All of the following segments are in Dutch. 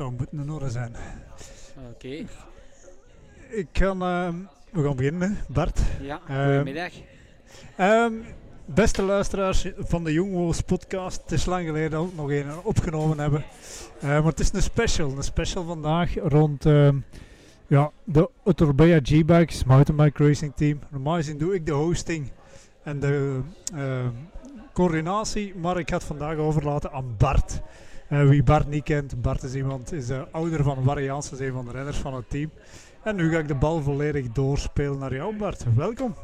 zou moeten in orde zijn. Oké. Ik kan, ehm, we gaan beginnen, Bart. Ja, Ehm, goedemiddag. Ehm, beste luisteraars van de Jongwoos podcast. Het is lang geleden dat we nog een opgenomen hebben. Maar het is een special. Een special vandaag rond ja, de Otorbea G-Bikes mountainbike racing team. Normaal gezien doe ik de hosting en de coördinatie. Maar ik ga het vandaag overlaten aan Bart. Eh, wie Bart niet kent, Bart is iemand, is de ouder van Variaans, is een van de renners van het team. En nu ga ik de bal volledig doorspelen naar jou Bart. Welkom.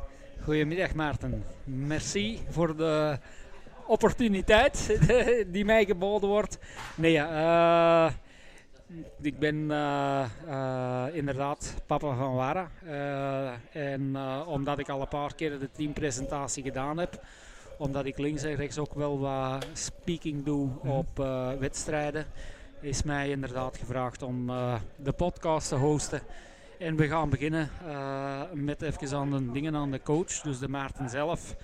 Goedemiddag Maarten. Merci voor de opportuniteit die mij geboden wordt. Nee, eh, ik ben eh, inderdaad papa van Wara. En omdat ik al een paar keer de teampresentatie gedaan heb, omdat ik links en rechts ook wel wat speaking doe Mhm. op eh, wedstrijden, is mij inderdaad gevraagd om eh, de podcast te hosten. En we gaan beginnen eh, met even aan de dingen aan de coach, dus de Maarten zelf,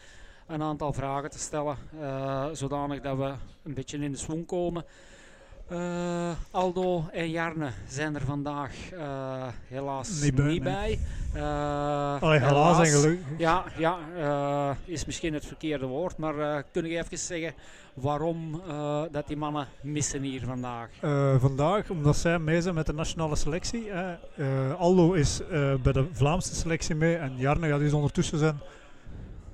een aantal vragen te stellen, zodanig dat we een beetje in de swing komen. Eh, Aldo en Jarne zijn er vandaag eh, helaas Niet niet bij, bij. Eh, Allee, helaas en gelukkig. Ja, ja is misschien het verkeerde woord, maar kun je even zeggen waarom dat die mannen missen hier vandaag? Vandaag, omdat zij mee zijn met de nationale selectie. hè. Aldo is bij de Vlaamse selectie mee en Jarne gaat dus ondertussen zijn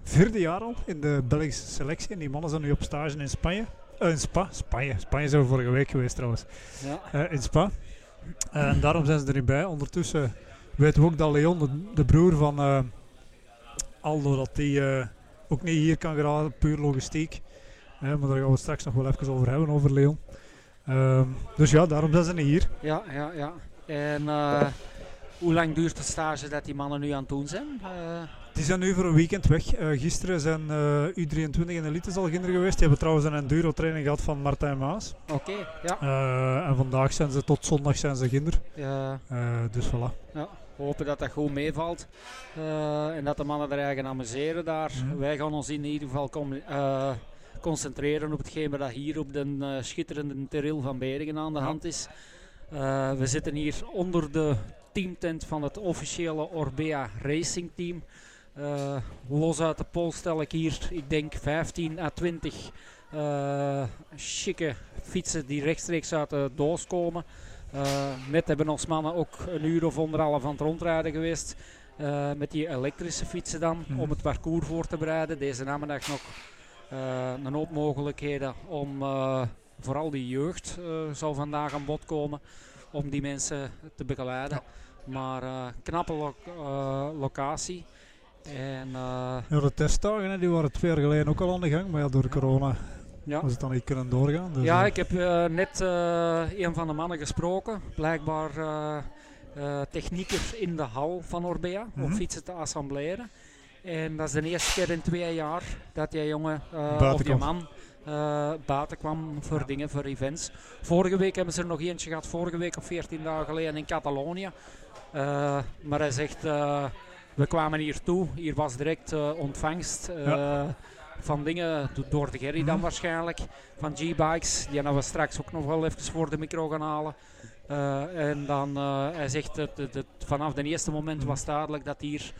vierde jaar al in de Belgische selectie. En die mannen zijn nu op stage in Spanje. Eh, in Spa, Spanje. Spanje zijn we vorige week geweest trouwens. Ja, Eh, in Spa. en daarom zijn ze er niet bij. Ondertussen weten we ook dat Leon, de, de broer van eh, Aldo, dat die eh, ook niet hier kan geraken, puur logistiek. Eh, maar daar gaan we het straks nog wel even over hebben, over Leon. Ehm, dus ja, daarom zijn ze niet hier. ja, ja. ja. En eh, hoe lang duurt de stage dat die mannen nu aan het doen zijn? Die zijn nu voor een weekend weg. Eh, gisteren zijn eh, U23 en Elite al kinderen geweest. Die hebben trouwens een enduro training gehad van Martijn Maas. Oké, ja. Eh, en vandaag zijn ze tot zondag zijn ze kinder. Ja, dus voilà. ja. Hopen dat dat goed meevalt en dat de mannen er eigen amuseren daar. Wij gaan ons in ieder geval concentreren op hetgeen wat hier op de schitterende teril van Beringen aan de Ja. hand is. We zitten hier onder de teamtent van het officiële Orbea Racing Team. Eh, los uit de pool stel ik hier, ik denk 15 à 20 eh chique fietsen die rechtstreeks uit de doos komen. Eh, net hebben ons mannen ook een uur of anderhalf aan het rondrijden geweest. eh, met die elektrische fietsen dan, Mhm. om het parcours voor te bereiden. Deze namiddag nog eh, een hoop mogelijkheden om eh, vooral die jeugd eh, zal vandaag aan bod komen om die mensen te begeleiden. Maar eh, knappe lo- eh, locatie. En eh, Ja, de testdagen die waren twee jaar geleden ook al aan de gang. Maar ja, door corona ja. was het dan niet kunnen doorgaan. Dus, Ja, eh, ik heb eh, net een van de mannen gesproken. Blijkbaar eh eh, technieker in de hal van Orbea om Mhm. fietsen te assembleren. En dat is de eerste keer in twee jaar dat die jongen Buiten of die kwam. man eh, buiten kwam voor dingen, voor events. Vorige week hebben ze er nog eentje gehad, vorige week of 14 dagen geleden in Catalonië. Maar hij zegt, we kwamen hier toe, hier was direct eh, ontvangst. eh, Ja. Van dingen, do- door de Gerry dan Mhm. waarschijnlijk van G-Bikes. Die gaan we straks ook nog wel even voor de micro gaan halen. Eh, en dan, hij zegt dat dat- dat vanaf het eerste moment was duidelijk dat hier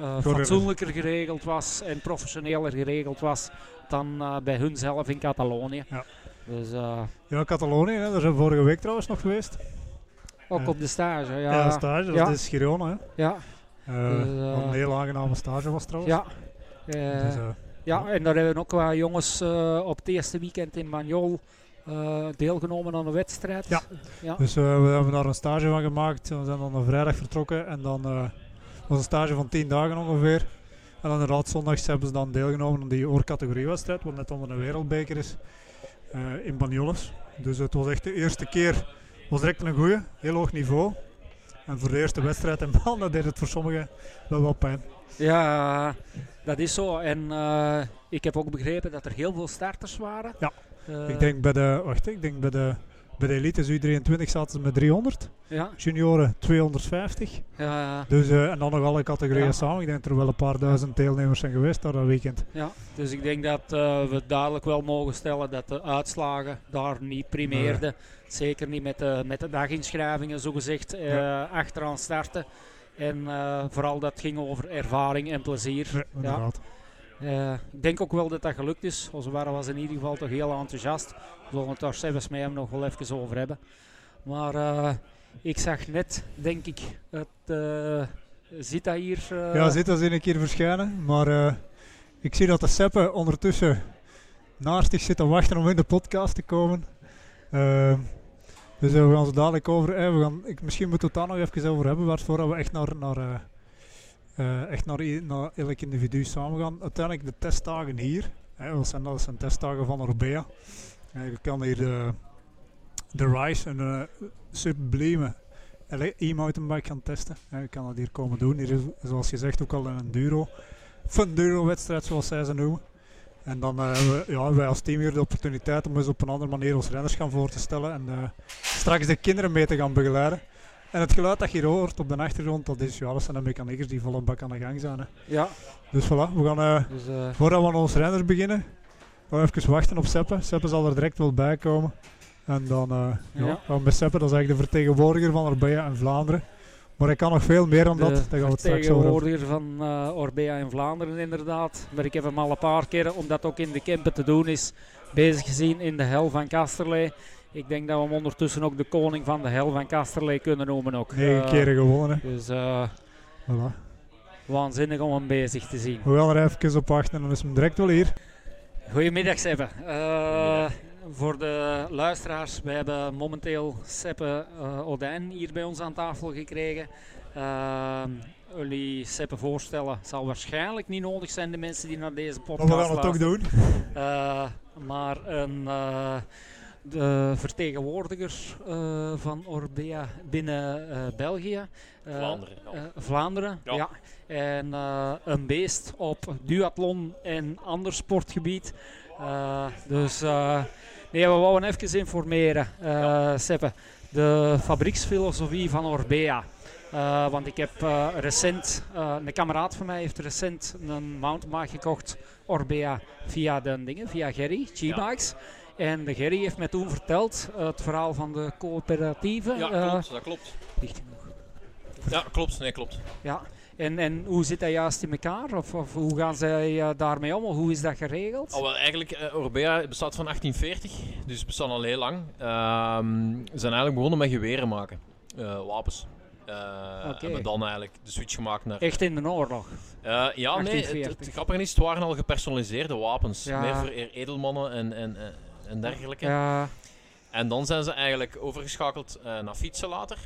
eh, fatsoenlijker geregeld was en professioneler geregeld was dan bij hun zelf in Catalonië. Ja. Dus ja, Catalonië, hè, daar zijn we vorige week trouwens nog geweest. ook op de stage. Ja, Ja, stage, dat Ja. is Girona. Hè. ja, Dus, eh, wat een heel aangename stage was trouwens. ja. Eh, Dus, eh, Ja, en daar hebben we ook wat jongens eh, op het eerste weekend in eh, deelgenomen aan een wedstrijd. Ja. ja. Dus eh, we hebben daar een stage van gemaakt. We zijn dan een vrijdag vertrokken en dan eh, was een stage van 10 dagen ongeveer. En dan inderdaad zondags hebben ze dan deelgenomen aan die oorcategoriewedstrijd, wat net onder een wereldbeker is, eh, in Banyoles. Dus het was echt de eerste keer, was direct een goeie, heel hoog niveau. En voor de eerste wedstrijd in bal, dat deed het voor sommigen wel wat pijn. Ja, dat is zo. En eh, ik heb ook begrepen dat er heel veel starters waren. Ja. Eh, ik denk bij de, wacht, ik denk bij de Bij de Elites U23 zaten ze met 300. Ja, Junioren 250. ja, Dus, eh, en dan nog alle categorieën Ja. samen. Ik denk dat er wel een paar duizend deelnemers zijn geweest daar dat weekend. ja. Dus ik denk dat eh, we duidelijk wel mogen stellen dat de uitslagen daar niet primeerden. Zeker niet met de, met de daginschrijvingen, zogezegd, Ja. achteraan starten. En vooral dat ging over ervaring en plezier. Ja, inderdaad. Ik denk ook wel dat dat gelukt is. Onze waren was in ieder geval toch heel enthousiast. We zullen het daar zelfs met hem nog wel even over hebben. Maar eh, ik zag net, denk ik, het eh zit dat hier. eh, Ja, zit als in een keer verschijnen. Maar ik zie dat de Seppe ondertussen naastig zit te wachten om in de podcast te komen. Ehm, dus we gaan ze dadelijk over. eh, we gaan, ik, misschien moeten we het daar nog even over hebben. Waarvoor we echt naar, naar, echt naar, naar elk individu samen gaan. Uiteindelijk de testdagen hier. Hè, dat, zijn, dat zijn testdagen van Orbea. Eh, je kan hier de, de Rise, een eh, sublieme e-mountainbike gaan testen. Eh, je kan dat hier komen doen. Hier is, zoals je zegt, ook al een enduro. Funduro-wedstrijd, zoals zij ze noemen. En dan eh, hebben we, ja, wij als team hier de opportuniteit om eens op een andere manier ons renners gaan voor te stellen. En eh, straks de kinderen mee te gaan begeleiden. En het geluid dat je hier hoort op de achtergrond, dat, is, ja, dat zijn de mechaniekers die volle bak aan de gang zijn. Hè. Ja, Dus voilà, we gaan, eh, dus eh, voordat we aan onze renners beginnen, we even wachten op Seppe. Seppe zal er direct wel bij komen. En dan eh, ja. Ja. met Seppe, dat is eigenlijk de vertegenwoordiger van Orbea en Vlaanderen. Maar hij kan nog veel meer dan dat, de daar gaan we het straks over hebben. vertegenwoordiger van eh Orbea in Vlaanderen inderdaad. Maar ik heb hem al een paar keren, om dat ook in de Kempen te doen is, bezig gezien in de hel van Kasterlee. Ik denk dat we hem ondertussen ook de koning van de hel van Kasterlee kunnen noemen ook. Negen Eh, keren gewonnen. hè. Dus Voilà. waanzinnig om hem bezig te zien. We gaan er even op wachten en dan is hem direct wel hier. Goedemiddag Seppe. Eh, voor de luisteraars, we hebben momenteel Seppe eh, Odijn hier bij ons aan tafel gekregen. Uh, jullie Seppe voorstellen zal waarschijnlijk niet nodig zijn, de mensen die naar deze Maar podcast we gaan het toch luisteren. doen. Maar een, de vertegenwoordiger eh, van Orbea binnen eh, België. eh, Vlaanderen. ja. Vlaanderen, ja. Ja. En een beest op duathlon en ander sportgebied. Dus nee, we wouden even informeren, eh Seppe. De fabrieksfilosofie van Orbea. Want ik heb recent, een kameraad van mij heeft recent een mountainbike gekocht, Orbea, via de dingen, via Gerry, G-Bikes. En de Gerry heeft mij toen verteld eh, het verhaal van de coöperatieve. Ja, eh, klopt. Dat klopt. dicht genoeg. Ja, klopt. Nee, klopt. Ja, en, en hoe zit dat juist in elkaar? Of, of hoe gaan zij eh, daarmee om? Of hoe is dat geregeld? Al wel, eigenlijk, Orbea bestaat van 1840, dus het bestaat al heel lang. Ehm, ze zijn eigenlijk begonnen met geweren maken, wapens. Oké. Hebben dan eigenlijk de switch gemaakt naar... Echt in de oorlog? Ja, nee, het, 1840. het grappige is, het waren al gepersonaliseerde wapens. Ja. Meer voor edelmannen en, en, en, en dergelijke. Ja, En dan zijn ze eigenlijk overgeschakeld eh, naar fietsen later.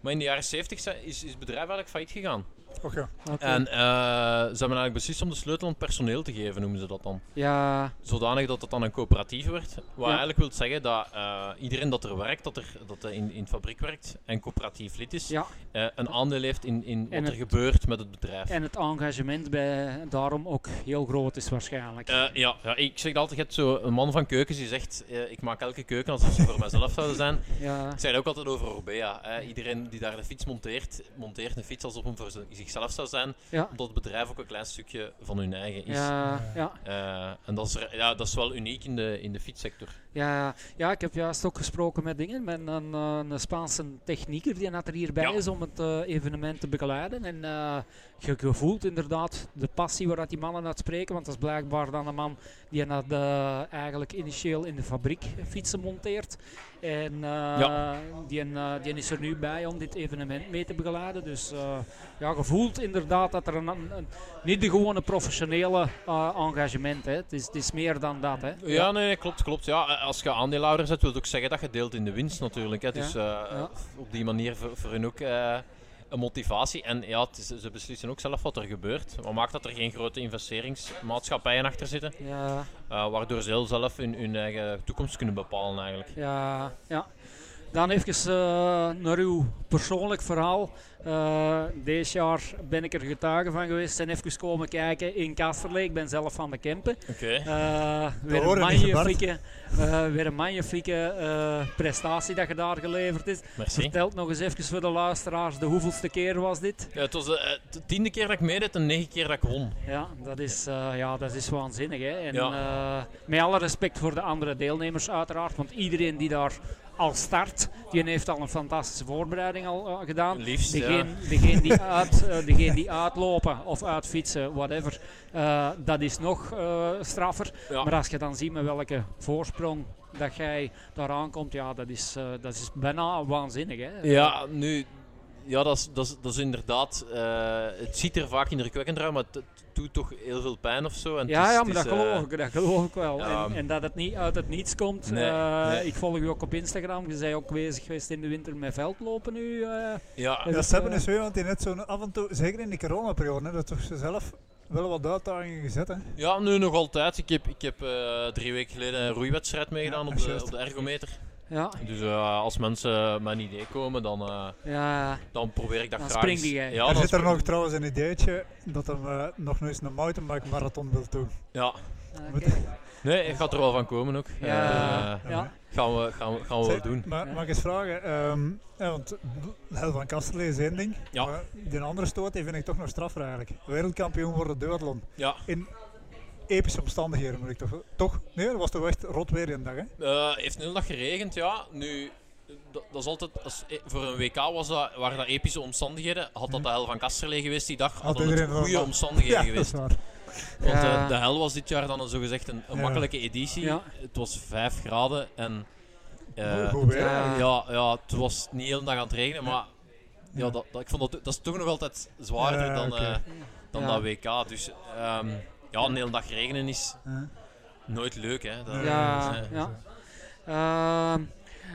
Maar in de jaren 70 zijn- is, is het bedrijf eigenlijk failliet gegaan. Oké. oké. En eh, ze hebben eigenlijk beslist om de sleutel aan het personeel te geven, noemen ze dat dan. Ja, Zodanig dat het dan een coöperatief werd. Wat Ja. eigenlijk wil zeggen dat eh, iedereen dat er werkt, dat, er, dat er in, in de fabriek werkt en coöperatief lid is, ja. eh, een aandeel heeft in, in En wat er het- gebeurt met het bedrijf. En het engagement bij, daarom ook heel groot is waarschijnlijk. Eh, ja, ja, ik zeg altijd, je hebt zo een man van keukens die zegt, ik maak elke keuken alsof ze voor mijzelf zouden zijn. ja, Ik zeg het ook altijd over Orbea. Hè. Iedereen die daar de fiets monteert, monteert een fiets alsof hem voor zi- zichzelf zou zijn. Ja. Omdat het bedrijf ook een klein stukje van hun eigen is. ja, ja. Eh, en dat is, ja, dat is wel uniek in de, in de fietssector. Ja, ja, ik heb juist ook gesproken met dingen, met een, eh, een Spaanse technieker die er hierbij Ja. is om het eh, evenement te begeleiden. En eh, je, je voelt inderdaad de passie waar dat die mannen uit spreken, want dat is blijkbaar dan een man die eigenlijk initieel in de fabriek fietsen monteert. En Ja. die, die is er nu bij om dit evenement mee te begeleiden. Dus ja, je voelt inderdaad dat er een, niet de gewone professionele engagement is. Het is. Het is meer dan dat. Hè. Ja, nee, klopt, klopt. Ja, als je aandeelhouder bent, wil het ook zeggen dat je deelt in de winst natuurlijk. Hè. Dus eh, ja. op die manier voor, voor hun ook eh, een motivatie. En ja, is- ze beslissen ook zelf wat er gebeurt. Wat maakt dat er geen grote investeringsmaatschappijen achter zitten. Ja, eh, waardoor ze heel zelf hun, hun eigen toekomst kunnen bepalen eigenlijk. Ja, ja. Dan even uh, naar uw persoonlijk verhaal. Uh, deze jaar ben ik er getuige van geweest en even komen kijken in Kasterlee. Ik ben zelf van de Kempen. Okay. Uh, weer, een magnifieke, weer een magnifieke prestatie dat je daar geleverd is. Merci. Vertelt nog eens even voor de luisteraars, de hoeveelste keer was dit? Ja, het was de, tiende keer dat ik meedeed en negen keer dat ik won. Ja, dat is, ja, dat is waanzinnig. Hè? En, ja. met alle respect voor de andere deelnemers uiteraard, want iedereen die daar al start. Die heeft al een fantastische voorbereiding al uh, gedaan. Liefst, degene, ja. degene, die uit, uh, degene die uitlopen of uitfietsen, whatever, uh, dat is nog straffer. Ja. Maar als je dan ziet met welke voorsprong dat jij daar aankomt, ja, dat is, dat is bijna waanzinnig. Hè? Ja, nu ja, dat is, dat is, dat is inderdaad. Uh, het ziet er vaak indrukwekkend uit, maar het, doet toch heel veel pijn of zo. En ja, is, ja, maar is, dat, geloof ik, dat geloof ik wel. Ja, en, en, dat het niet uit het niets komt. Nee, uh, nee. Ik volg u ook op Instagram. Je bent ook bezig geweest in de winter met veldlopen nu. Uh, ja, ja, ze hebben dus weer, want die net zo af en toe, zeker in de coronaperiode, dat toch ze zelf wel wat uitdagingen gezet. Hè? Ja, nu nog altijd. Ik heb, ik heb drie weken geleden een roeiwedstrijd meegedaan op, de, op de ergometer. Ja. Dus uh, als mensen met een idee komen, dan, uh, ja. dan probeer ik dat dan graag. Spring die, ja, er zit er nog trouwens een ideetje dat hij uh, nog eens een mountainbike marathon wil doen. Ja. Okay. Nee, ik ga er wel van komen ook. Ja. ja. Gaan we, gaan we, gaan we wel doen. Maar, mag ik eens vragen, um, ja, want Hel van Kasterlee is één ding. Ja. Maar die andere stoot die vind ik toch nog straffer eigenlijk. Wereldkampioen worden duathlon. Ja. In epische omstandigheden moet ik toch... Toch? Nee, dat was toch echt rot weer een dag, hè? Uh, heeft een hele dag geregend, ja. Nu, dat, dat is altijd... Als, voor een WK was dat, waren dat epische omstandigheden. Had dat de hel van Kasterlee geweest die dag, had dat het goede omstandigheden ja, geweest. Dat is Want ja. uh, de hel was dit jaar dan zogezegd een, een Ja. makkelijke editie. Ja. Het was 5 graden en... Uh, Goed ja. ja, ja, het was niet de hele dag aan het regenen, maar ja, Ja. dat, dat, ik vond dat, dat is toch nog altijd zwaarder Ja, dan, eh, dan Ja. dat WK. Dus ehm, ja, een hele dag regenen is nooit leuk. Hè. Dat, Ja, is, eh, ja. Ehm,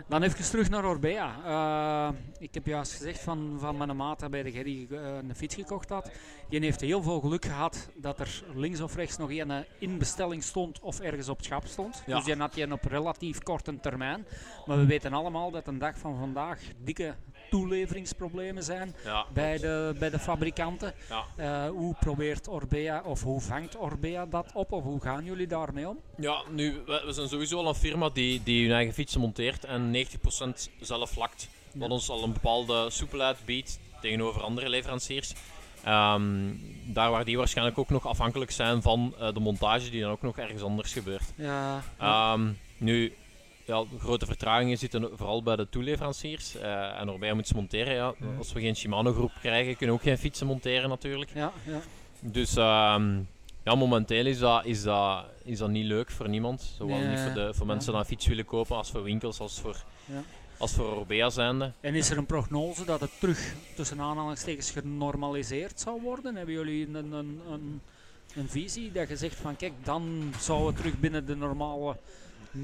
dan even terug naar Orbea. Eh, ik heb juist gezegd van, van mijn maat dat bij de Gerry eh, een fiets gekocht had. Die heeft heel veel geluk gehad dat er links of rechts nog een in bestelling stond of ergens op het schap stond. Ja. Dus die had je op relatief korte termijn. Maar we weten allemaal dat een dag van vandaag dikke toeleveringsproblemen zijn ja, bij de, bij de fabrikanten. Ja. Eh, hoe probeert Orbea of hoe vangt Orbea dat op of hoe gaan jullie daarmee om? Ja, nu, we, we zijn sowieso al een firma die, die hun eigen fietsen monteert en 90% zelf lakt. Wat ons al een bepaalde soepelheid biedt tegenover andere leveranciers. Ehm, daar waar die waarschijnlijk ook nog afhankelijk zijn van eh, de montage die dan ook nog ergens anders gebeurt. Ja, Ehm, nu, ja, grote vertragingen zitten vooral bij de toeleveranciers. eh en erbij moeten ze monteren. Ja. Mhm. Als we geen Shimano groep krijgen, kunnen we ook geen fietsen monteren natuurlijk. ja, ja. Dus ehm, ja, momenteel is dat, is, dat, is dat niet leuk voor niemand. Zowel Nee, niet voor, de, voor mensen die een fiets willen kopen, als voor winkels, als voor, Ja. als voor Orbea zijnde. En is er een prognose dat het terug tussen aanhalingstekens genormaliseerd zou worden? Hebben jullie een, een, een, een visie dat je zegt van kijk, dan zou het terug binnen de normale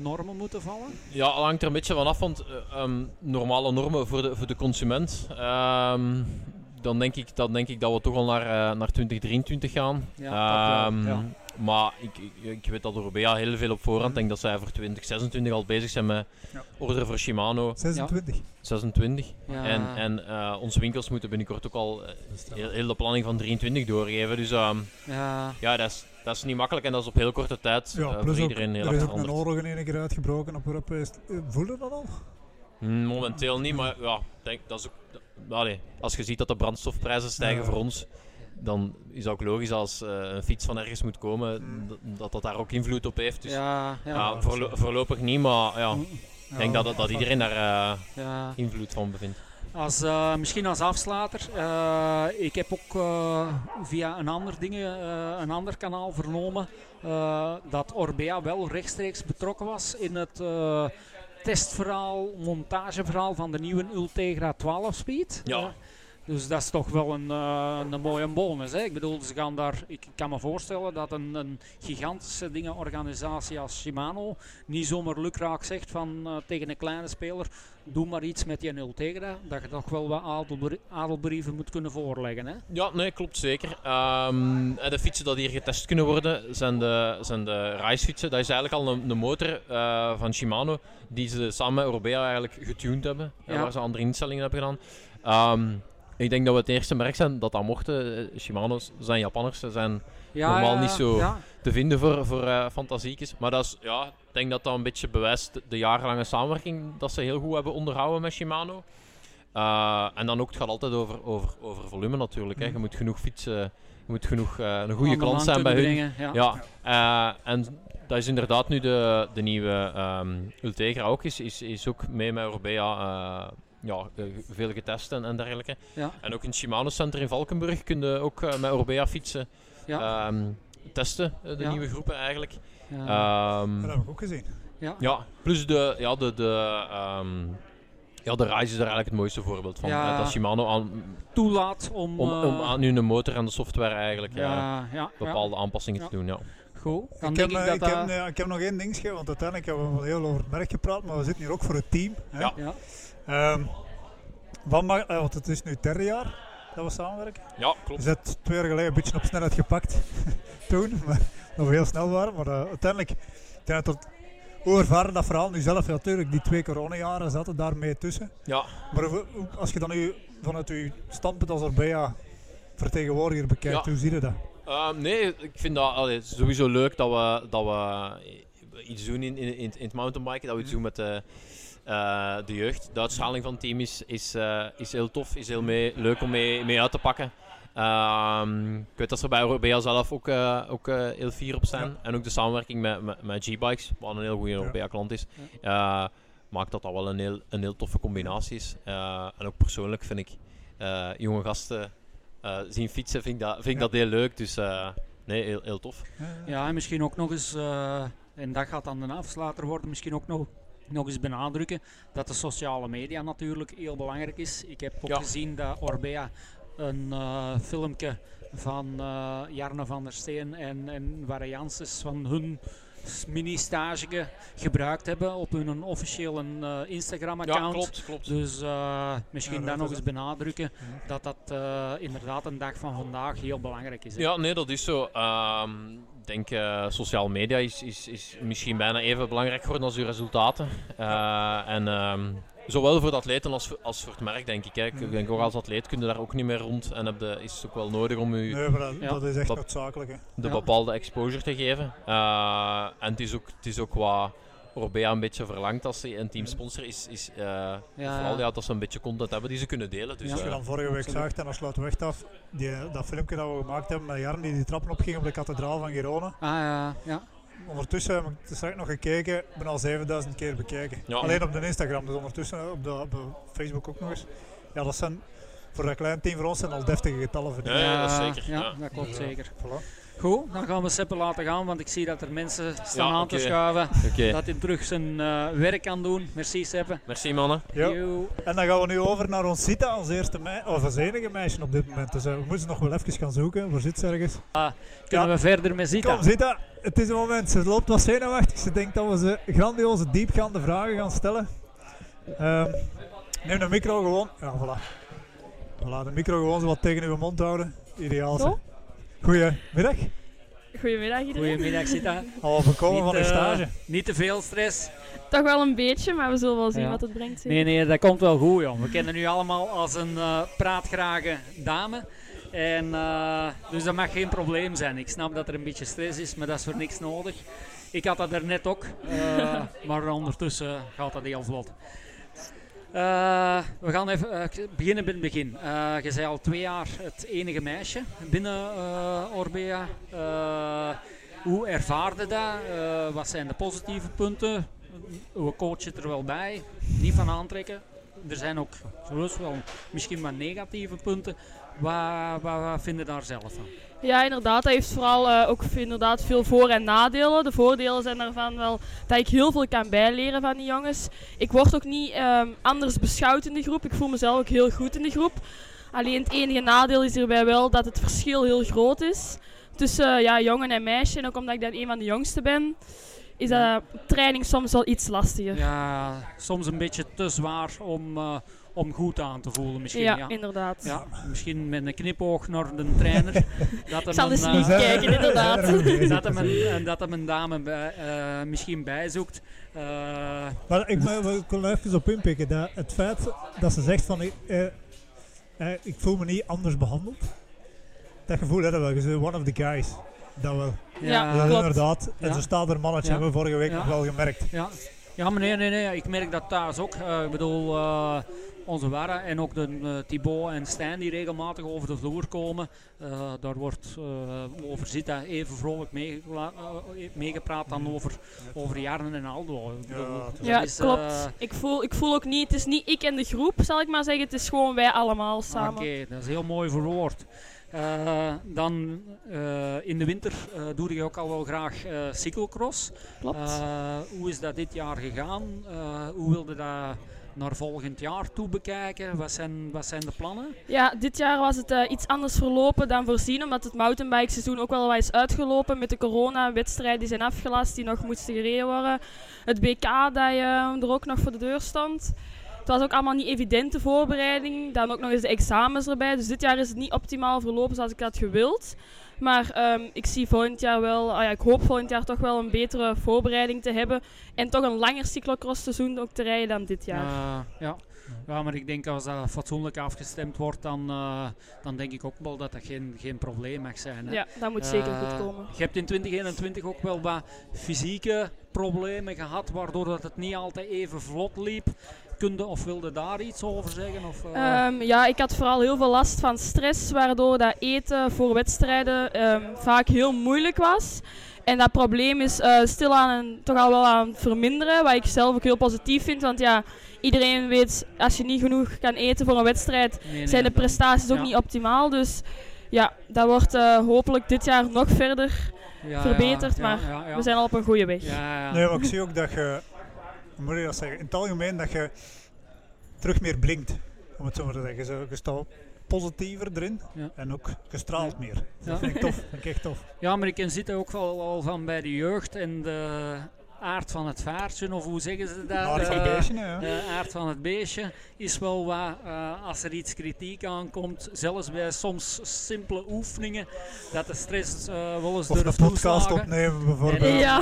normen moeten vallen? Ja, het hangt er een beetje vanaf, want eh, ehm, normale normen voor de, voor de consument. ehm, dan, denk ik, dan denk ik dat we toch al naar, eh, naar 2023 gaan. Ja, dat Ehm, ja. Maar ik, ik, ik weet dat Orbea heel veel op voorhand Mhm. denkt dat zij voor 2026 al bezig zijn met Ja. orderen voor Shimano 26. 26. Ja. En, en eh, onze winkels moeten binnenkort ook al eh, heel, heel de planning van 23 doorgeven. Dus ehm, ja, ja, dat is, dat is niet makkelijk en dat is op heel korte tijd Ja, eh, plus voor ook, iedereen heel er erg is ook een oorlog in één keer uitgebroken op Europees. Uh, voelde dat al? Hmm, Momenteel niet, maar ja, denk, dat is ook, allee, als je ziet dat de brandstofprijzen stijgen Ja. voor ons, dan is ook logisch als eh, een fiets van ergens moet komen, Mm. dat, dat daar ook invloed op heeft. Dus ja, ja, ja. voorlo- voorlopig niet, maar ja, ik Ja, denk dat, dat iedereen daar eh, ja. invloed van bevindt. Als, eh, misschien als afsluiter. eh, ik heb ook eh, via een ander, dingen, eh, een ander kanaal vernomen eh, dat Orbea wel rechtstreeks betrokken was in het eh, testverhaal, montageverhaal van de nieuwe Ultegra 12 Speed. Ja. Eh, Dus dat is toch wel een, uh, een mooie bonus. Hè? Ik bedoel, ze gaan daar, ik kan me voorstellen dat een, een gigantische dingenorganisatie als Shimano niet zomaar lukraak zegt van, uh, tegen een kleine speler, doe maar iets met je nul tegen dat, dat je toch wel wat adelbrie adelbrieven moet kunnen voorleggen. Hè? Ja, nee, klopt zeker. Um, de fietsen die hier getest kunnen worden zijn de, zijn de racefietsen. Dat is eigenlijk al een, een motor uh, van Shimano die ze samen met Orbea eigenlijk getuned hebben. Ja. Waar ze andere instellingen hebben gedaan. Um, ik denk dat we het eerste merk zijn dat dat mochten. Eh, Shimano's zijn Japanners, ze zijn ja, normaal niet zo ja. te vinden voor, voor uh, fantasiekjes. Maar dat is, ja, ik denk dat dat een beetje bewijst de jarenlange samenwerking dat ze heel goed hebben onderhouden met Shimano. Uh, en dan ook, het gaat altijd over, over, over volume natuurlijk. Hè. Je moet genoeg fietsen, je moet genoeg uh, een goede klant zijn bij hun. Ja. ja. en dat is inderdaad nu de, de nieuwe um, Ultegra ook, is, is, is ook mee met Orbea ja, eh, veel getest en, en dergelijke. Ja. En ook in het Shimano Center in Valkenburg kun je ook uh, met Orbea fietsen ja. um, testen, uh, de nieuwe groepen eigenlijk. Ja. Um, dat heb ik ook gezien. Ja, ja plus de, ja, de, de, um, ja, de Rise is daar eigenlijk het mooiste voorbeeld van. Ja. dat Shimano aan, toelaat om, om, om aan nu de motor en de software eigenlijk ja, ja, bepaalde aanpassingen te doen. Ja. Goed, ik, heb, ik, ik, heb, ik heb nog één ding, want uiteindelijk hebben we wel heel over het merk gepraat, maar we zitten hier ook voor het team. Hè? Ja. Um, wat mag, uh, want het is nu het derde jaar dat we samenwerken. Ja, klopt. Je zit twee jaar geleden een beetje op snelheid gepakt toen, maar dat we heel snel waren. Maar uh, uiteindelijk, hoe ervaren dat verhaal nu zelf? Ja, natuurlijk, die twee coronajaren zaten daarmee tussen. Ja. Maar als je dan nu vanuit je standpunt als Orbea vertegenwoordiger bekijkt, hoe zie je dat? Uh, nee, ik vind dat allee, sowieso leuk dat we, dat we iets doen in, in, in, het mountainbiken, dat we iets mhm. doen met de uh, de jeugd. De uitschaling van het team is, is, uh, is heel tof, is heel mee, leuk om mee, mee uit te pakken. Um, ik weet dat ze bij, bij zelf ook, uh, ook heel fier op zijn. Ja. En ook de samenwerking met, met, met G-Bikes, wat een heel goede Europea klant is, ja. maakt dat dat wel een heel, een heel toffe combinatie is. en ook persoonlijk vind ik jonge gasten zien fietsen, vind ik dat, vind ik dat heel leuk. Dus nee, heel, heel tof. Ja, en misschien ook nog eens, en dat gaat dan de afsluiter worden, misschien ook nog nog eens benadrukken dat de sociale media natuurlijk heel belangrijk is. Ik heb ook gezien dat Orbea een uh, filmpje van uh, Jarno van der Steen en, en van hun mini-stage gebruikt hebben op hun officiële uh, Instagram-account. Ja, klopt, klopt. Dus uh, misschien ja, dan nog eens benadrukken dat dat uh, inderdaad een dag van vandaag heel belangrijk is. Hè? Ja, nee, dat is zo. Um, ik denk uh, sociale media is, is, is misschien bijna even belangrijk geworden als uw resultaten. Uh, en um, zowel voor de atleten als, als voor het merk, denk ik. Hè. Ik denk ook als atleet kun je daar ook niet meer rond. En heb de, is het ook wel nodig om u nee, dat, ja. dat, is echt noodzakelijk. Hè. De bepaalde exposure te geven. Uh, en het is ook, het is ook wat Orbea een beetje verlangt als ze een teamsponsor is, is uh, ja, vooral ja, dat ze een beetje content hebben die ze kunnen delen. Dus, als je dan vorige week zag, en dan sluiten we echt af, die, dat filmpje dat we gemaakt hebben met Jan die die trappen opging op de kathedraal van Girona. Ah ja, ja. Ondertussen heb ik straks nog gekeken, ik ben al 7000 keer bekeken. Alleen op de Instagram, dus ondertussen op de, op de Facebook ook nog eens. Ja, dat zijn voor dat klein team voor ons zijn al deftige getallen. Ja, ja, dat is zeker. Ja, dat klopt zeker. Voilà. Goed, dan gaan we Seppe laten gaan, want ik zie dat er mensen staan aan te schuiven. Okay. Dat hij terug zijn uh, werk kan doen. Merci Seppe. Merci mannen. En dan gaan we nu over naar ons Zita als eerste meisje, of als enige meisje op dit moment. Dus uh, we moeten nog wel even gaan zoeken. Waar zit ze ergens? Ah, kunnen we verder met Zita? Kom Zita, het is een moment. Ze loopt wat zenuwachtig. Ze denkt dat we ze grandioze diepgaande vragen gaan stellen. Um, neem de micro gewoon. Ja, voilà. Voilà, de micro gewoon zo wat tegen uw mond houden. Ideaal. Goedemiddag. Goedemiddag iedereen. Goedemiddag Sita. Al voorkomen van de stage. Niet te veel stress. Toch wel een beetje, maar we zullen wel zien wat het brengt. Nee, nee, dat komt wel goed joh. We kennen nu allemaal als een uh, praatgrage dame. En, uh, dus dat mag geen probleem zijn. Ik snap dat er een beetje stress is, maar dat is voor niks nodig. Ik had dat er net ook, uh, maar ondertussen gaat dat heel vlot. Uh, we gaan even uh, beginnen bij het begin. Uh, je zei al twee jaar het enige meisje binnen Orbea. hoe ervaarde dat? wat zijn de positieve punten? We coachen er wel bij, niet van aantrekken. Er zijn ook wel misschien maar negatieve punten. Wat, wat, wat vinden daar zelf van? Ja, inderdaad. Dat heeft vooral uh, ook inderdaad veel voor- en nadelen. De voordelen zijn daarvan wel dat ik heel veel kan bijleren van die jongens. Ik word ook niet um, anders beschouwd in de groep. Ik voel mezelf ook heel goed in de groep. Alleen het enige nadeel is hierbij wel dat het verschil heel groot is tussen ja, jongen en meisje. En ook omdat ik dan een van de jongste ben, is dat training soms wel iets lastiger. Ja, soms een beetje te zwaar om, uh, om goed aan te voelen misschien. Ja, Ja, inderdaad. Ja, misschien met een knipoog naar de trainer. dat Ik zal eens een, niet eh, kijken, inderdaad. dat hem een, en dat hem een dame bij, eh, misschien bijzoekt. Eh, Maar ik, wil er even op inpikken. Dat het feit dat ze zegt van ik, eh, eh, ik voel me niet anders behandeld. Dat gevoel hebben we wel. Je bent one of the guys. Dat wel. Ja, dat klopt. inderdaad. En Ja. zo staat er mannetje, Ja. hebben we vorige week Ja. nog wel gemerkt. Ja, ja maar nee, nee, nee, ik merk dat thuis ook. Eh, ik bedoel, eh, onze Warra en ook de eh, Thibaut en Stijn die regelmatig over de vloer komen. eh, daar wordt eh, over Zita even vrolijk meegepraat dan over, over Jarnen en Aldo. Ja, het is- dat Ja, is, klopt. Ik voel, ik voel ook niet, het is niet ik en de groep, zal ik maar zeggen. Het is gewoon wij allemaal samen. Oké, dat is heel mooi verwoord. Eh, dan eh, in de winter eh, doe je ook al wel graag eh cyclocross. Klopt. Eh, hoe is dat dit jaar gegaan? Eh, hoe wilde dat naar volgend jaar toe bekijken? Wat zijn, wat zijn de plannen? Ja, dit jaar was het eh, iets anders verlopen dan voorzien, omdat het mountainbike seizoen ook wel wat is uitgelopen met de corona-wedstrijden die zijn afgelast, die nog moesten gereden worden. Het BK dat eh, er ook nog voor de deur stond. Het was ook allemaal niet evident, de voorbereiding. Dan ook nog eens de examens erbij. Dus dit jaar is het niet optimaal verlopen zoals ik had gewild. Maar ehm, ik zie volgend jaar wel, ah ja, ik hoop volgend jaar toch wel een betere voorbereiding te hebben. En toch een langer cyclocross seizoen ook te rijden dan dit jaar. Eh, ja. ja, maar ik denk als dat fatsoenlijk afgestemd wordt, dan, eh, dan denk ik ook wel dat dat geen, geen probleem mag zijn. Hè? ja, dat moet zeker Eh, goed komen. Je hebt in 2021 ook wel wat fysieke problemen gehad, waardoor dat het niet altijd even vlot liep. Kunde of wilde daar iets over zeggen? Of, eh, Ehm, ja, ik had vooral heel veel last van stress, waardoor dat eten voor wedstrijden ehm, vaak heel moeilijk was. En dat probleem is eh stilaan en toch al wel aan het verminderen, wat ik zelf ook heel positief vind. Want ja, iedereen weet, als je niet genoeg kan eten voor een wedstrijd, nee, nee, zijn de dan- prestaties ook ja. niet optimaal. Dus ja, dat wordt eh, hopelijk dit jaar nog verder ja, verbeterd, ja, maar ja, ja. we zijn al op een goede weg. Ja, ja. Nee, maar ik zie ook dat je, moet je dat zeggen, in het algemeen dat je terug meer blinkt. Om het zo maar te zeggen. Zo, je staat positiever erin Ja. en ook gestraald meer. Dat Ja. vind ik tof. Vind ik echt tof. Ja, maar ik ken zitten ook wel al van bij de jeugd en de aard van het vaartje, of hoe zeggen ze dat? Aard van Eh, het beestje, ja. De aard van het beestje is wel wat, eh, als er iets kritiek aankomt, zelfs bij soms simpele oefeningen, dat de stress eh wel eens Of door een de podcast toeslagen. opnemen bijvoorbeeld. En, Ja.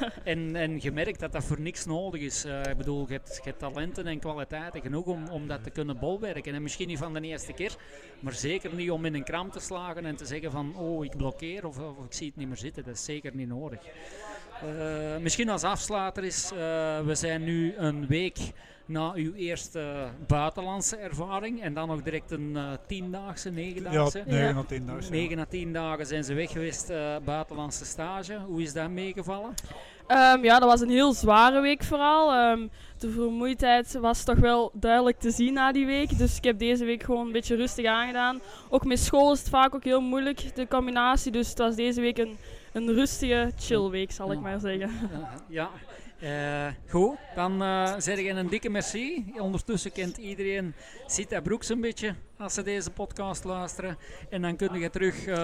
eh, en, en je merkt dat dat voor niks nodig is. Eh, ik bedoel, je hebt, je hebt talenten en kwaliteiten genoeg om, om dat te kunnen bolwerken. En misschien niet van de eerste keer, maar zeker niet om in een kram te slagen en te zeggen van oh, ik blokkeer of, of ik zie het niet meer zitten. Dat is zeker niet nodig. Eh, misschien als afsluiter is, eh, we zijn nu een week na uw eerste buitenlandse ervaring en dan nog direct een eh, tiendaagse, Ja, negendaagse. 9 tot 10 dagen. 9 à 10 dagen zijn ze weg geweest, eh, buitenlandse stage. Hoe is dat meegevallen? Ehm, ja, dat was een heel zware week vooral. Ehm, de vermoeidheid was toch wel duidelijk te zien na die week. Dus ik heb deze week gewoon een beetje rustig aangedaan. Ook met school is het vaak ook heel moeilijk, de combinatie. Dus het was deze week een, een rustige, chill week, zal ik Ja. maar zeggen. Ja. Eh, goed, dan eh zeg ik een dikke merci. Ondertussen kent iedereen Sita Broeks een beetje als ze deze podcast luisteren. En dan kun je terug eh,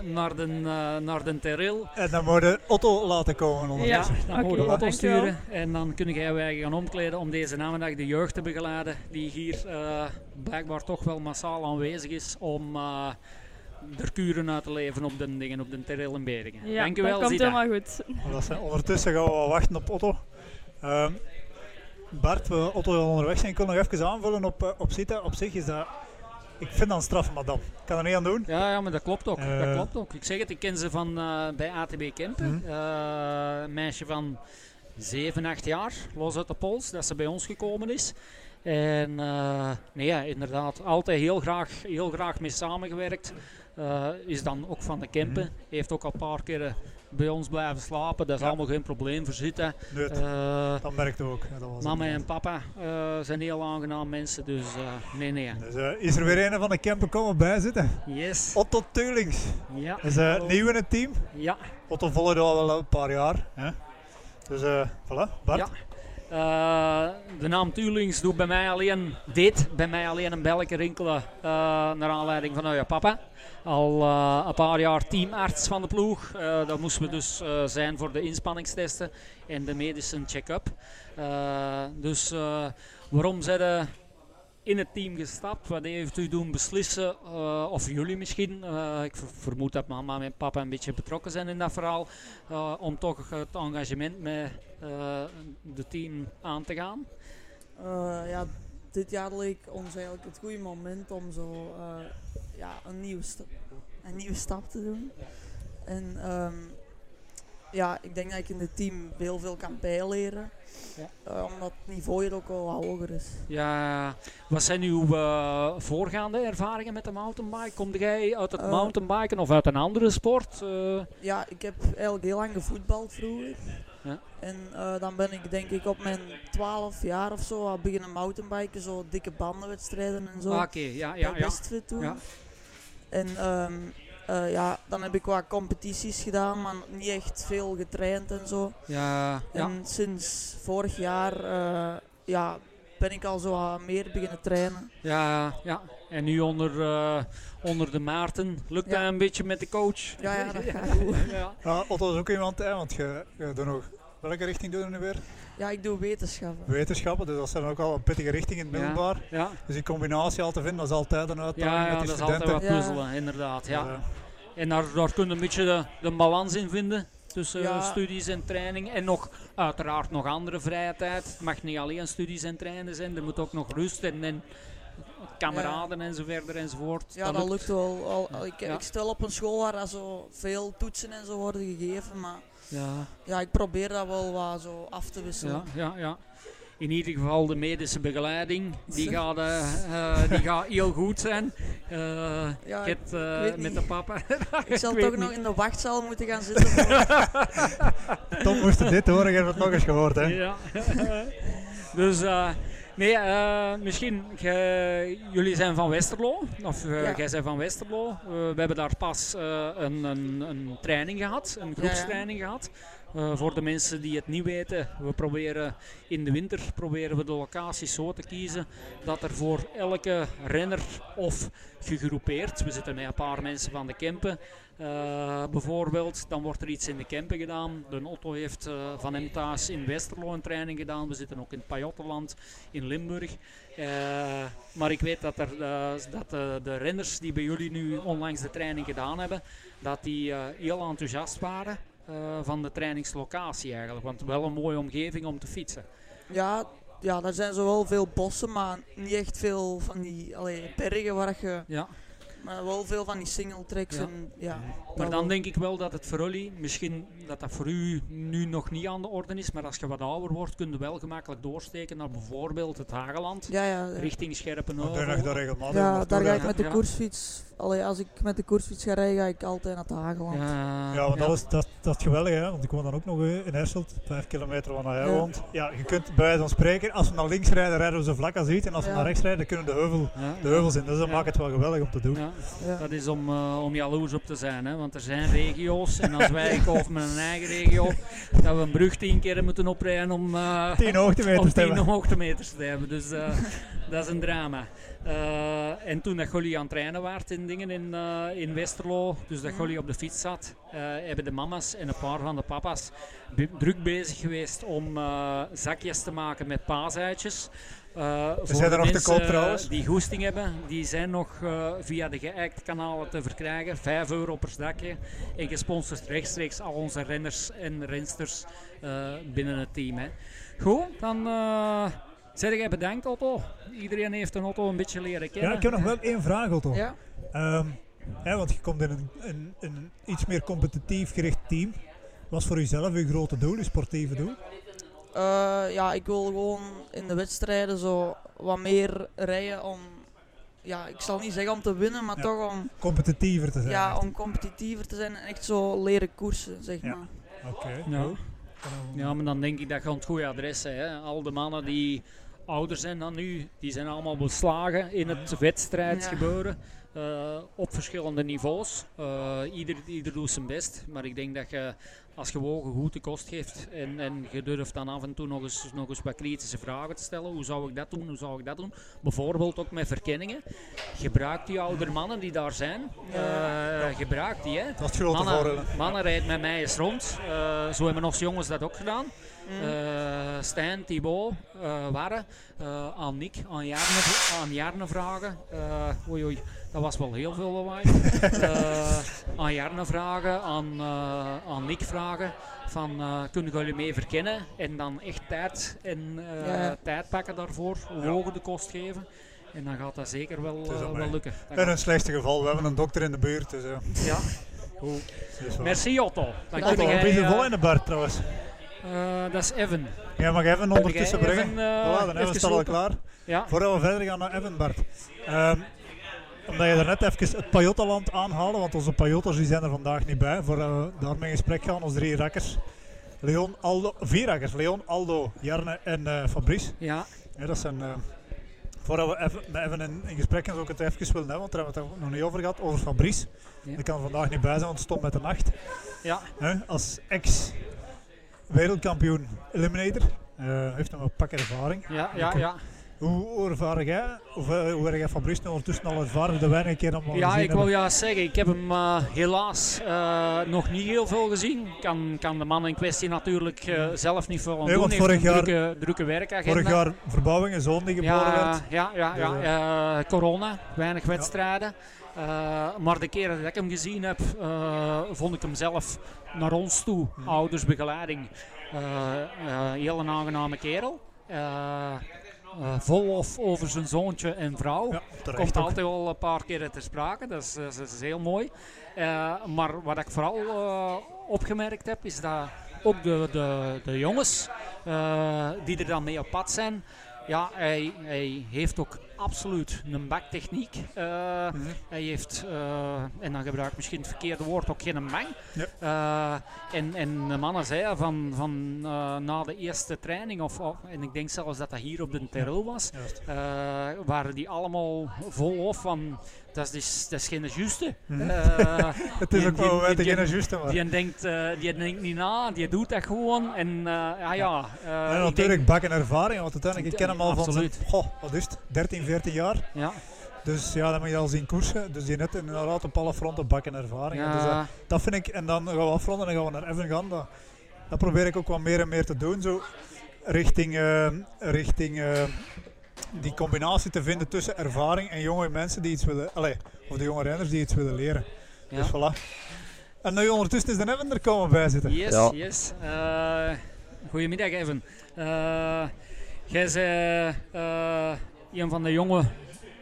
naar, de, eh, naar de Terril. En dan moeten Otto laten komen Ja, ondertussen. dan Oké, moeten we Otto sturen. En dan kun jij wij gaan omkleden om deze namiddag de jeugd te begeleiden. Die hier eh, blijkbaar toch wel massaal aanwezig is om eh er kuren uit te leven op de dingen op de Terril in Beringen. Ja, Dankjewel, dat komt Zita. helemaal goed. Dat zijn- Ondertussen gaan we wel wachten op Otto. Ehm, Bart, we Otto al onderweg zijn, ik wil nog even aanvullen op, eh, op Sita. Op zich is dat, ik vind dat een straf, madame. Ik kan er niet aan doen. Ja, ja, maar dat klopt ook. Eh. dat klopt ook. Ik zeg het, ik ken ze van eh, bij ATB Kempen. Mhm. Eh, een meisje van 7, 8 jaar, los uit de pols, dat ze bij ons gekomen is. En eh, nee, ja, inderdaad, altijd heel graag, heel graag mee samengewerkt. Eh, is dan ook van de Kempen. Mhm. Heeft ook al een paar keer bij ons blijven slapen. Dat is Ja. allemaal geen probleem voor zitten. Eh, dat merkte ook. Dat was mama en papa eh, zijn heel aangenaam mensen. Dus eh, nee, nee. Dus, eh, is er weer een van de campen komen bij zitten? Yes. Otto Teulings. Ja. is eh, nieuw in het team. Ja. Otto volgt al wel een paar jaar. Hè? Dus eh voilà, Bart. Ja. Eh, de naam Tuurlings doet bij mij alleen, deed bij mij alleen een belletje rinkelen uh, naar aanleiding van uh, papa. Al uh, een paar jaar teamarts van de ploeg. dat moesten we dus zijn voor de inspanningstesten en de medische check-up. dus waarom zeiden in het team gestapt? Wat heeft u doen beslissen, uh, of jullie misschien, uh, ik vermoed dat mama en papa een beetje betrokken zijn in dat verhaal, uh, om toch het engagement met de team aan te gaan? ja, dit jaar leek ons eigenlijk het goede moment om zo ja, een, nieuwe een nieuwe stap te doen. En um, ja, ik denk dat ik in het team heel veel kan bijleren. Ja. Uh, omdat het niveau hier ook wel hoger is. Ja, wat zijn uw uh, voorgaande ervaringen met de mountainbike? Kom jij uit het uh, mountainbiken of uit een andere sport? Ja, ik heb eigenlijk heel lang gevoetbald vroeger. Ja. En dan ben ik denk ik op mijn 12 jaar of zo beginnen mountainbiken, zo dikke bandenwedstrijden en zo. Ah, oké, okay. ja, ja, ja. toen. Ja. En um, uh, ja, dan heb ik wat competities gedaan, maar niet echt veel getraind en zo. Ja, en ja. sinds vorig jaar uh, ja, ben ik al zo meer beginnen trainen. Ja, ja. En nu onder, uh, onder de Maarten, lukt ja. dat een beetje met de coach? Ja, ja dat gaat goed. ja. ja, Otto is ook iemand, hè, want je, je doet nog... Welke richting doe je nu weer? Ja, ik doe wetenschappen. Wetenschappen, dus dat zijn ook al een pittige richting in het middelbaar. Ja, ja. Dus die combinatie al te vinden, dat is altijd een uitdaging ja, met die dat studenten. is altijd wat puzzelen, inderdaad. Ja. En daar, daar kun je een beetje de, de balans in vinden tussen Ja. studies en training. En nog, uiteraard nog andere vrije tijd. Het mag niet alleen studies en trainen zijn, er moet ook nog rust en, en kameraden en zo verder enzovoort. Ja, dat lukt wel. Al, al- ik, Ja. ik stel op een school waar er zo veel toetsen en zo worden gegeven, maar Ja, ja, ik probeer dat wel wat zo af te wisselen. ja, ja, ja. In ieder geval de medische begeleiding, die gaat, eh, eh, die gaat heel goed zijn. Eh Ja, ik, eh, weet met niet. de papa. ik zal toch niet. nog in de wachtzaal moeten gaan zitten. voor- Tom moest dit horen, je hebt het nog eens gehoord. Hè? Ja. dus eh, nee, eh, misschien, gij- jullie zijn van Westerlo, of eh, Ja. jij bent van Westerlo. Eh, we hebben daar pas een, een, een training gehad, een groepstraining gehad. Eh, voor de mensen die het niet weten, we proberen in de winter proberen we de locaties zo te kiezen dat er voor elke renner of gegroepeerd, we zitten met een paar mensen van de Kempen, eh, bijvoorbeeld, dan wordt er iets in de Kempen gedaan. De Otto heeft eh, van hem thuis in Westerlo een training gedaan. We zitten ook in het Pajottenland in Limburg. Maar ik weet dat, er, dat de, renners die bij jullie nu onlangs de training gedaan hebben, dat die heel enthousiast waren van de trainingslocatie eigenlijk. Want wel een mooie omgeving om te fietsen. ja, ja, daar zijn zo wel veel bossen, maar niet echt veel van die allee, bergen waar je... Ja. Maar wel veel van die single tracks Ja. en ja. Maar dan wel. denk ik wel dat het voor jullie, misschien dat dat voor u nu nog niet aan de orde is, maar als je wat ouder wordt, kun je wel gemakkelijk doorsteken naar bijvoorbeeld het Hageland, Ja, ja. ja. richting Scherpenheuvel. daar regelmatig Ja, daar ga ik met de Ja. koersfiets. Allee, als ik met de koersfiets ga rijden, ga ik altijd naar het Hageland. Ja, Ja, want Dat, is, dat, dat is geweldig, hè? want ik woon dan ook nog eh, in Herselt, vijf kilometer van waar hij Ja. woont. Ja, je kunt bij wijze van spreken, als we naar links rijden, rijden we zo vlak als iets, en als we naar rechts rijden, dan kunnen we de heuvel, Ja, de heuvels in. Dus dat Ja. maakt het wel geweldig om te doen. ja. Ja. Dat is om, eh, om jaloers op te zijn, hè? want er zijn regio's en als wij een eigen regio, dat we een brug tien keer moeten oprijden om, eh, 10 hoogtemeters te hebben. 10 hoogtemeters te hebben. Dus eh, dat is een drama. Eh, en toen dat jullie aan het trainen waart in dingen in, in Westerlo, dus dat jullie op de fiets zat, hebben de mama's en een paar van de papa's druk bezig geweest om zakjes te maken met paasuitjes. Eh, voor zijn de er nog te koop trouwens. Die goesting hebben, die zijn nog eh, via de geëikte kanalen te verkrijgen. 5 euro per zakje. En gesponsord rechtstreeks al onze renners en rensters eh, binnen het team. Hè. Goed, dan uh, zeg jij bedankt Otto. Iedereen heeft een Otto een beetje leren kennen. Ja, ik heb nog wel één vraag, Otto. Ja. Ehm, hè, want je komt in een, een, een iets meer competitief gericht team. Wat voor jezelf je grote doel, je sportieve doel? Eh, ja, ik wil gewoon in de wedstrijden zo wat meer rijden om, ja, ik zal niet zeggen om te winnen, maar Ja. toch om, Competitiever te zijn. ja, echt. om competitiever te zijn en echt zo leren koersen, zeg Ja. maar. Oké, Ja. cool. Ja, maar dan denk ik dat je aan het goede adres bent. Hè. Al de mannen die ouder zijn dan u, die zijn allemaal beslagen in het wedstrijdsgebeuren. Eh, op verschillende niveaus. Eh, ieder, ieder doet zijn best, maar ik denk dat je als je wogen goed de kost geeft en, en je durft dan af en toe nog eens, nog eens wat kritische vragen te stellen. Hoe zou ik dat doen? Hoe zou ik dat doen? Bijvoorbeeld ook met verkenningen. Gebruik die oudere mannen die daar zijn. Eh, gebruik die. Hè. Dat is grote voordeel. Mannen, mannen rijden met mij eens rond. Eh, zo hebben ons jongens dat ook gedaan. Mm. Eh, Stijn, Thibaut, eh Warre, eh, aan Nick, aan Jarne, aan Jarne vragen. Eh, oei, oei, dat was wel heel veel lawaai. Eh, aan Jarne vragen, aan, eh, aan Nick vragen. Van, eh, kunnen jullie mee verkennen? En dan echt tijd, en, eh, Ja. tijd pakken daarvoor, wogen de kost geven. En dan gaat dat zeker wel, wel lukken. Dat In een slechtste geval, we hebben een dokter in de buurt. Dus, ja. wel. Merci Otto. Dan Otto, jij, wie is vol in de bar trouwens? eh, dat is Evan. Jij mag even ondertussen brengen. even, voilà, dan even Evan staat al klaar. Ja. Voordat we verder gaan naar Evan Bart. Ehm, omdat je daarnet even het Pajottaland aanhaalde, want onze Pajotters die zijn er vandaag niet bij. Voordat we daarmee in gesprek gaan, onze drie rakkers. Leon, Aldo, vier rakkers. Leon, Aldo, Jarne en eh, Fabrice. Ja, Ja, dat zijn... eh, voordat we even, in, in gesprek gaan, zou ik het even willen hebben, want daar hebben we het nog niet over gehad, over Fabrice. Ja. Die kan vandaag niet bij zijn, want het stond met de nacht. ja. Als ex-wereldkampioen Eliminator. eh, heeft nog een pak ervaring. Ja, ja, ja. Hoe, ervaar jij, of eh, hoe heb jij Fabrice nu ondertussen al ervaren? De weinig keer allemaal Ja, ik wil ja zeggen, ik heb hem eh, helaas eh, nog niet heel veel gezien. Kan, kan de man in kwestie natuurlijk zelf niet veel aan Nee, doen. want Heeft vorig jaar- drukke, drukke werkagenda. Vorig jaar verbouwing, een zoon die geboren ja, werd. ja, ja, ja. corona, weinig wedstrijden. Maar de keren dat ik hem gezien heb, vond ik hem zelf naar ons toe, Hmm. oudersbegeleiding, eh, heel een aangename kerel. Eh, eh, vol lof over zijn zoontje en vrouw. Ja, Komt ook. altijd wel een paar keer ter sprake, dat is, dat is- heel mooi. Eh, maar wat ik vooral eh, opgemerkt heb, is dat ook de, de, de jongens eh, die er dan mee op pad zijn, ja, hij, hij heeft ook absoluut een baktechniek. Eh, Mhm. Hij heeft, eh, en dan gebruik ik misschien het verkeerde woord, ook geen bang. Eh, en, en de mannen zeiden van, van na de eerste training, of, of- en ik denk zelfs dat dat hier op de Terrel was, waren die allemaal vol of van, dat is, dus- dat is geen juiste. Mhm. Eh, Het is die- ook wel die- die- geen juiste, maar... die, denkt, eh, die denkt niet na, die doet dat gewoon. En eh, ja, ja. eh, en natuurlijk denk- bakken ervaring, want uiteindelijk, ik ken hem al van goh, wat is het, 13, 14 jaar. ja, Dus ja, dan moet je al zien koersen. Dus die net inderdaad op alle fronten bakken ervaring. Dus, eh, ja, dat vind ik, en dan gaan we afronden en dan gaan we naar Evan gaan. Dat, dat probeer ik ook wat meer en meer te doen. Zo richting, eh, richting eh, die combinatie te vinden tussen ervaring en jonge mensen die iets willen, allee, of de jonge renners die iets willen leren. ja. Dus voilà. En nu ondertussen is de Evan er komen bij zitten. Yes, Ja. yes. Eh, goedemiddag, Evan. Eh, jij bent eh, een van de jonge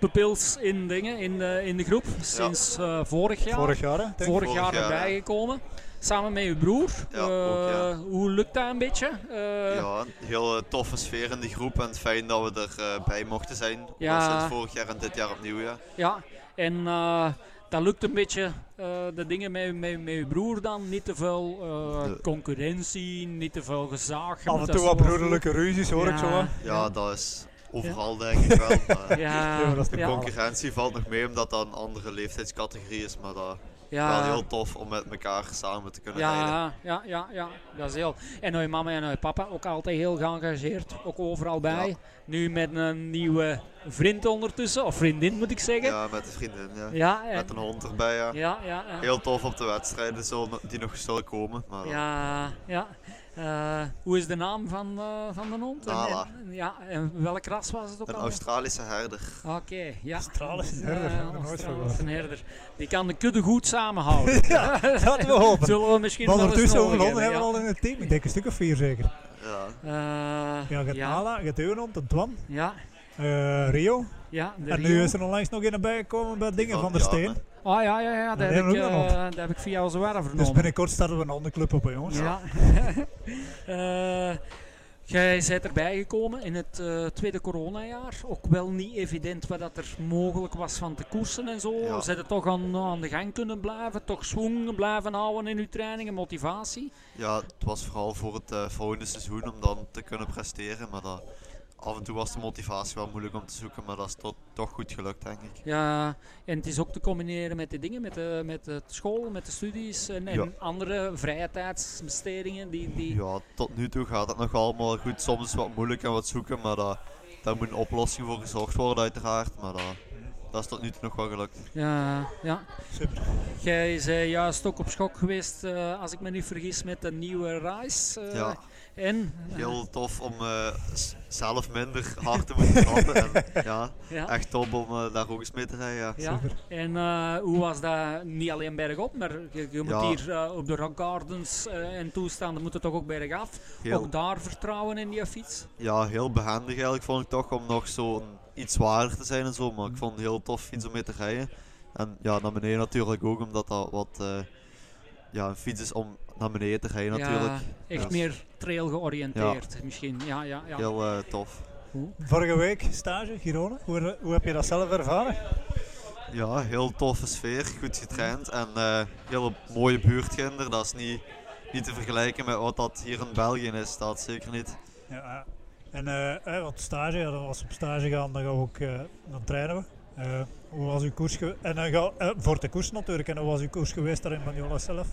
pupils in, dingen, in, de, in de groep sinds eh, vorig jaar. Vorig jaar, hè? denk ik. Vorig Vorig jaar jaar, erbij gekomen. Samen met je broer. Ja, Eh, ook, ja. Hoe lukt dat een beetje? Eh, Ja, een heel eh, toffe sfeer in de groep en fijn dat we erbij bij mochten zijn. Ja. Ja. Sinds vorig jaar en dit jaar opnieuw, ja. Ja, en eh, dat lukt een beetje, eh, de dingen met, met, met je broer dan. Niet te veel eh, De- concurrentie, niet te veel gezaag. Je Af en toe wat broederlijke ruzies hoor ik zo wat. Ja, dat is overal denk ik wel. Maar Ja, Ja, dat is de ja, concurrentie valt nog mee omdat dat een andere leeftijdscategorie is. Maar dat is ja. wel heel tof om met elkaar samen te kunnen rijden. Ja, ja, ja, ja, dat is heel. En je mama en je papa ook altijd heel geëngageerd, ook overal bij. Ja. Nu met een nieuwe vriend ondertussen, of vriendin moet ik zeggen. Ja, met een vriendin, ja. Ja, en- Met een hond erbij, ja. ja, ja, ja. Heel tof op de wedstrijden die nog zullen komen. Maar Ja, ja. Eh, hoe is de naam van, eh, van de hond? En- Nala. en- ja, en welk ras was het ook Een al? Australische herder. Oké, ja. Australische herder, van Australische herder. Die kan de kudde goed samenhouden. ja, laten we hopen. Zullen we misschien wel ondertussen honden hebben we al in het team? Ik denk een stuk of vier zeker. Ja. Eh, Ja, je hebt ja, Nala, je hebt Eunhond, de Twan, ja, eh, Rio. ja, de En Rio. nu is er onlangs nog een bij gekomen bij dingen van der Ja, Steen. Oh ja, ja, ja, dat, heb ik, eh, dat heb ik via onze Dus vernomen. binnenkort starten we een hondenclub op, hè, jongens. Ja. Eh, jij bent erbij gekomen in het eh, tweede coronajaar. Ook wel niet evident wat dat er mogelijk was van te koersen en zo. Ja. Zijn er toch aan, aan de gang kunnen blijven? Toch swing blijven houden in uw training en motivatie? ja, het was vooral voor het eh, volgende seizoen om dan te kunnen presteren. Maar dat af en toe was de motivatie wel moeilijk om te zoeken, maar dat is tot, toch goed gelukt, denk ik. Ja, en het is ook te combineren met de dingen, met de, met de school, met de studies en, andere vrije tijdsbestedingen. Die, die, Ja, tot nu toe gaat het nog allemaal goed. Soms is wat moeilijk en wat zoeken, maar dat, daar moet een oplossing voor gezorgd worden, uiteraard. Maar dat, dat is tot nu toe nog wel gelukt. Ja, ja. Super. Jij zei juist ook op schok geweest, eh, als ik me niet vergis, met de nieuwe Rise. eh, Ja. En? Heel tof om eh, zelf minder hard te moeten trappen. en, ja, Ja. echt top om eh, daar ook eens mee te rijden. Ja. Ja, en eh, hoe was dat niet alleen bergop, maar je, je moet Ja. hier op de rock gardens eh, en toestanden moeten toch ook bergaf. Heel- Ook daar vertrouwen in die fiets. ja, heel behendig eigenlijk vond ik toch om nog zo iets zwaarder te zijn en zo. Maar ik vond het heel tof fiets om mee te rijden. En ja, naar beneden natuurlijk ook, omdat dat wat eh, ja, een fiets is om naar beneden te rijden natuurlijk. Ja, echt Ja, meer trail georiënteerd misschien. Ja, ja, ja. Heel eh, tof. Vorige week stage, Girona. Hoe, hoe heb je dat zelf ervaren? Ja, heel toffe sfeer, goed getraind en eh hele mooie buurtkinder. Dat is niet, niet te vergelijken met wat dat hier in België is, dat zeker niet. Ja, en eh, eh, wat stage, ja, als we op stage gaan, dan gaan we ook eh, dan trainen we. Eh, hoe was uw koers geweest? En dan ga, voor de koers natuurlijk. En hoe was uw koers geweest daar in Maniola zelf?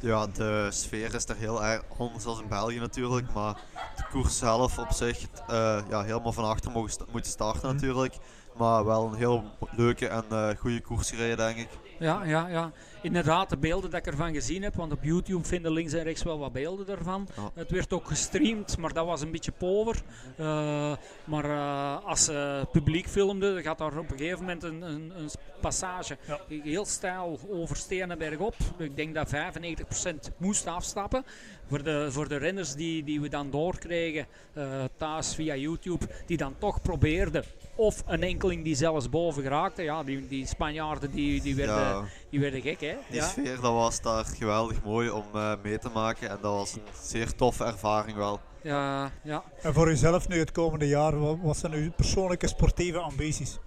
Ja, de sfeer is er heel erg anders dan in België natuurlijk, maar de koers zelf op zich, eh, ja, helemaal van achter mogen sta- moeten starten Mhm. natuurlijk. Maar wel een heel leuke en eh, goede koers gereden denk ik. Ja, ja, ja. Inderdaad, de beelden dat ik ervan gezien heb, want op YouTube vinden links en rechts wel wat beelden daarvan. Ja. Het werd ook gestreamd, maar dat was een beetje pover. Eh, maar eh, als ze publiek filmden, gaat daar op een gegeven moment een, een, een passage Ja. heel stijl over stenen bergop. Ik denk dat 95% moest afstappen. Voor de, voor de renners die, die we dan doorkregen eh, thuis via YouTube, die dan toch probeerden. Of een enkeling die zelfs boven geraakte. Ja, die, die Spanjaarden die, die, werden, Ja, die werden gek, hè? die Ja. sfeer dat was daar geweldig mooi om eh, mee te maken en dat was een zeer toffe ervaring wel. Ja, ja. En voor uzelf nu het komende jaar, wat, wat zijn uw persoonlijke sportieve ambities?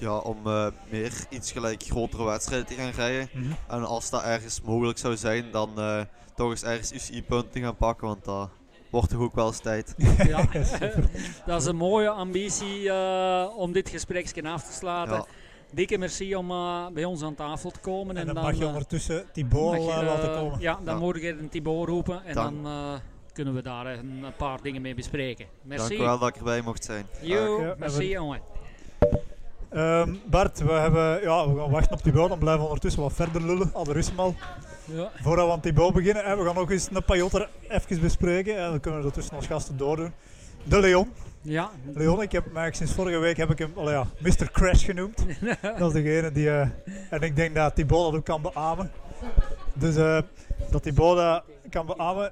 Ja, om eh, meer iets gelijk grotere wedstrijden te gaan rijden. En als dat ergens mogelijk zou zijn, dan eh, toch eens ergens UCI-punten te gaan pakken, want dat wordt toch ook wel eens tijd. ja. dat is een mooie ambitie eh, om dit gespreksje af te sluiten. Ja. Dikke merci om eh, bij ons aan tafel te komen. En dan mag je eh, ondertussen eh, laten komen. Ja, dan Ja. morgen een Thibaut roepen en Dank. dan eh, kunnen we daar een, een paar dingen mee bespreken. Merci. Dank u wel dat ik erbij mocht zijn. Yo, Ja, merci jongen. Ehm, Bart, we, hebben, ja, we gaan wachten op Thibaut, dan blijven we ondertussen wat verder lullen. Al de rust maar. Ja. Voordat we aan Thibaut beginnen, hè, we gaan nog eens een Pajotter even bespreken. En dan kunnen we dat tussen als gasten doordoen. De Leon. Ja, Leon, ik heb eigenlijk sinds vorige week heb ik hem ja, Mr. Crash genoemd. dat is degene die... eh, en ik denk dat Thibaut dat ook kan beamen. Dus eh, dat Thibaut dat kan beamen.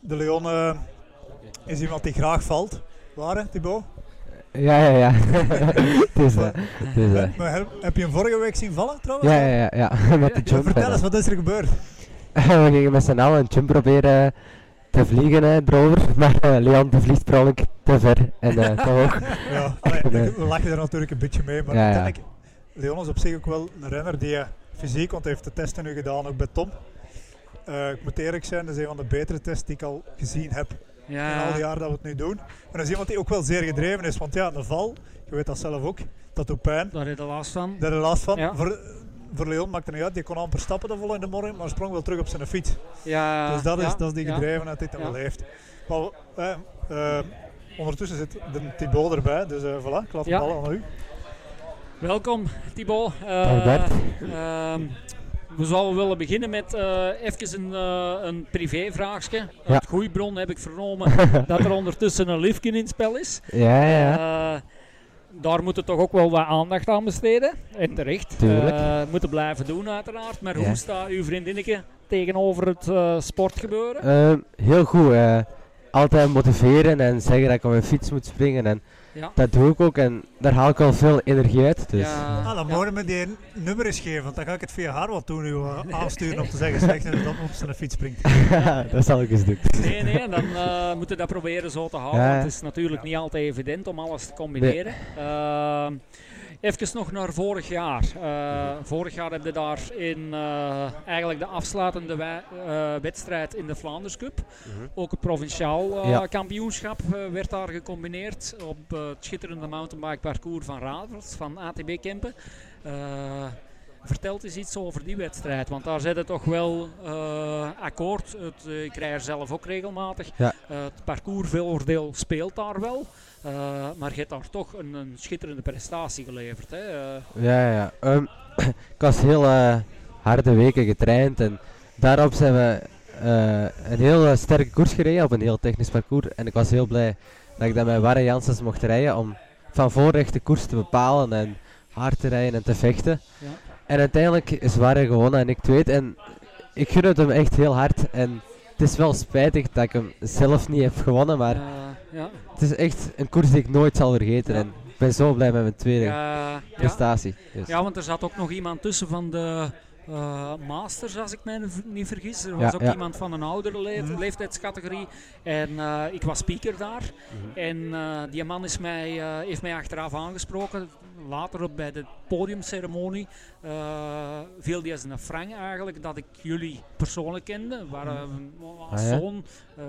De Leon eh, is iemand die graag valt. Waar hè, Thibaut? Ja, ja, ja. het is dat. Het is dat. Maar heb, heb je hem vorige week zien vallen trouwens? Ja, ja, ja, ja. Met de Ja, jump. vertel en, eens, wat is er gebeurd? eh, We gingen met z'n allen een jump proberen te vliegen hè, erover. Maar eh, Leon de vliegt per ongeluk te ver. En eh toch ook. Ja, allee, we lachen er natuurlijk een beetje mee, maar Ja, uiteindelijk, Leon is op zich ook wel een renner die eh, fysiek, want hij heeft de testen nu gedaan, ook bij Tom. Eh, ik moet eerlijk zijn, dat is een van de betere tests die ik al gezien heb in al ja, die jaren dat we het nu doen. Maar dat is iemand die ook wel zeer gedreven is, want ja, de val, je weet dat zelf ook, dat doet pijn. daar heb je last van. Daar heb je last van. Ja. Voor, voor Leon maakt het niet uit, die kon amper stappen de volgende morgen, maar sprong wel terug op zijn fiets. Ja, dus dat is, ja, dat is die ja. gedrevenheid die hij Ja. wel heeft. Maar eh, eh, ondertussen zit de Thibaut erbij, dus eh voilà, ik laat Ja. de bal aan u. Welkom Thibaut. Eh, we zouden willen beginnen met eh even een, eh een privévraagje. Ja. Uit Goeibron heb ik vernomen dat er ondertussen een liftje in het spel is. Ja, ja. Eh, daar moeten toch ook wel wat aandacht aan besteden. En terecht. Tuurlijk. Moeten blijven doen uiteraard. Maar Ja. hoe staat uw vriendinnetje tegenover het sportgebeuren? Heel goed. altijd motiveren en zeggen dat ik op mijn fiets moet springen. En ja. dat doe ik ook. En daar haal ik al veel energie uit. Dus. Ja, Ah, dan mogen we die nummer eens geven, want dan ga ik het via haar wat doen, nu eh, aansturen om te zeggen, zeg dat hij op zijn fiets springt. dat zal ik eens doen. Nee, nee, dan eh, moeten we dat proberen zo te houden. Ja. Het is natuurlijk niet altijd evident om alles te combineren. Ehm, Even nog naar vorig jaar. Eh, vorig jaar hebben we daar in eh, eigenlijk de afsluitende wij- eh, wedstrijd in de Vlaanders Cup. Ook het provinciaal Ja. kampioenschap werd daar gecombineerd op het schitterende mountainbike parcours van Raders, van ATB Kempen. Vertel eens iets over die wedstrijd, want daar zit het toch wel akkoord. Het, eh, ik rij er zelf ook regelmatig. Ja. Het parcours veeloordeel speelt daar wel. Eh, maar je hebt daar toch een, een schitterende prestatie geleverd. Hè? Eh, Ja, ja. Ehm, ik was heel eh, harde weken getraind en daarop zijn we een heel sterke koers gereden op een heel technisch parcours. En ik was heel blij dat ik dat met Warren Janssens mocht rijden om van voorrecht de koers te bepalen en hard te rijden en te vechten. Ja. En uiteindelijk is Warren gewonnen en ik tweede. En ik gun het hem echt heel hard. En het is wel spijtig dat ik hem zelf niet heb gewonnen, maar ja. het is echt een koers die ik nooit zal vergeten. En ik ben zo blij met mijn tweede prestatie. Dus. ja, want er zat ook nog iemand tussen van de eh, Masters, als ik mij niet vergis. Er was Ja, ook ja. iemand van een oudere Mhm. leeftijdscategorie. En eh, ik was speaker daar. Mhm. En eh, die man is mij, eh, heeft mij achteraf aangesproken. Later op bij de podiumceremonie eh, viel die als een frank eigenlijk dat ik jullie persoonlijk kende. Waar, eh, als Ah, ja? zoon, eh,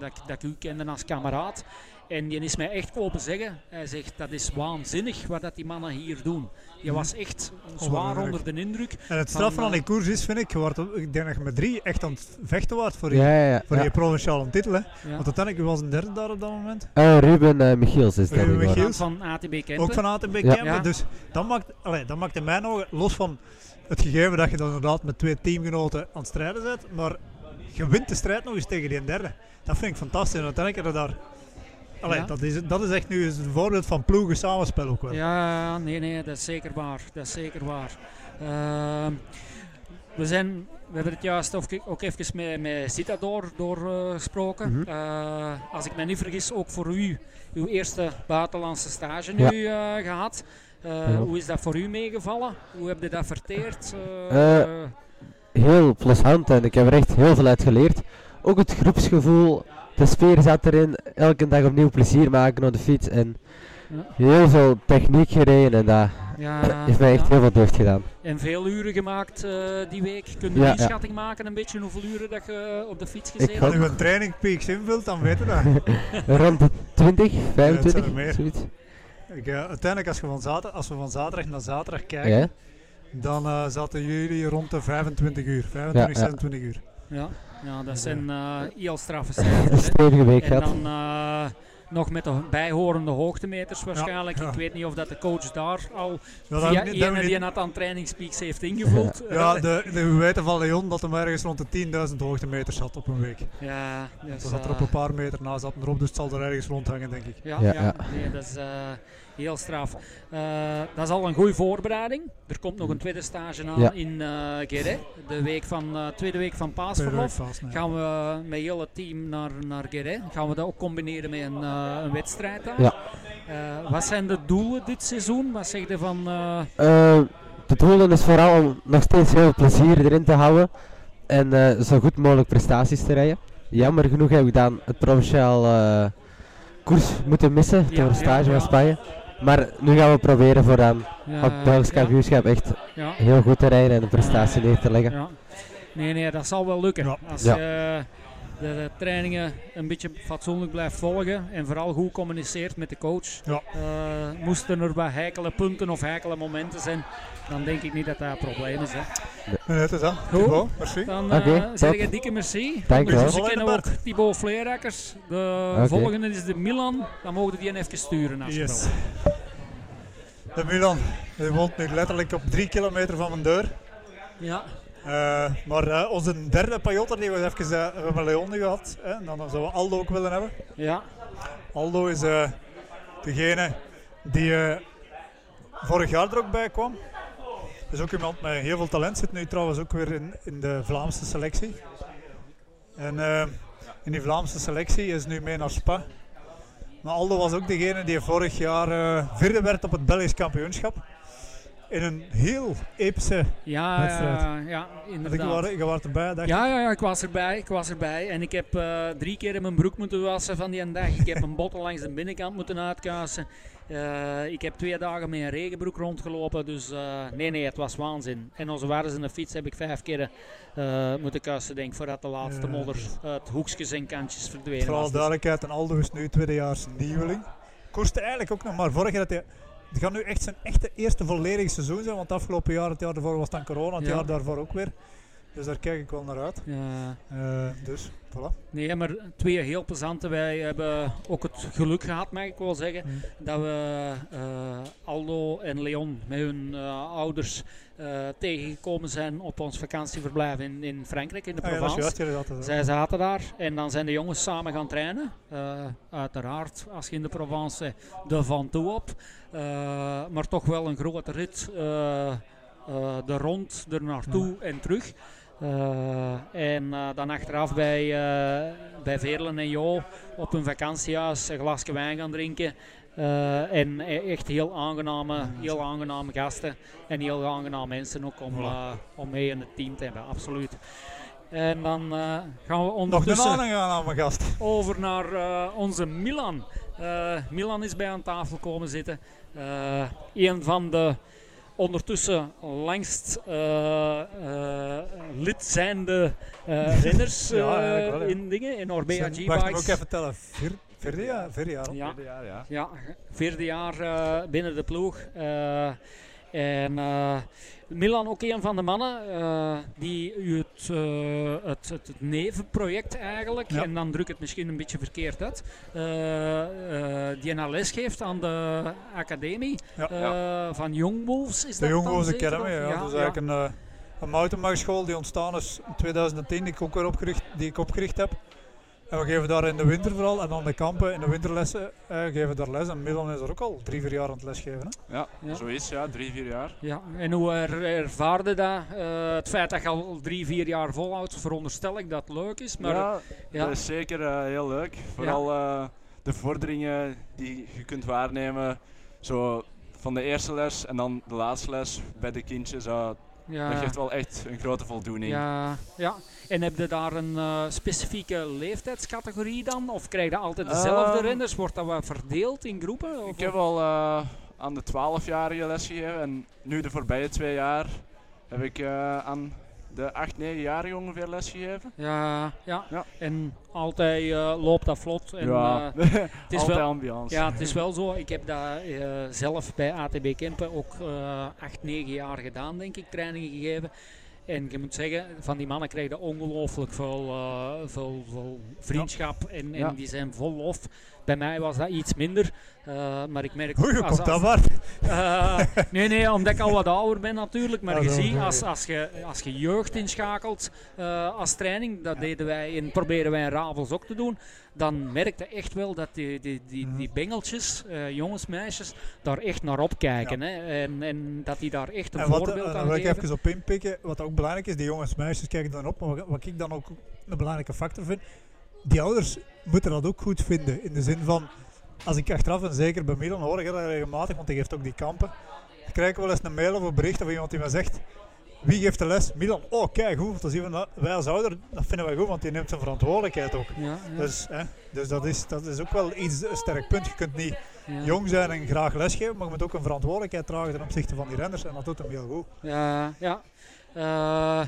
dat, dat ik u kende als kameraad. En die is mij echt komen zeggen. Hij zegt dat is waanzinnig wat dat die mannen hier doen. Je was echt zwaar onder de indruk. En het straf van eh, die koers is, vind ik, je wordt, ik denk dat je met drie echt aan het vechten wordt voor, die, Ja, ja, ja. voor ja. die provinciale titel. Hè. Ja. Want uiteindelijk was een derde daar op dat moment. Eh, Ruben eh, Michiels is dat Ruben. Michiels. van ATB Kempen. Ook van ATB Ja. Kempen. Ja. Dus dat maakt, allee, dat maakt in mijn ogen, los van het gegeven dat je dan inderdaad met twee teamgenoten aan het strijden bent, maar je wint de strijd nog eens tegen die derde. Dat vind ik fantastisch. En uiteindelijk heb je daar... Allee, Ja. dat, is, dat is echt nu eens een voorbeeld van ploegen samenspel ook wel. Ja, nee, nee, dat is zeker waar. Dat is zeker waar. Ehm, we, zijn, we hebben het juist ook, ook even met, met Zita door, doorgesproken. Mhm. Eh, als ik me niet vergis, ook voor u, uw eerste buitenlandse stage nu Ja. eh, gehad. Eh, Ja. Hoe is dat voor u meegevallen? Hoe heb je dat verteerd? Heel plezant en ik heb er echt heel veel uit geleerd. Ook het groepsgevoel, de sfeer zat erin. Elke dag opnieuw plezier maken op de fiets en Ja. heel veel techniek gereden en dat ja, heeft mij echt ja. heel veel deugd gedaan. En veel uren gemaakt eh, die week. Kun je Ja, een ja. inschatting maken, een beetje hoeveel uren dat je op de fiets gezeten Als hebt? je een training peaks invult, dan weet je dat. Rond de 20, zijn 25, er meer. zoiets. Ik, eh, uiteindelijk, als, je van zater, als we van zaterdag naar zaterdag kijken, Ja, dan eh, zaten jullie rond de 25 uur. 25, Ja, ja. 26 uur. Ja, ja dat zijn eh heel straffe een cijfers. week En gehad. dan eh, nog met de bijhorende hoogtemeters waarschijnlijk. ja. Ik weet niet of dat de coach daar al Ja, dat via niet- dat die net aan trainingspeaks heeft ingevuld. Ja, de, de, we weten van Leon dat hij ergens rond de 10.000 hoogtemeters zat op een week. ja, dus, Dat zat er op eh, een paar meter na zat erop, dus het zal er ergens rondhangen, denk ik. Ja, Ja, ja, ja. Nee, dat is eh, heel straf. Eh, dat is al een goede voorbereiding. Er komt nog een tweede stage aan Ja. in eh Guéret. De week van, eh, tweede week van paasverlof. week vast, nee. Gaan we met heel het team naar, naar Guéret. Gaan we dat ook combineren met een, eh, een wedstrijd daar. Ja. Eh, wat zijn de doelen dit seizoen? Wat zeg je van... eh, Eh, de doelen is vooral om nog steeds heel veel plezier erin te houden en eh, zo goed mogelijk prestaties te rijden. Jammer genoeg heb ik dan het provinciaal eh, koers moeten missen Ja, door een ja, stage ja. van Spanje. Maar nu gaan we proberen voor dan ja, op het Belgisch ja, kampioenschap echt ja, heel goed te rijden en een prestatie neer te leggen. ja. Nee, nee, dat zal wel lukken. Ja. Als Ja. je de, de trainingen een beetje fatsoenlijk blijft volgen en vooral goed communiceert met de coach. Ja. Eh, moesten er wat heikele punten of heikele momenten zijn, dan denk ik niet dat dat een probleem is. Hè. Nee, het is dat. Goed. Thibaut, merci. Dan eh zeg ik een dikke merci. Dank je wel. Kennen ook Thibaut Vleerakkers. De volgende is de Milan. Dan mogen die even sturen als je Yes. wil. De Milan, die woont nu letterlijk op drie kilometer van mijn deur. Ja, Eh, maar eh, onze derde Pajotter die we even we hebben Leon nu gehad. Hè, en dan zouden we Aldo ook willen hebben. ja, Aldo is eh, degene die vorig jaar er ook bij kwam. is ook iemand met heel veel talent. Zit nu trouwens ook weer in, in de Vlaamse selectie. En in die Vlaamse selectie is nu mee naar Spa. Maar Aldo was ook degene die vorig jaar vierde werd op het Belgisch kampioenschap. In een heel epische Ja, wedstrijd. ja, ja, ik inderdaad. was, je was erbij, dacht Ja, ja, ja, ik was erbij. Ik was erbij. En ik heb eh, drie keer in mijn broek moeten wassen van die dag. Ik heb een botten langs de binnenkant moeten uitkuisen. Eh, ik heb twee dagen met een regenbroek rondgelopen. Dus eh, nee, nee, het was waanzin. En onze waardes in de fiets heb ik vijf keer moeten kuisen, denk ik, voordat de laatste modder uit hoekjes en kantjes verdwenen Vooral was. Dus- duidelijkheid, en Aldo is nu tweedejaars nieuweling. Koerste eigenlijk ook nog maar vorig jaar dat hij... Het gaat nu echt zijn echte eerste volledige seizoen zijn, want het afgelopen jaar, het jaar daarvoor was dan corona, het Ja. jaar daarvoor ook weer. Dus daar kijk ik wel naar uit. Ja. Eh, dus, voilà. Nee, maar twee heel plezante. Wij hebben ook het geluk gehad, mag ik wel zeggen, Mm. dat we eh, Aldo en Leon met hun eh, ouders eh, tegengekomen zijn op ons vakantieverblijf in, in Frankrijk, in de Ah, ja, dat is Provence. juist. Zij zaten daar en dan zijn de jongens samen gaan trainen. Eh, uiteraard, als je in de Provence de van toe op. Eh, maar toch wel een grote rit. de rond er naartoe en terug. En dan achteraf bij, bij Veerlen en Jo op een vakantiehuis een glasje wijn gaan drinken. Eh, en e- echt heel aangename, heel aangename gasten en heel aangename mensen ook om, eh, om mee in het team te hebben, absoluut. En dan eh, gaan we ondertussen mijn gast. over naar eh, onze Milan. Eh, Milan is bij aan tafel komen zitten. Eh een van de ondertussen langst eh, eh, lid zijnde eh renners Ja, eh, in dingen, in Orbea Wacht, moet ik ook G-Bikes. even tellen. Vier, vierde jaar? Vierde jaar. Ja, jaar, ja. ja, vierde jaar eh, binnen de ploeg. Eh, en eh, Milan ook een van de mannen eh, die u het, eh, het, het, het nevenproject eigenlijk, Ja. en dan druk ik het misschien een beetje verkeerd uit, eh, eh, die een les geeft aan de academie Ja. eh, van Young Wolves. Is De dat Young Wolves Academy, of- ja. dat is eigenlijk een, een die ontstaan is in 2010, die ik ook weer opgericht, die ik opgericht heb. En we geven daar in de winter vooral, en dan de kampen in de winterlessen, eh, geven we daar les. En Milan is er ook al drie, vier jaar aan het lesgeven. Hè? Ja, Ja. zoiets, ja, drie, vier jaar. Ja, en hoe er, ervaarde dat? Eh, het feit dat je al drie, vier jaar volhoudt, veronderstel ik dat het leuk is. Maar ja, ja. dat is zeker eh, heel leuk. Vooral eh, de vorderingen die je kunt waarnemen, zo van de eerste les en dan de laatste les bij de kindjes. Ja. Dat geeft wel echt een grote voldoening. Ja, ja. En heb je daar een eh, specifieke leeftijdscategorie dan? Of krijg je altijd dezelfde Ehm, renners? Wordt dat wat verdeeld in groepen? Of- Ik heb al eh, aan de 12-jarige lesgegeven en nu de voorbije twee jaar heb ik eh, aan de 8, 9-jarigen ongeveer lesgegeven. Ja, ja. Ja. En altijd eh, loopt dat vlot. En, ja, eh, is altijd wel- ambiance. ja, het is wel zo. Ik heb dat eh, zelf bij ATB Kempen ook eh 8, 9 jaar gedaan, denk ik, trainingen gegeven. En je moet zeggen, van die mannen krijg je ongelooflijk veel, veel, veel vriendschap en, en Ja. die zijn vol lof. Bij mij was dat iets minder, eh, maar ik merk Hoe komt dat maar? eh, nee, nee, omdat ik al wat ouder ben natuurlijk. Maar Ah, je ziet, als, als, je, als je jeugd inschakelt eh, als training, dat deden wij en proberen wij in Ravels ook te doen, dan merkte echt wel dat die, die, die, Mhm. die bengeltjes, jongens, meisjes, daar echt naar opkijken. Hè? En, en dat die daar echt een En wat, voorbeeld aan wil ik geven. even op inpikken, wat ook belangrijk is, die jongens en meisjes kijken dan op, maar wat ik dan ook een belangrijke factor vind, die ouders moeten dat ook goed vinden, in de zin van, als ik achteraf, en zeker bij Milan hoor ik dat regelmatig, want die geeft ook die kampen, dan krijg ik wel eens een mail of een bericht van iemand die me zegt, wie geeft de les? Milan, oh kijk goed, dan zien we dat, wij als ouder, dat vinden wij goed, want die neemt zijn verantwoordelijkheid ook. Ja, ja, Dus, hè, dus dat, is, dat is ook wel iets, een sterk punt. Je kunt niet ja. jong zijn en graag lesgeven, maar je moet ook een verantwoordelijkheid dragen ten opzichte van die renners en dat doet hem heel goed. Ja, ja. Eh,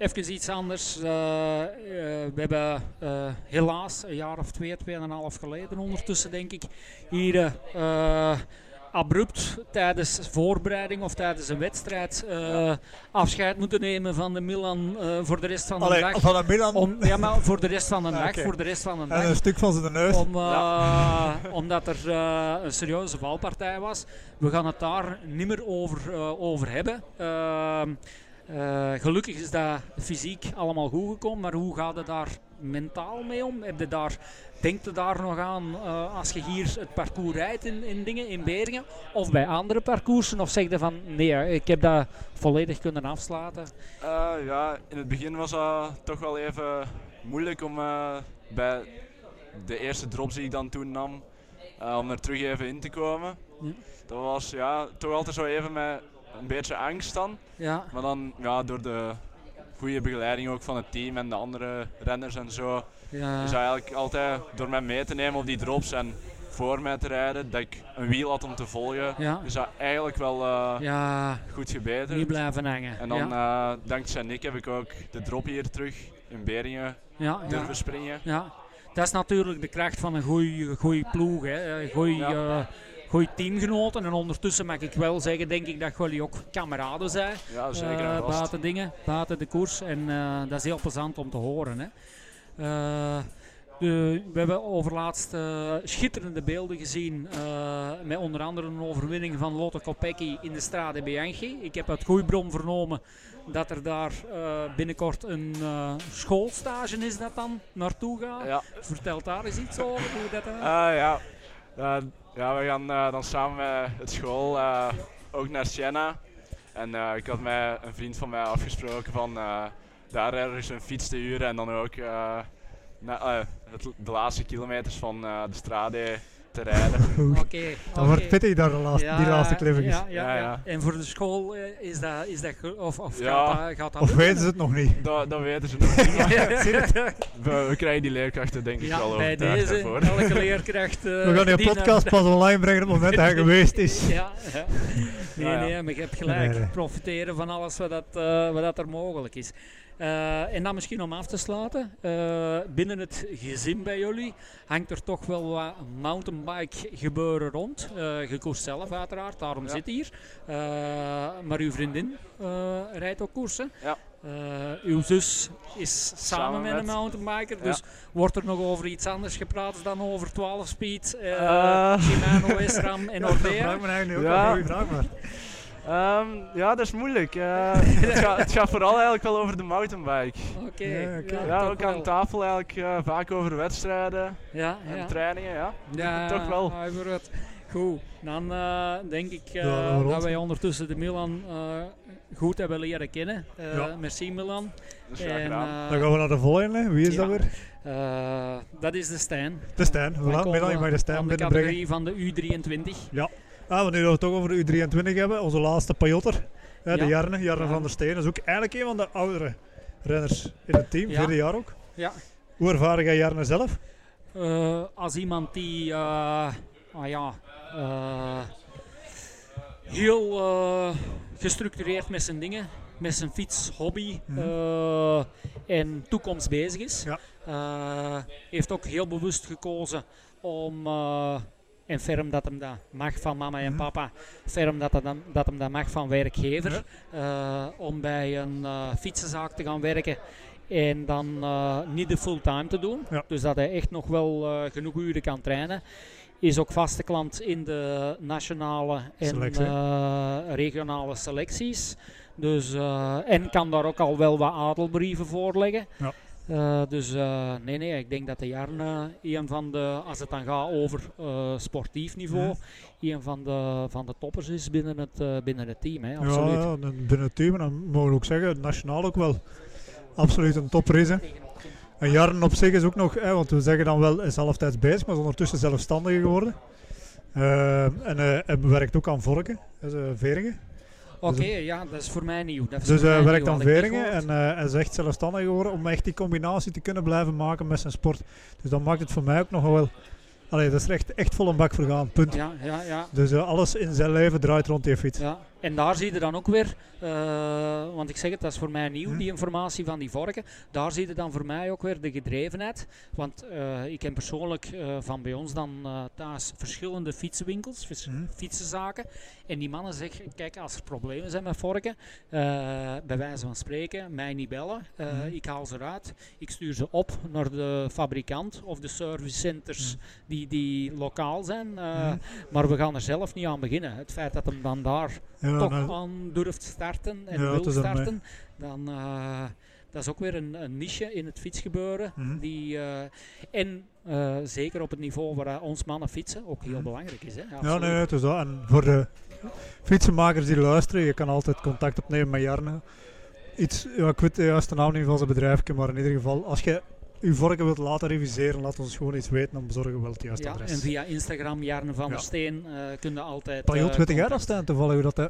even iets anders. Eh, eh, we hebben eh, helaas een jaar of twee, tweeënhalf geleden ondertussen, denk ik, hier abrupt tijdens voorbereiding of tijdens een wedstrijd afscheid moeten nemen van de Milan voor de rest van de Allee, dag. van een Milan Om, ja, maar voor de rest van de Ah, dag, voor de rest van de en dag. een stuk van zijn neus. Om, Omdat er een serieuze valpartij was. We gaan het daar niet meer over, over hebben. Eh, gelukkig is dat fysiek allemaal goed gekomen, maar hoe gaat het daar mentaal mee om? Heb je daar, denkt je daar nog aan eh, als je hier het parcours rijdt in, in dingen, in Beringen? Of bij andere parcoursen? Of zeg je van nee, ik heb dat volledig kunnen afsluiten? Eh, ja, in het begin was dat toch wel even moeilijk om eh, bij de eerste drops die ik dan toen nam, eh, om er terug even in te komen. Ja. Dat was ja, toch altijd zo even met een beetje angst dan. Ja, Maar dan ja, door de goede begeleiding ook van het team en de andere renners en zo. ja. Is eigenlijk altijd door mij mee te nemen op die drops en voor mij te rijden, dat ik een wiel had om te volgen. Ja. Is dat eigenlijk wel eh, ja goed gebeterd. niet blijven hangen. En dan, ja. eh, dankzij Nick, heb ik ook de drop hier terug in Beringen ja, ja. durven springen. Ja, dat is natuurlijk de kracht van een goede ploeg. Hè. Goeie, Ja. Goeie teamgenoten. En ondertussen mag ik wel zeggen, denk ik, dat jullie ook kameraden zijn. Ja, zeker vast. buiten dingen, buiten de koers. En eh, dat is heel plezant om te horen. Hè. Eh, de, we hebben overlaatst schitterende beelden gezien. met onder andere een overwinning van Lotte Kopecky in de Strade Bianchi. Ik heb uit goede bron vernomen dat er daar binnenkort een schoolstage is dat dan naartoe gaat. Ja, Vertel daar eens iets over hoe dat eh, Eh, ja. Ja, we gaan eh, dan samen met het school eh, ook naar Siena. En eh, ik had met een vriend van mij afgesproken van daar ergens een fiets te huren en dan ook de laatste kilometers van de strade te rijden. Oké. Dat oké. wordt pittig daar de laatste, die Ja, laatste cliffjes. Ja, ja, Ja, ja. ja. En voor de school eh, is dat, is dat of, of Ja. gaat dat, gaat dat Of lukken? weten ze het nog niet? dat, dat weten ze nog niet. We, we krijgen die leerkrachten denk ik Ja, wel bij deze, daarvoor. elke leerkracht. eh, We gaan die die podcast pas online brengen op het moment dat hij geweest is. Ja, ja. Nee, Ja, ja. nee, maar je hebt gelijk. Nee, nee. Profiteren van alles wat, dat, eh, wat dat er mogelijk is. Eh, en dan misschien om af te sluiten. eh, binnen het gezin bij jullie hangt er toch wel wat mountainbike gebeuren rond. Eh je koerst zelf uiteraard, daarom Ja. zit hier. Eh, maar uw vriendin eh, rijdt ook koersen. Ja. Eh, uw zus is samen, Samen met, met. een mountainbiker. Ja. Dus wordt er nog over iets anders gepraat dan over 12 speed, eh Eh. Shimano, SRAM en Orbea? vraag me eigenlijk ook Ja. vraag, maar. Ehm, ja, dat is moeilijk. Eh, het, gaat, het gaat vooral eigenlijk wel over de mountainbike. Oké. Ja. Ja, ook aan tafel eigenlijk eh, vaak over wedstrijden Ja, en ja. trainingen, ja. ja toch wel. ja. Goed, dan eh, denk ik eh, Ja, dat wij ondertussen de Milan eh, goed hebben leren kennen. Eh, Ja. Merci Milan. En, Dan gaan we naar de volgende. Wie is ja. dat weer? eh, dat is de Stijn. De Stijn. Voilà, Milan, je mag de Stijn aan de binnenbrengen. categorie van de U23. Ah, wanneer we het toch over de U23 hebben, onze laatste Pajotter, hè, de Ja. Jarne, Jarne Ja. van der Steen, is ook eigenlijk een van de oudere renners in het team, vierde jaar ook. Ja. Hoe ervaren jij Jarne zelf? Eh, als iemand die eh, ah ja, eh, heel gestructureerd met zijn dingen, met zijn fiets, hobby Mhm. en toekomst bezig is. Ja. Heeft ook heel bewust gekozen om, en ferm dat hem dat mag van mama en papa, ferm dat, dat, hem- dat hem dat mag van werkgever, eh, om bij een eh, fietsenzaak te gaan werken en dan eh, niet de fulltime te doen. Ja. Dus dat hij echt nog wel genoeg uren kan trainen. Is ook vaste klant in de nationale en Selectie. regionale selecties. Dus, en kan daar ook al wel wat adelbrieven voorleggen. Ja. Eh, dus eh, nee, nee, ik denk dat de Jarn eh, een van de, als het dan gaat over sportief niveau, Mhm. een van de, van de toppers is binnen het, binnen het team. Hè, Ja, absoluut. ja, binnen het team, en dan mogen we ook zeggen, nationaal ook wel absoluut een topper is. Hè. En Jarn op zich is ook nog, hè, want we zeggen dan wel, is halftijds bezig, maar is ondertussen zelfstandiger geworden. En hij werkt ook aan Vorken, dus, eh, Veringen. Oké, ja, dat is voor mij nieuw. Dat is Dus hij werkt nieuw, aan Veringen en eh, hij is echt zelfstandig geworden om echt die combinatie te kunnen blijven maken met zijn sport. Dus dat maakt het voor mij ook nog wel... Allee, dat is echt, echt vol een bak voor gaan, punt. Ja, ja, ja. Dus eh, alles in zijn leven draait rond die fiets. Ja, en daar zie je dan ook weer, eh, want ik zeg het, dat is voor mij nieuw, Hm. die informatie van die vorken. Daar zie je dan voor mij ook weer de gedrevenheid. Want eh, ik ken persoonlijk eh, van bij ons dan thuis verschillende fietsenwinkels, Hm. fietsenzaken. En die mannen zeggen, kijk, als er problemen zijn met vorken, bij wijze van spreken, mij niet bellen. Hm. Ik haal ze eruit, ik stuur ze op naar de fabrikant of de service centers Hm. die, die lokaal zijn. Maar we gaan er zelf niet aan beginnen. Het feit dat hem dan daar Ja, toch nou, aan durft starten en Ja, wil starten, dan uh, dat is ook weer een, een, niche in het fietsgebeuren. Mhm. Die, uh, en uh, zeker op het niveau waar ons mannen fietsen ook heel Mhm. belangrijk is. Hè? ja, nee, het is dat. En voor de fietsenmakers die luisteren, je kan altijd contact opnemen met Jarne. Iets, ja, ik weet de juiste naam niet van zijn bedrijf, maar in ieder geval, als je uw vorken wilt laten reviseren, laat ons gewoon iets weten, dan bezorgen we wel het juiste ja, adres. En via Instagram, Jarne van Ja. der Steen, uh, kun je altijd... Pajot, uh, weet jij dat staan toevallig hoe dat... Uh,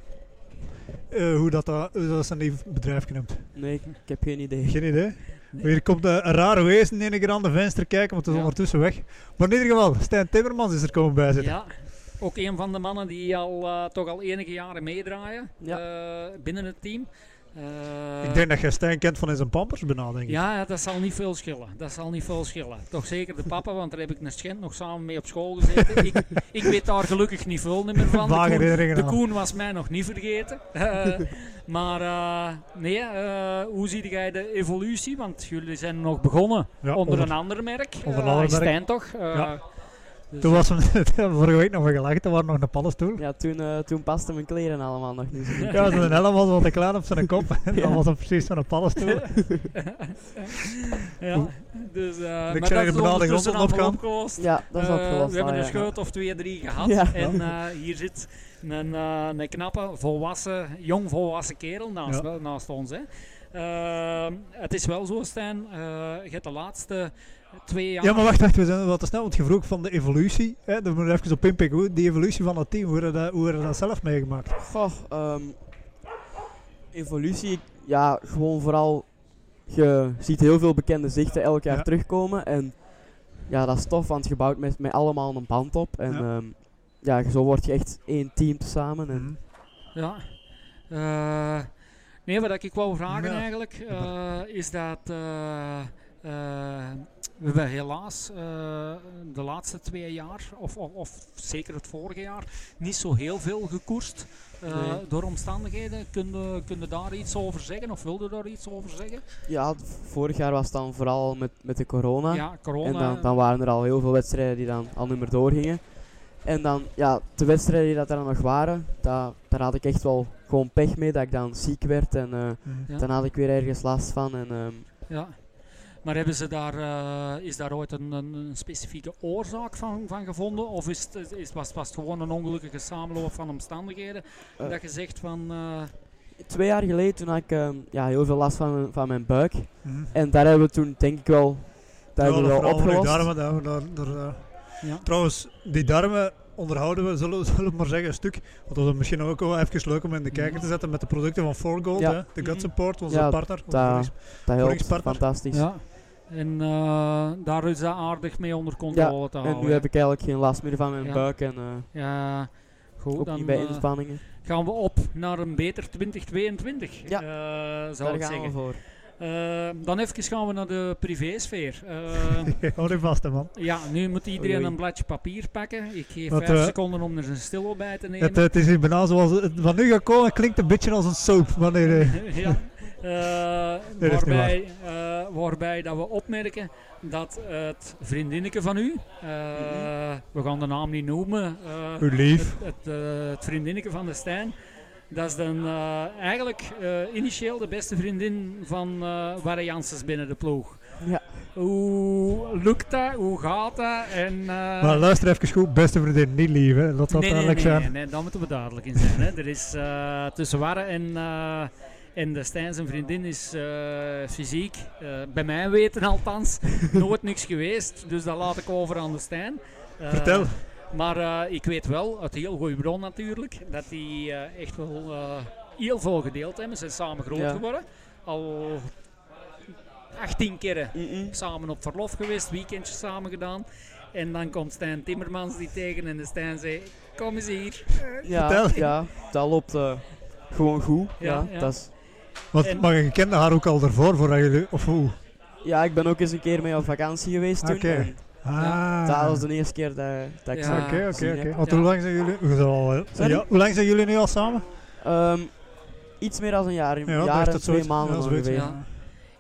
eh, hoe, dat, dat, hoe dat zijn die bedrijf noemt? Nee, ik, ik heb geen idee. Geen idee. Hier komt eh, een rare wezen in een keer aan de venster kijken, want het is Ja. ondertussen weg. Maar in ieder geval, Stijn Timmermans is er komen bij zitten. Ja, ook een van de mannen die al, eh, toch al enige jaren meedraaien eh, binnen het team. Eh, Ik denk dat je Stijn kent van in zijn pampers bijna, denk ik. Ja, dat zal niet veel schillen. Dat zal niet veel schillen. Toch zeker de papa, want daar heb ik een Schent nog samen mee op school gezeten. ik, ik weet daar gelukkig niet veel meer van. De Koen, de was mij nog niet vergeten. Eh, maar eh, nee, hoe zie jij de evolutie? Want jullie zijn nog begonnen Ja, onder, onder- een ander merk. onder een ander merk. Stijn toch? Ja. Dus, Toen was hem vorige week nog gelachen, toen waren nog een paddenstoel. Ja, toen, eh, toen pasten mijn kleren allemaal nog niet. zo goed. Ja, zo'n helm was wat te klein op zijn kop. En Ja. dan was hem precies zo'n paddenstoel. ja, dus, eh maar Ik dat zei is de opgelost. Ja, dat is Eh, opgelost. We hebben ah, een scheut of twee, drie gehad. Ja. En eh, hier zit een, eh, een knappe, volwassen, jong volwassen kerel naast, Ja. naast ons. Hè. Eh, het is wel zo, Stijn. eh, je hebt de laatste twee jaar... Ja, maar wacht, wacht, we zijn wat te snel, want je vroeg van de evolutie. Hè, daar moet je even op inpikken. Hoe, die evolutie van het team, hoe heb je dat, hoe dat zelf meegemaakt? Goh, ehm, evolutie, ja, gewoon vooral, je ziet heel veel bekende zichten elk jaar Ja. terugkomen. En ja, dat is tof, want je bouwt met, met allemaal een band op. En Ja. ja. ja, zo word je echt één team samen. En, Mhm. Ja. Eh, nee, wat ik wou vragen Ja. eigenlijk, eh, is dat eh, eh, we hebben helaas eh, de laatste twee jaar, of, of, of zeker het vorige jaar, niet zo heel veel gekoerst. eh, Nee. Door omstandigheden. Kun je, daar iets over zeggen of wilde daar iets over zeggen? ja, vorig jaar was het dan vooral met, met de corona. Ja, corona. En dan, dan waren er al heel veel wedstrijden die dan al niet meer doorgingen. En dan, ja, de wedstrijden die dat er dan nog waren, daar, daar had ik echt wel gewoon pech mee dat ik dan ziek werd. En eh. Ja. dan had ik weer ergens last van. En, ehm, Ja. Maar hebben ze daar, eh, is daar ooit een, een, een specifieke oorzaak van, van gevonden? Of is het, is, was, was het gewoon een ongelukkige samenloop van omstandigheden? Eh. dat je zegt van... eh, twee jaar geleden toen had ik ehm, ja, heel veel last van, mijn- van mijn buik. Mhm. En daar hebben we toen denk ik wel, daar Ja, hebben we wel opgelost. darmen, daar, daar, daar, ja. Trouwens, die darmen onderhouden we, zullen, zullen we maar zeggen, een stuk. Want dat is misschien ook wel even leuk om in de kijker te zetten met de producten van Forgold, Ja. hè, de Gut Mhm. Support, onze Ja, partner. onze dat- helpt fantastisch. ja. En eh, daar is dat aardig mee onder controle te houden. En nu heb ik eigenlijk geen last meer van mijn Ja. buik en eh, Ja, goed, ook dan niet bij eh, inspanningen. gaan we op naar een beter 2022, Ja. eh, zou Daar ik gaan zeggen. we voor. Dan even gaan we naar de privésfeer. Eh, Hou die vast, man. Ja, nu moet iedereen Oei, oei. een bladje papier pakken. Ik geef Wat, vijf seconden om er een stillo bij te nemen. Het, het is bijna zoals het van nu gaat komen, klinkt een beetje als een soap. Wanneer, eh, ja. Eh, waarbij, eh, waarbij dat we opmerken dat het vriendinnetje van u, eh, we gaan de naam niet noemen, uw lief. het, het, het vriendinnetje van de Stijn, dat is dan eigenlijk initieel de beste vriendin van uh, Warre Janssens binnen de ploeg. Ja. Hoe lukt dat? Hoe gaat dat? En, Maar luister even goed, beste vriendin, niet lief, hè. Dat nee, nee, duidelijk nee, zijn. nee, nee, daar moeten we duidelijk in zijn. Hè. Er is tussen Warre en, en de Stijn zijn vriendin is eh, fysiek, eh, bij mij weten althans, nooit niks geweest. Dus dat laat ik over aan de Stijn. Eh, Vertel. Maar eh, ik weet wel, uit heel goede bron natuurlijk, dat die eh, echt wel eh, heel veel gedeeld hebben. Ze zijn samen groot Ja. geworden. Al 18 keren samen op verlof geweest, weekendjes samen gedaan. En dan komt Stijn Timmermans die tegen en de Stijn zei, kom eens hier. Ja, Vertel. ja, dat loopt eh, gewoon goed. Ja, Ja, ja. Dat is, Want, en- maar je kende haar ook al daarvoor, voordat jullie... Of hoe? ja, ik ben ook eens een keer mee op vakantie geweest toen. Ah. Dat was de eerste keer dat, dat ik Ja. Oké, oké, oké. Want hoe lang zijn jullie... Al, eh, ja, hoe lang zijn jullie nu al samen? Ehm, iets meer dan een jaar, een Ja, jaar en twee maanden ongeveer.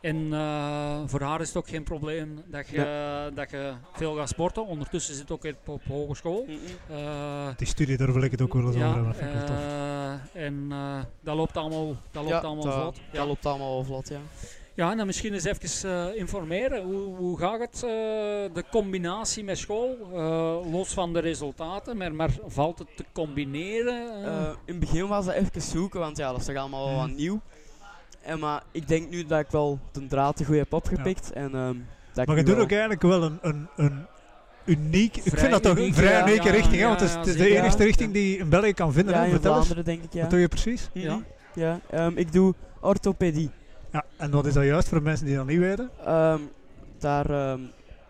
En eh, voor haar is het ook geen probleem dat je, dat je veel gaat sporten. Ondertussen zit ook op, op hogeschool. Eh, Die studie, daar wil ik het ook wel eens over ja, hebben. Wel tof. eh, en eh, dat loopt allemaal, dat loopt Ja, allemaal dat- vlot. Ja. Dat loopt allemaal wel vlot, ja. Ja, en dan misschien eens even informeren. Hoe, hoe gaat het, de combinatie met school? Los van de resultaten, maar, maar valt het te combineren? in het begin was dat even zoeken, want ja, dat is toch allemaal wel wat nieuw. En maar ik denk nu dat ik wel de draad te goed heb opgepikt. En, ehm, dat Maar ik je doet ook eigenlijk wel een, een, een uniek... ik vind dat toch een vrij unieke ja, richting, hè? ja, Want het is, ja, het is de enige Ja. richting die je in België kan vinden. Ja, hè? in Vertel eens, Vlaanderen denk ik, ja. wat doe je precies? Mhm. Ja. Ja, ehm, ik doe orthopedie. Ja, en wat is dat juist voor mensen die dat niet weten? Ehm, daar ehm,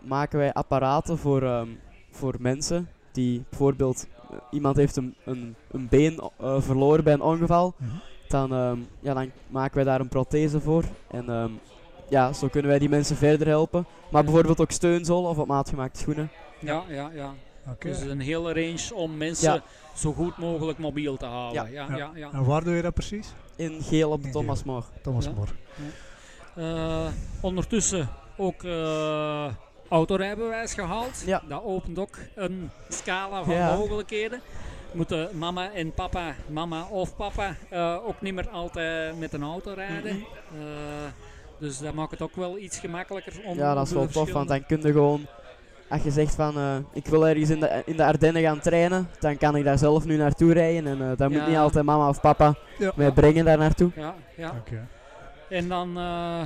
maken wij apparaten voor, ehm, voor mensen die bijvoorbeeld eh, iemand heeft een, een, een been eh, verloren bij een ongeval. Mhm. Dan, ehm, ja, dan maken wij daar een prothese voor. En ehm, ja, zo kunnen wij die mensen verder helpen. Maar bijvoorbeeld ook steunzolen of op maat gemaakte schoenen. Ja, ja, ja. Oké. Dus een hele range om mensen Ja. zo goed mogelijk mobiel te houden. Ja. Ja, Ja. ja, ja. En waar doe je dat precies? In geel op de Thomas. More. Thomas. More. Eh, ondertussen ook eh autorijbewijs gehaald. Ja. Dat opent ook een scala van Ja. mogelijkheden. Moeten mama en papa, mama of papa, eh, ook niet meer altijd met een auto rijden. Mhm. Eh, dus dat maakt het ook wel iets gemakkelijker om Ja, dat is wel tof, want dan kun je gewoon... Als je zegt van, eh, ik wil ergens in de, in de Ardennen gaan trainen, dan kan ik daar zelf nu naartoe rijden. En dan Ja. moet niet altijd mama of papa Ja. mij brengen daar naartoe. Ja, ja. En dan eh,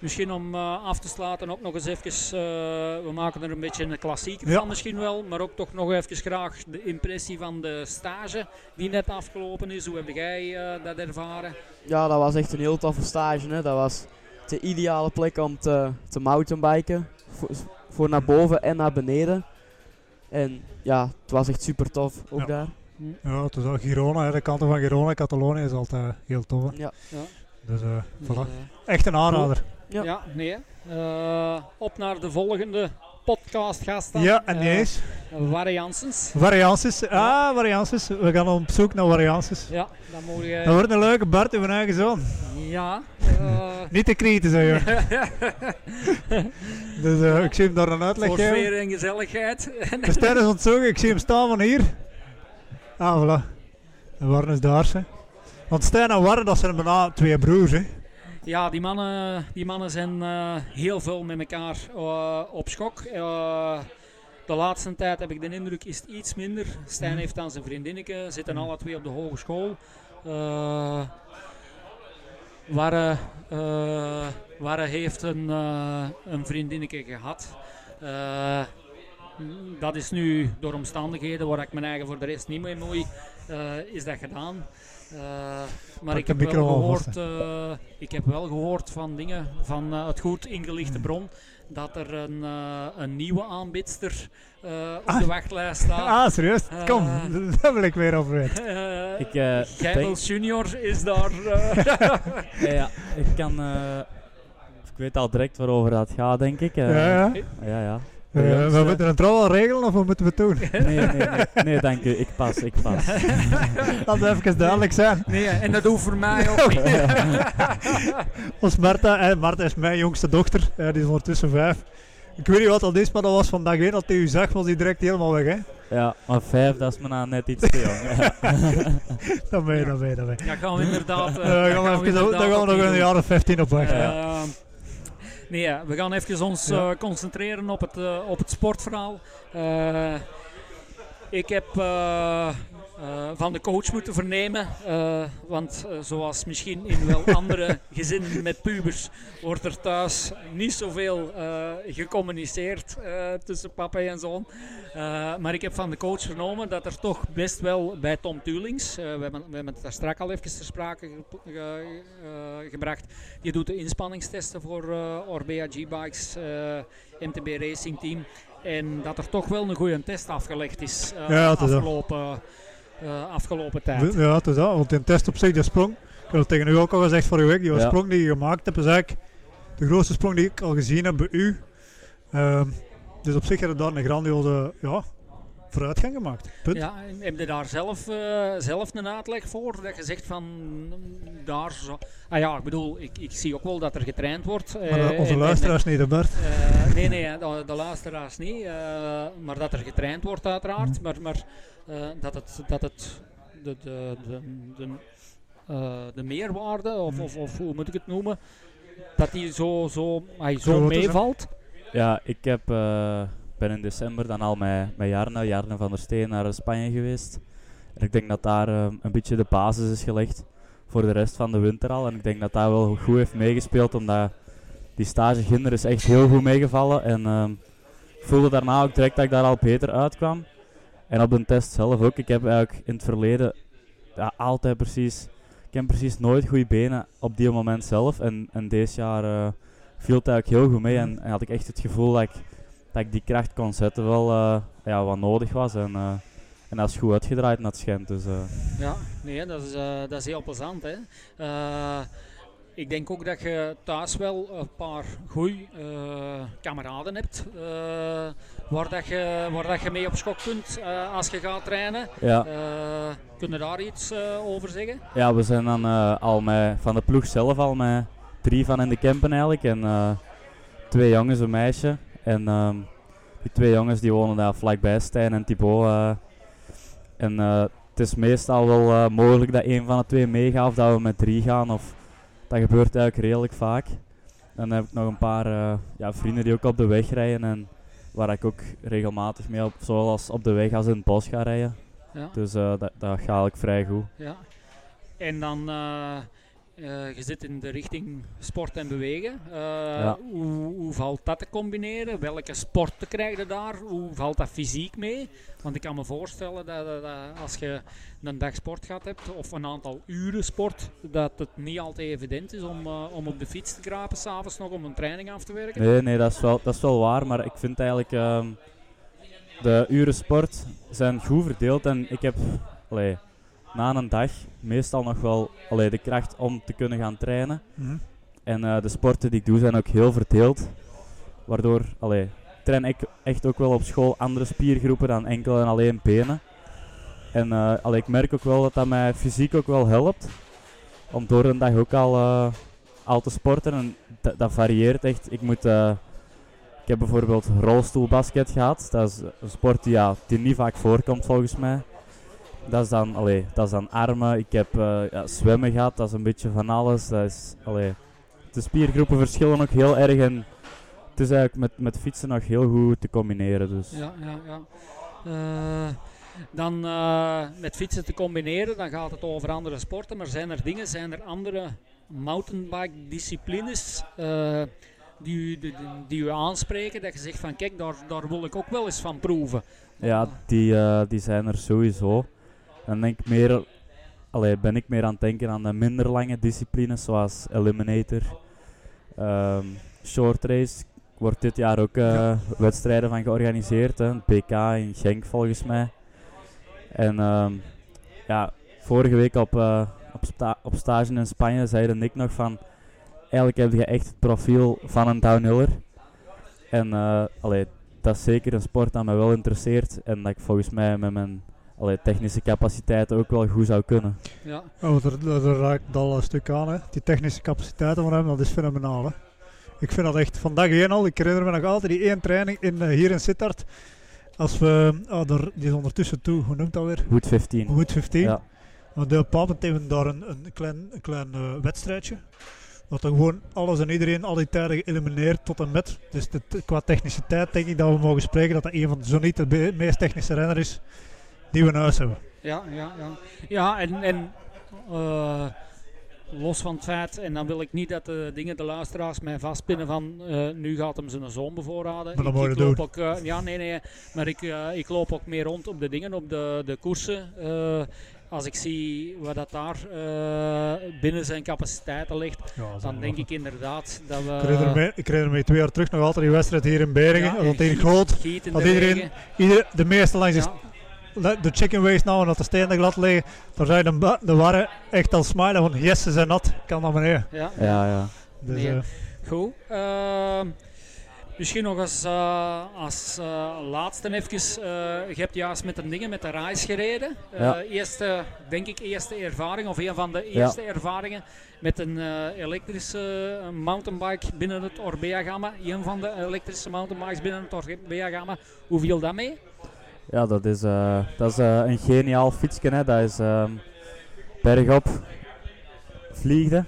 misschien om eh, af te sluiten ook nog eens even, eh, we maken er een beetje een klassieker Ja. van misschien wel, maar ook toch nog even graag de impressie van de stage die net afgelopen is. Hoe heb jij eh, dat ervaren? Ja, dat was echt een heel toffe stage. Hè. Dat was de ideale plek om te, te mountainbiken. Voor, voor naar boven en naar beneden. En ja, het was echt super tof, ook Ja. daar. Ja, het is al Girona, hè. de kanten van Girona, Catalonië is altijd heel tof. hè. Ja. Ja. Dus Dus, voilà. eh, Echt een aanrader. Ja. ja. nee. Eh, op naar de volgende podcastgast. Ja, en niet Eh. Warre Janssens. Variances. Ah, variances. We gaan op zoek naar variances. Ja, dan moet je... Dat wordt een leuke Bart in mijn eigen zoon. Ja. eh, Niet te kritisch, hè, joh. Dus eh, ik zie hem daar een uitleg voor sfeer en gezelligheid. Dus tijdens het zoeken, ik zie hem staan van hier. Ah, voilà. En Warren is daar, hè. Want Stijn en Warren, dat zijn bijna twee broers, hè. Ja, die mannen, die mannen zijn eh, heel veel met elkaar eh, op schok. Eh, de laatste tijd heb ik de indruk is het iets minder. Stijn Mhm. heeft dan zijn vriendinnetje, zitten alle twee op de hogeschool. Warre, eh, Warre heeft een, eh, een vriendinnetje gehad. Eh, dat is nu door omstandigheden waar ik mijn eigen voor de rest niet mee moei, is dat gedaan. Eh, maar ik heb, wel gehoord, eh, ik heb wel gehoord van dingen van eh, het goed ingelichte bron dat er een, eh, een nieuwe aanbidster eh, op Ah. de wachtlijst staat. Ah, serieus? Kom, daar wil ik weer over weten. Ik, eh, Gijbels junior is daar. eh, Ja, ja, ik kan. eh, ik weet al direct waarover dat gaat, denk ik. eh. Ja, ja. ja, ja. Eh, we moeten een trouw wel regelen of wat moeten we het doen? Nee, nee, nee, nee, dank u. Ik pas, ik pas. Laat het even duidelijk zijn. nee, en dat hoeft voor mij ook niet. Ons Marta, eh, Marta is mijn jongste dochter, eh, die is ondertussen vijf. Ik weet niet wat dat is, maar dat was vandaag één dat hij u zag, was hij direct helemaal weg, hè? Ja, maar vijf, dat is me nou net iets te jong. Dat ben je, dat ben je, dat ben je. Ja, gaan we inderdaad. eh, Eh, daar gaan we gaan we even, gaan we nog een jaar of 15 op weg. Nee, ja, we gaan even ons eh, concentreren op het, eh, op het sportverhaal. Eh, ik heb eh, van de coach moeten vernemen, eh, want eh, zoals misschien in wel andere gezinnen met pubers, wordt er thuis niet zoveel eh gecommuniceerd eh, tussen papa en zoon. Eh, maar ik heb van de coach vernomen dat er toch best wel bij Tom Tulings, eh, we, hebben, we hebben het daar strak al even ter sprake ge- ge- eh, gebracht, die doet de inspanningstesten voor eh, Orbea G-Bikes, eh, MTB Racing Team. En dat er toch wel een goede test afgelegd is eh, Ja, is dat. Afgelopen, eh, afgelopen tijd. Ja, het is dat, want in test op zich, de sprong, ik heb het tegen u ook al gezegd vorige week, die Ja. sprong die je gemaakt hebt, is eigenlijk de grootste sprong die ik al gezien heb bij u. Ehm, dus op zich heb je daar een grandioze ja, vooruitgang gemaakt. Punt. Ja, en heb je daar zelf, eh, zelf een uitleg voor? Dat je zegt van mm, daar zo. Ah ja, ik bedoel, ik, ik zie ook wel dat er getraind wordt. eh, Maar eh, onze en- en- luisteraars niet, hè Bert. Eh, nee, nee, de, de luisteraars niet. eh, maar dat er getraind wordt, uiteraard. Mm. Maar, maar eh, dat het, dat het de, de, de, de, eh, de meerwaarde, of, Mm. of, of hoe moet ik het noemen, dat die zo, zo, ay, zo meevalt. Ja, ik heb, eh, ben in december dan al met, met Jarne, Jarne van der Steen, naar Spanje geweest. En ik denk dat daar eh, een beetje de basis is gelegd voor de rest van de winter al. En ik denk dat dat wel goed heeft meegespeeld, omdat die stage Ginder is echt heel goed meegevallen. En ehm, ik voelde daarna ook direct dat ik daar al beter uitkwam. En op de test zelf ook. Ik heb eigenlijk in het verleden altijd precies ik heb precies nooit goede benen op die moment zelf. En, en deze jaar eh, viel het eigenlijk heel goed mee. En, en had ik echt het gevoel dat ik, dat ik die kracht kon zetten wel eh, ja, wat nodig was. En, eh, en dat is goed uitgedraaid naar het schijnt. Dus, eh, Ja, nee, dat is, dat is heel plezant. Hè. Ik denk ook dat je thuis wel een paar goede kameraden hebt. waar, dat je, waar dat je mee op schok kunt als je gaat trainen. Ja. Kun je daar iets over zeggen? Ja, we zijn dan al met, van de ploeg zelf al met drie van in de campen eigenlijk. En twee jongens, een meisje. En ehm, die twee jongens die wonen daar vlakbij, Stijn en Thibaut. eh. en eh, het is meestal wel eh, mogelijk dat een van de twee meegaat of dat we met drie gaan. Of, dat gebeurt eigenlijk redelijk vaak. Dan heb ik nog een paar ja, vrienden die ook op de weg rijden. En waar ik ook regelmatig mee op, zowel als op de weg als in het bos ga rijden. Ja. Dus dat, dat ga ik vrij goed. Ja. En dan, eh, je zit in de richting sport en bewegen. Eh, Ja. hoe, hoe valt dat te combineren? Welke sporten krijg je daar? Hoe valt dat fysiek mee? Want ik kan me voorstellen dat, dat- dat als je een dag sport gehad hebt, of een aantal uren sport, dat het niet altijd evident is om, eh, om op de fiets te krapen, s'avonds nog om een training af te werken. Nee, nee dat, is wel, dat is wel waar, maar ik vind eigenlijk ehm, de uren sport zijn goed verdeeld en ik heb allee, na een dag meestal nog wel allee, de kracht om te kunnen gaan trainen. Mhm. En eh, de sporten die ik doe zijn ook heel verdeeld, waardoor allee, train ik echt ook wel op school andere spiergroepen dan enkel en alleen benen. En allee, ik merk ook wel dat dat mij fysiek ook wel helpt, om door een dag ook al, eh, al te sporten. En dat, varieert echt. Ik, moet, ik heb bijvoorbeeld rolstoelbasket gehad. Dat is een sport die, ja, die niet vaak voorkomt volgens mij. Dat is dan, allee, dat is dan armen. Ik heb eh, ja, zwemmen gehad, dat is een beetje van alles. Dat is, allee, de spiergroepen verschillen ook heel erg en het is eigenlijk met, met fietsen nog heel goed te combineren. Dus. Ja, ja, ja. Eh, dan eh, met fietsen te combineren, dan gaat het over andere sporten. Maar zijn er dingen, zijn er andere mountainbike disciplines die, u, die, die u aanspreken? Dat je zegt van kijk, daar, daar wil ik ook wel eens van proeven. Ja, die, die zijn er sowieso. Dan denk ik meer, allee, ben ik meer aan het denken aan de minder lange disciplines, zoals Eliminator, ehm, Short Race. Wordt dit jaar ook eh, wedstrijden van georganiseerd. Hè. PK in Genk volgens mij. En ehm, ja, vorige week op, eh, op, op stage in Spanje zeide Nick nog van... Eigenlijk heb je echt het profiel van een downhiller. En allee, dat is zeker een sport dat mij wel interesseert. En dat ik volgens mij met mijn allee, technische capaciteiten ook wel goed zou kunnen. Ja. Oh, daar, daar, daar raak ik al een stuk aan. Hè. Die technische capaciteiten van hem, dat is fenomenaal. Hè. Ik vind dat echt van dag één al. Ik herinner me nog altijd die één training in, eh, hier in Sittard. Als we, oh, daar, die is ondertussen toe, hoe noemt dat weer? Hoed 15. Hoed 15. Ja. Want de papa hebben daar een, een klein, een klein eh, wedstrijdje. Dat dan gewoon alles en iedereen al die tijden geëlimineerd tot en met. Dus de, qua technische tijd denk ik dat we mogen spreken dat dat een van, zo niet de meest technische renner is die we huis hebben. Ja, ja, ja. Ja, en, en eh, los van het feit, en dan wil ik niet dat de dingen, de luisteraars mij vastpinnen van eh, nu gaat hem zijn zoon bevoorraden. Maar dat ik, moet je ik loop doen. ook, eh, ja, nee, nee, maar ik, eh, ik loop ook meer rond op de dingen, op de, de koersen. Eh, als ik zie wat dat daar eh, binnen zijn capaciteiten ligt, dan denk ik inderdaad dat we... Ik herinner me twee jaar terug nog altijd die wedstrijd hier in Beringen. Ja, dat Groot. Dat de iedereen, ieder, de meeste langs Ja. De chicken waste nou en dat de stenen glad liggen. Daar zijn de, de waren echt al smilen van yes, ze zijn nat. Kan naar beneden. Ja, Ja, ja. Dus, Nee. eh, Goed. Ehm, misschien nog als, eh, als eh, laatste even. je hebt juist met de dingen met de reis gereden. Eh, Ja. Eerste, denk ik, eerste ervaring, of een van de Ja. eerste ervaringen met een eh, elektrische mountainbike binnen het Orbea-gamma. Een van de elektrische mountainbikes binnen het Orbea-gamma. Hoe viel dat mee? Ja, dat is, eh, dat is eh, een geniaal fietsje. Hè. Dat is ehm, bergop vliegde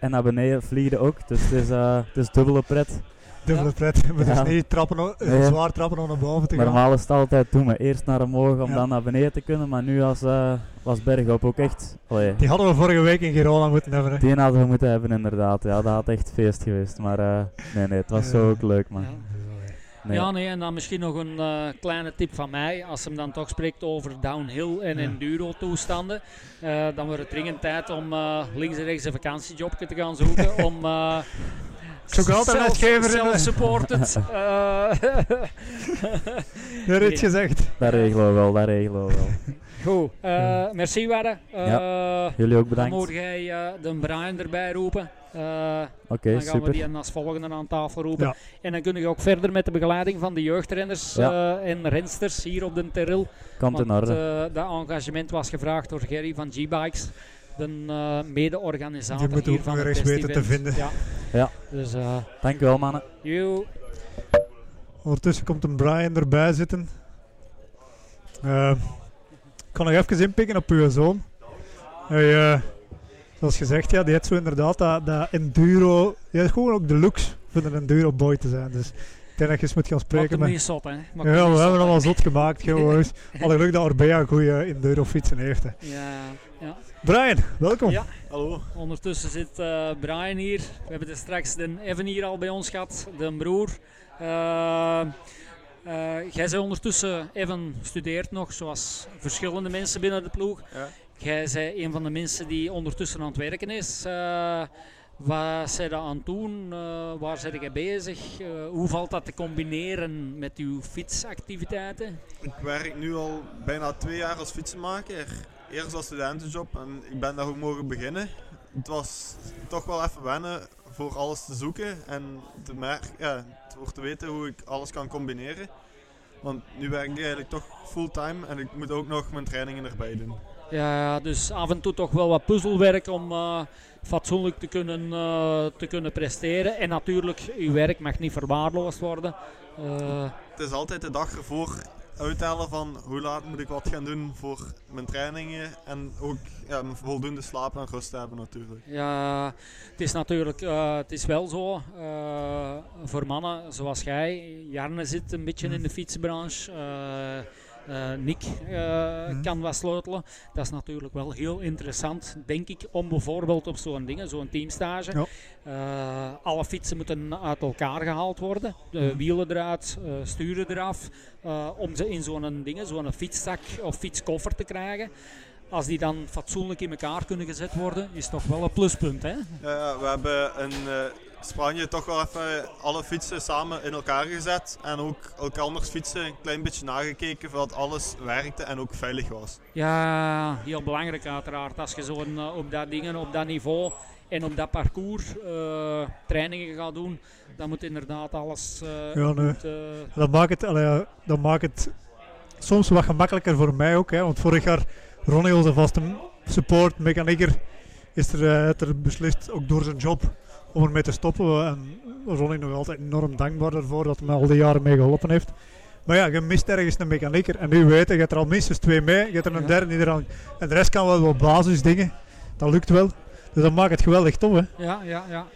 en naar beneden vliegde ook. Dus het is, eh, het is dubbele pret. dubbele pret. Maar Ja. het is niet trappen, Nee. zwaar trappen om naar boven te gaan. Normaal is het altijd doen we eerst naar omhoog om Ja. dan naar beneden te kunnen. Maar nu als, eh, was bergop ook echt... allee, Die hadden we vorige week in Girona moeten hebben. Hè. die hadden we moeten hebben inderdaad. Ja, dat had echt feest geweest. Maar eh, nee, nee, het was zo Ja. ook leuk man. Ja. Nee. Ja, nee, en dan misschien nog een eh, kleine tip van mij. Als hem dan toch spreekt over downhill en Ja. enduro toestanden, eh, dan wordt het dringend tijd om eh, links en rechts een vakantiejobje te gaan zoeken. om eh zoek altijd self- uitgever self-supported. eh, Dat gezegd. Dat regelen we wel, dat regelen we wel. Goed, eh, merci Warre. Eh, Jullie ook Dan bedankt. moet jij eh, de Brian erbij roepen. Eh, Oké, dan gaan we die als volgende aan tafel roepen. Ja. En dan kun je ook verder met de begeleiding van de jeugdrenners Ja. eh, en rensters hier op de Terril. Komt in orde. eh, dat engagement was gevraagd door Gerry van G-Bikes, de eh, mede-organisator Die moeten hier ook van nog weten te vinden. Ja. Ja. Dus, eh Dank u wel, mannen. you. Ondertussen komt een Brian erbij zitten. Eh, ik kan nog even inpikken op uw zoon. Hij, eh, zoals gezegd, ja, die heeft zo inderdaad dat, dat enduro. Die heeft gewoon ook de looks voor een enduro boy te zijn. Dus ik denk dat je eens moet gaan Maak spreken hem met. niet zot, hè. Maak hem Ja, we hebben hè. allemaal zot gemaakt. Gewoon. Alle geluk dat Orbea een goede enduro fietsen heeft. Hè. Ja, ja. Brian, welkom. Ja. Hallo. Ondertussen zit eh, Brian hier. We hebben er straks de Evan hier al bij ons gehad, de broer. Eh, eh, jij bent ondertussen, Evan studeert nog, zoals verschillende mensen binnen de ploeg. Ja. Jij bent een van de mensen die ondertussen aan het werken is. Eh, wat zijn dat aan het doen? Eh, waar zit jij bezig? Eh, hoe valt dat te combineren met uw fietsactiviteiten? Ik werk nu al bijna twee jaar als fietsenmaker. Eerst als studentenjob en ik ben daar ook mogen beginnen. Het was toch wel even wennen voor alles te zoeken en te ja, voor te weten hoe ik alles kan combineren. Want nu werk ik eigenlijk toch fulltime en ik moet ook nog mijn trainingen erbij doen. Ja, dus af en toe toch wel wat puzzelwerk om eh, fatsoenlijk te kunnen, eh, te kunnen presteren. En natuurlijk, uw werk mag niet verwaarloosd worden. Eh, Het is altijd de dag ervoor uittellen van hoe laat moet ik wat gaan doen voor mijn trainingen en ook ja, voldoende slaap en rust hebben natuurlijk. ja, het is natuurlijk het is wel zo voor mannen zoals jij. Jarne zit een beetje in de fietsbranche. eh, eh, Nick eh, kan wat sleutelen. Dat is natuurlijk wel heel interessant, denk ik, om bijvoorbeeld op zo'n dingen, zo'n teamstage. Ja. Eh, alle fietsen moeten uit elkaar gehaald worden. De wielen eruit, eh, sturen eraf. eh, om ze in zo'n dingen, zo'n fietszak of fietskoffer te krijgen. Als die dan fatsoenlijk in elkaar kunnen gezet worden, is toch wel een pluspunt. Hè? We hebben eh, Spanje toch wel even alle fietsen samen in elkaar gezet. En ook elkanders fietsen een klein beetje nagekeken zodat alles werkte en ook veilig was. Ja, heel belangrijk uiteraard. Als je zo'n eh, op dat dingen, op dat niveau en op dat parcours eh, trainingen gaat doen, dan moet inderdaad alles. eh, Ja, nee. moet, eh, Dat maakt het, allee, dat maakt het soms wat gemakkelijker voor mij ook. Hè, want vorig jaar Ronnie, onze vaste support mechanieker, is er, er beslist, ook door zijn job, om ermee te stoppen. En Ronnie nog altijd enorm dankbaar daarvoor dat hij me al die jaren mee geholpen heeft. Maar ja, je mist ergens een mechanieker. En nu weet je, je hebt er al minstens twee mee. Je hebt er een derde die er aan... En de rest kan wel wat basisdingen. Dat lukt wel. Dus dat maakt het geweldig tof, hè. Ja, ja, ja.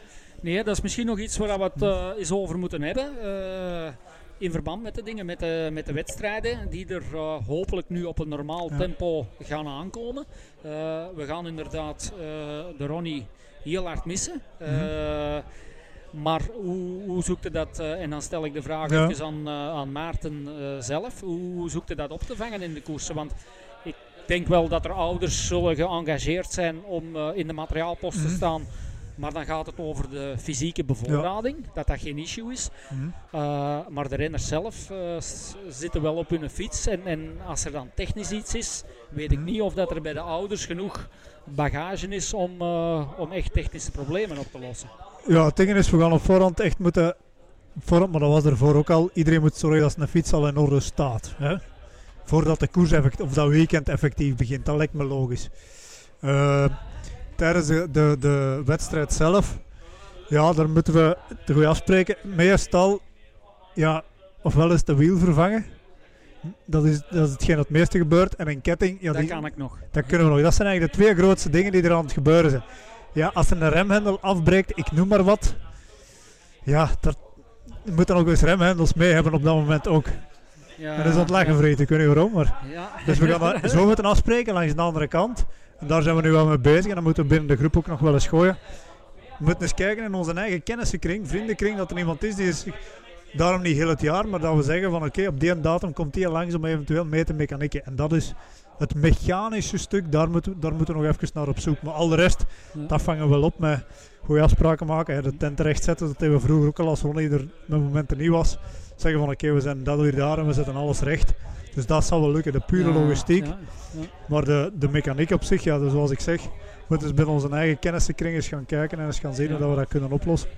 Nee, dat is misschien nog iets waar we het eh, eens over moeten hebben. eh, in verband met de dingen, met de, met de wedstrijden, die er eh, hopelijk nu op een normaal Ja. tempo gaan aankomen. We gaan inderdaad de Ronnie heel hard missen. Eh, Maar hoe, hoe zoekt u dat, eh, en dan stel ik de vraag Ja. even aan, eh, aan Maarten zelf, hoe zoekt u dat op te vangen in de koersen? Want ik denk wel dat er ouders zullen geëngageerd zijn om in de materiaalpost te Mhm. staan. Maar dan gaat het over de fysieke bevoorrading, dat dat geen issue is. Mhm. Maar de renners zelf zitten wel op hun fiets. En, en als er dan technisch iets is, weet ik Mhm. niet of dat er bij de ouders genoeg bagage is om, eh, om echt technische problemen op te lossen. Ja, het is, we gaan op voorhand echt moeten... maar dat was ervoor ook al. Iedereen moet zorgen dat zijn fiets al in orde staat. Hè? Voordat de koers effect, of dat weekend effectief begint. Dat lijkt me logisch. Eh, tijdens de, de, de wedstrijd zelf, ja, daar moeten we te goed afspreken. Meestal, ja, ofwel is de wiel vervangen. Dat is, dat is hetgeen dat het meeste gebeurt. En een ketting, ja, dat die, kan ik nog. dat kunnen we nog. Dat zijn eigenlijk de twee grootste dingen die er aan het gebeuren zijn. Ja, als er een remhendel afbreekt, ik noem maar wat. Ja, daar je moet dan ook eens remhendels mee hebben op dat moment ook. Ja, En dat is aan het lachen vreten, ik weet niet waarom. Maar. Ja. Dus we gaan dat zo moeten afspreken langs de andere kant. En daar zijn we nu wel mee bezig. En dan moeten we binnen de groep ook nog wel eens gooien. We moeten eens kijken in onze eigen kennissenkring, vriendenkring, dat er iemand is die is Daarom niet heel het jaar, maar dat we zeggen van oké, op die datum komt die langs om eventueel mee te mechanieken. En dat is het mechanische stuk, daar moeten, we- daar moeten we nog even naar op zoek. Maar al de rest, Ja. dat vangen we wel op met goede afspraken maken. hè, De tent recht zetten, dat hebben we vroeger ook al als Ronnie er met momenten niet was. Zeggen van oké, we zijn dat weer daar en we zetten alles recht. Dus dat zal wel lukken, de pure Ja, logistiek. ja. Maar de, de mechaniek op zich, ja, dus zoals ik zeg, moeten we eens bij onze eigen kennissenkring eens gaan kijken en eens gaan zien hoe dat we dat kunnen oplossen.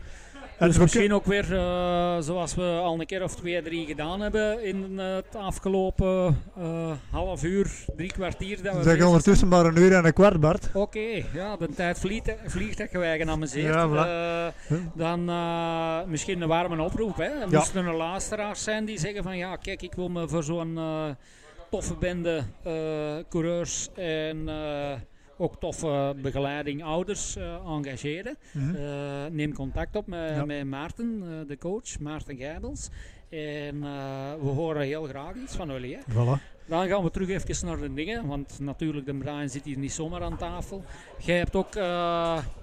Dus misschien ook weer eh, zoals we al een keer of twee, drie gedaan hebben in het afgelopen eh, half uur, drie kwartier. Dat we Zeg ondertussen maar een uur en een kwart, Bart. Oké, ja, de tijd vliegt, vliegt dat gewijgen amuseert. Ja, voilà. Eh, dan eh, misschien een warme oproep. Hè. Er Ja. moesten er luisteraars zijn die zeggen van ja, kijk, ik wil me voor zo'n eh, toffe bende eh, coureurs en eh, ook toffe begeleiding ouders eh, engageren. Mhm. Eh, neem contact op met, Ja. met Maarten, eh, de coach, Maarten Gijbels. En we horen heel graag iets van jullie. Hè. Voilà. Dan gaan we terug even naar de dingen, want natuurlijk, de Brian zit hier niet zomaar aan tafel. Jij hebt ook,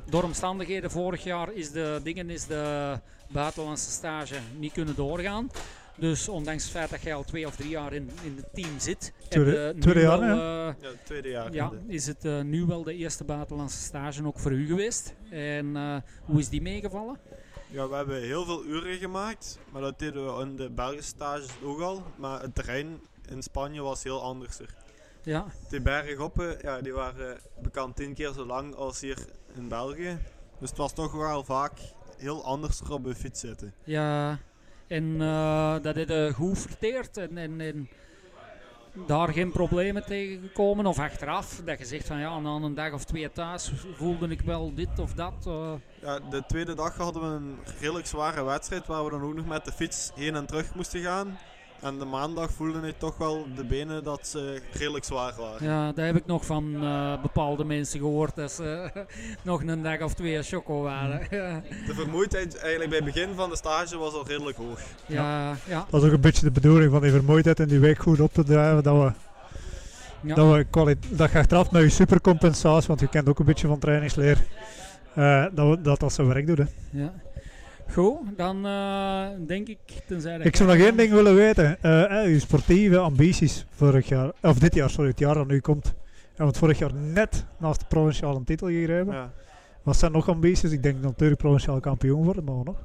door omstandigheden, vorig jaar is de dingen, is de buitenlandse stage niet kunnen doorgaan. Dus ondanks het feit dat jij al twee of drie jaar in, in het team zit, Tweede- jaar, wel, eh, Ja, tweede jaar. ja, is het eh, nu wel de eerste buitenlandse stage ook voor u geweest? En eh, hoe is die meegevallen? Ja, we hebben heel veel uren gemaakt, maar dat deden we in de Belgische stages ook al. Maar het terrein in Spanje was heel anders. er. Ja, Die berghoppen, ja, die waren bekend tien keer zo lang als hier in België. Dus het was toch wel vaak heel anders op een fiets zitten. ja. En eh, dat je goed verteerd en, en, en daar geen problemen tegengekomen of achteraf dat je zegt van ja, na een dag of twee thuis voelde ik wel dit of dat. eh. Ja, de tweede dag hadden we een redelijk zware wedstrijd waar we dan ook nog met de fiets heen en terug moesten gaan. En de maandag voelde ik toch wel de benen dat ze redelijk zwaar waren. Ja, dat heb ik nog van eh, bepaalde mensen gehoord dat ze nog een dag of twee choco waren. ja, De vermoeidheid eigenlijk bij het begin van de stage was al redelijk hoog. ja, ja. Dat is ook een beetje de bedoeling van die vermoeidheid en die week goed op te drijven. Dat, we, Ja. dat, we dat je achteraf met je supercompensatie, want je kent ook een beetje van trainingsleer, eh, dat, we, dat dat zijn werk doet. Hè. Ja. Goed, dan eh, denk ik, tenzij Ik zou nog één ding willen weten. Eh, eh, uw sportieve ambities vorig jaar, of dit jaar, sorry, het jaar dat nu komt. Ja, want vorig jaar net naast de provinciale titel gegrepen. Ja. Wat zijn nog ambities? Ik denk natuurlijk provinciaal kampioen worden, maar nog.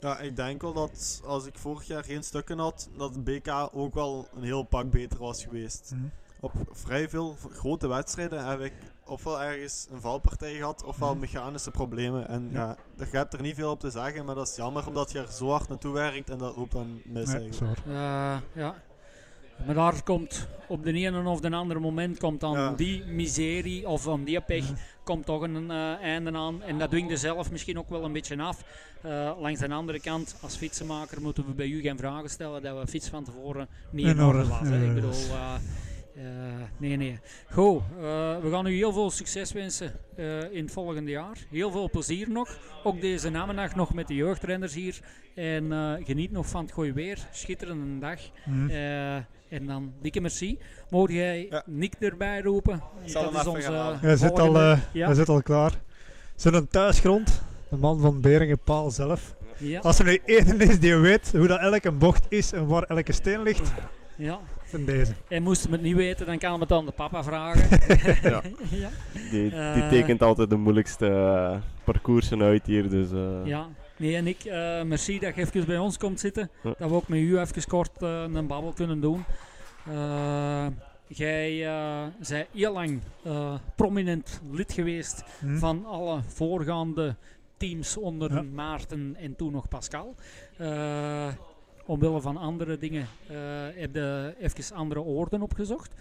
Ja, ik denk wel dat als ik vorig jaar geen stukken had, dat het BK ook wel een heel pak beter was geweest. Mhm. Op vrij veel grote wedstrijden heb ik ofwel ergens een valpartij gehad, ofwel Mhm. mechanische problemen. En Ja. ja, je hebt er niet veel op te zeggen, maar dat is jammer omdat je er zo hard naartoe werkt en dat loopt dan mis Ja, eigenlijk. sorry. Ja, ja. Maar daar komt op de ene of de andere moment komt dan Ja. die miserie of van die pech komt toch een eh, einde aan. En dat dwingt er zelf misschien ook wel een beetje af. Eh, langs de andere kant, als fietsenmaker moeten we bij u geen vragen stellen dat we fiets van tevoren niet in, orde ja, Ik bedoel. Eh, nee, nee. Goed, eh, we gaan u heel veel succes wensen eh, in het volgende jaar. Heel veel plezier nog. Ook deze namiddag nog met de jeugdrenners hier. En eh, geniet nog van het goede weer. Schitterende dag. Mhm. Eh, en dan dikke merci. Mogen jij Ja. Nick erbij roepen? zal even gaan halen. Hij zit, al, eh, ja? hij zit al klaar. Zijn een thuisgrond, de man van Beringen Paal zelf. Ja. Als er nu één is die weet hoe dat elke bocht is en waar elke steen ligt, ja. Van deze. En moest hem het niet weten, dan kan hem het aan de papa vragen. Ja. ja. Die, die Eh, tekent altijd de moeilijkste eh, parcoursen uit hier. Dus, eh, Ja, nee en ik, eh, merci dat je even bij ons komt zitten. Ja. Dat we ook met u even kort een babbel kunnen doen. Eh, jij eh bent heel lang eh, prominent lid geweest Hm? van alle voorgaande teams onder Ja. Maarten en toen nog Pascal. Eh, omwille van andere dingen eh heb je even andere oorden opgezocht.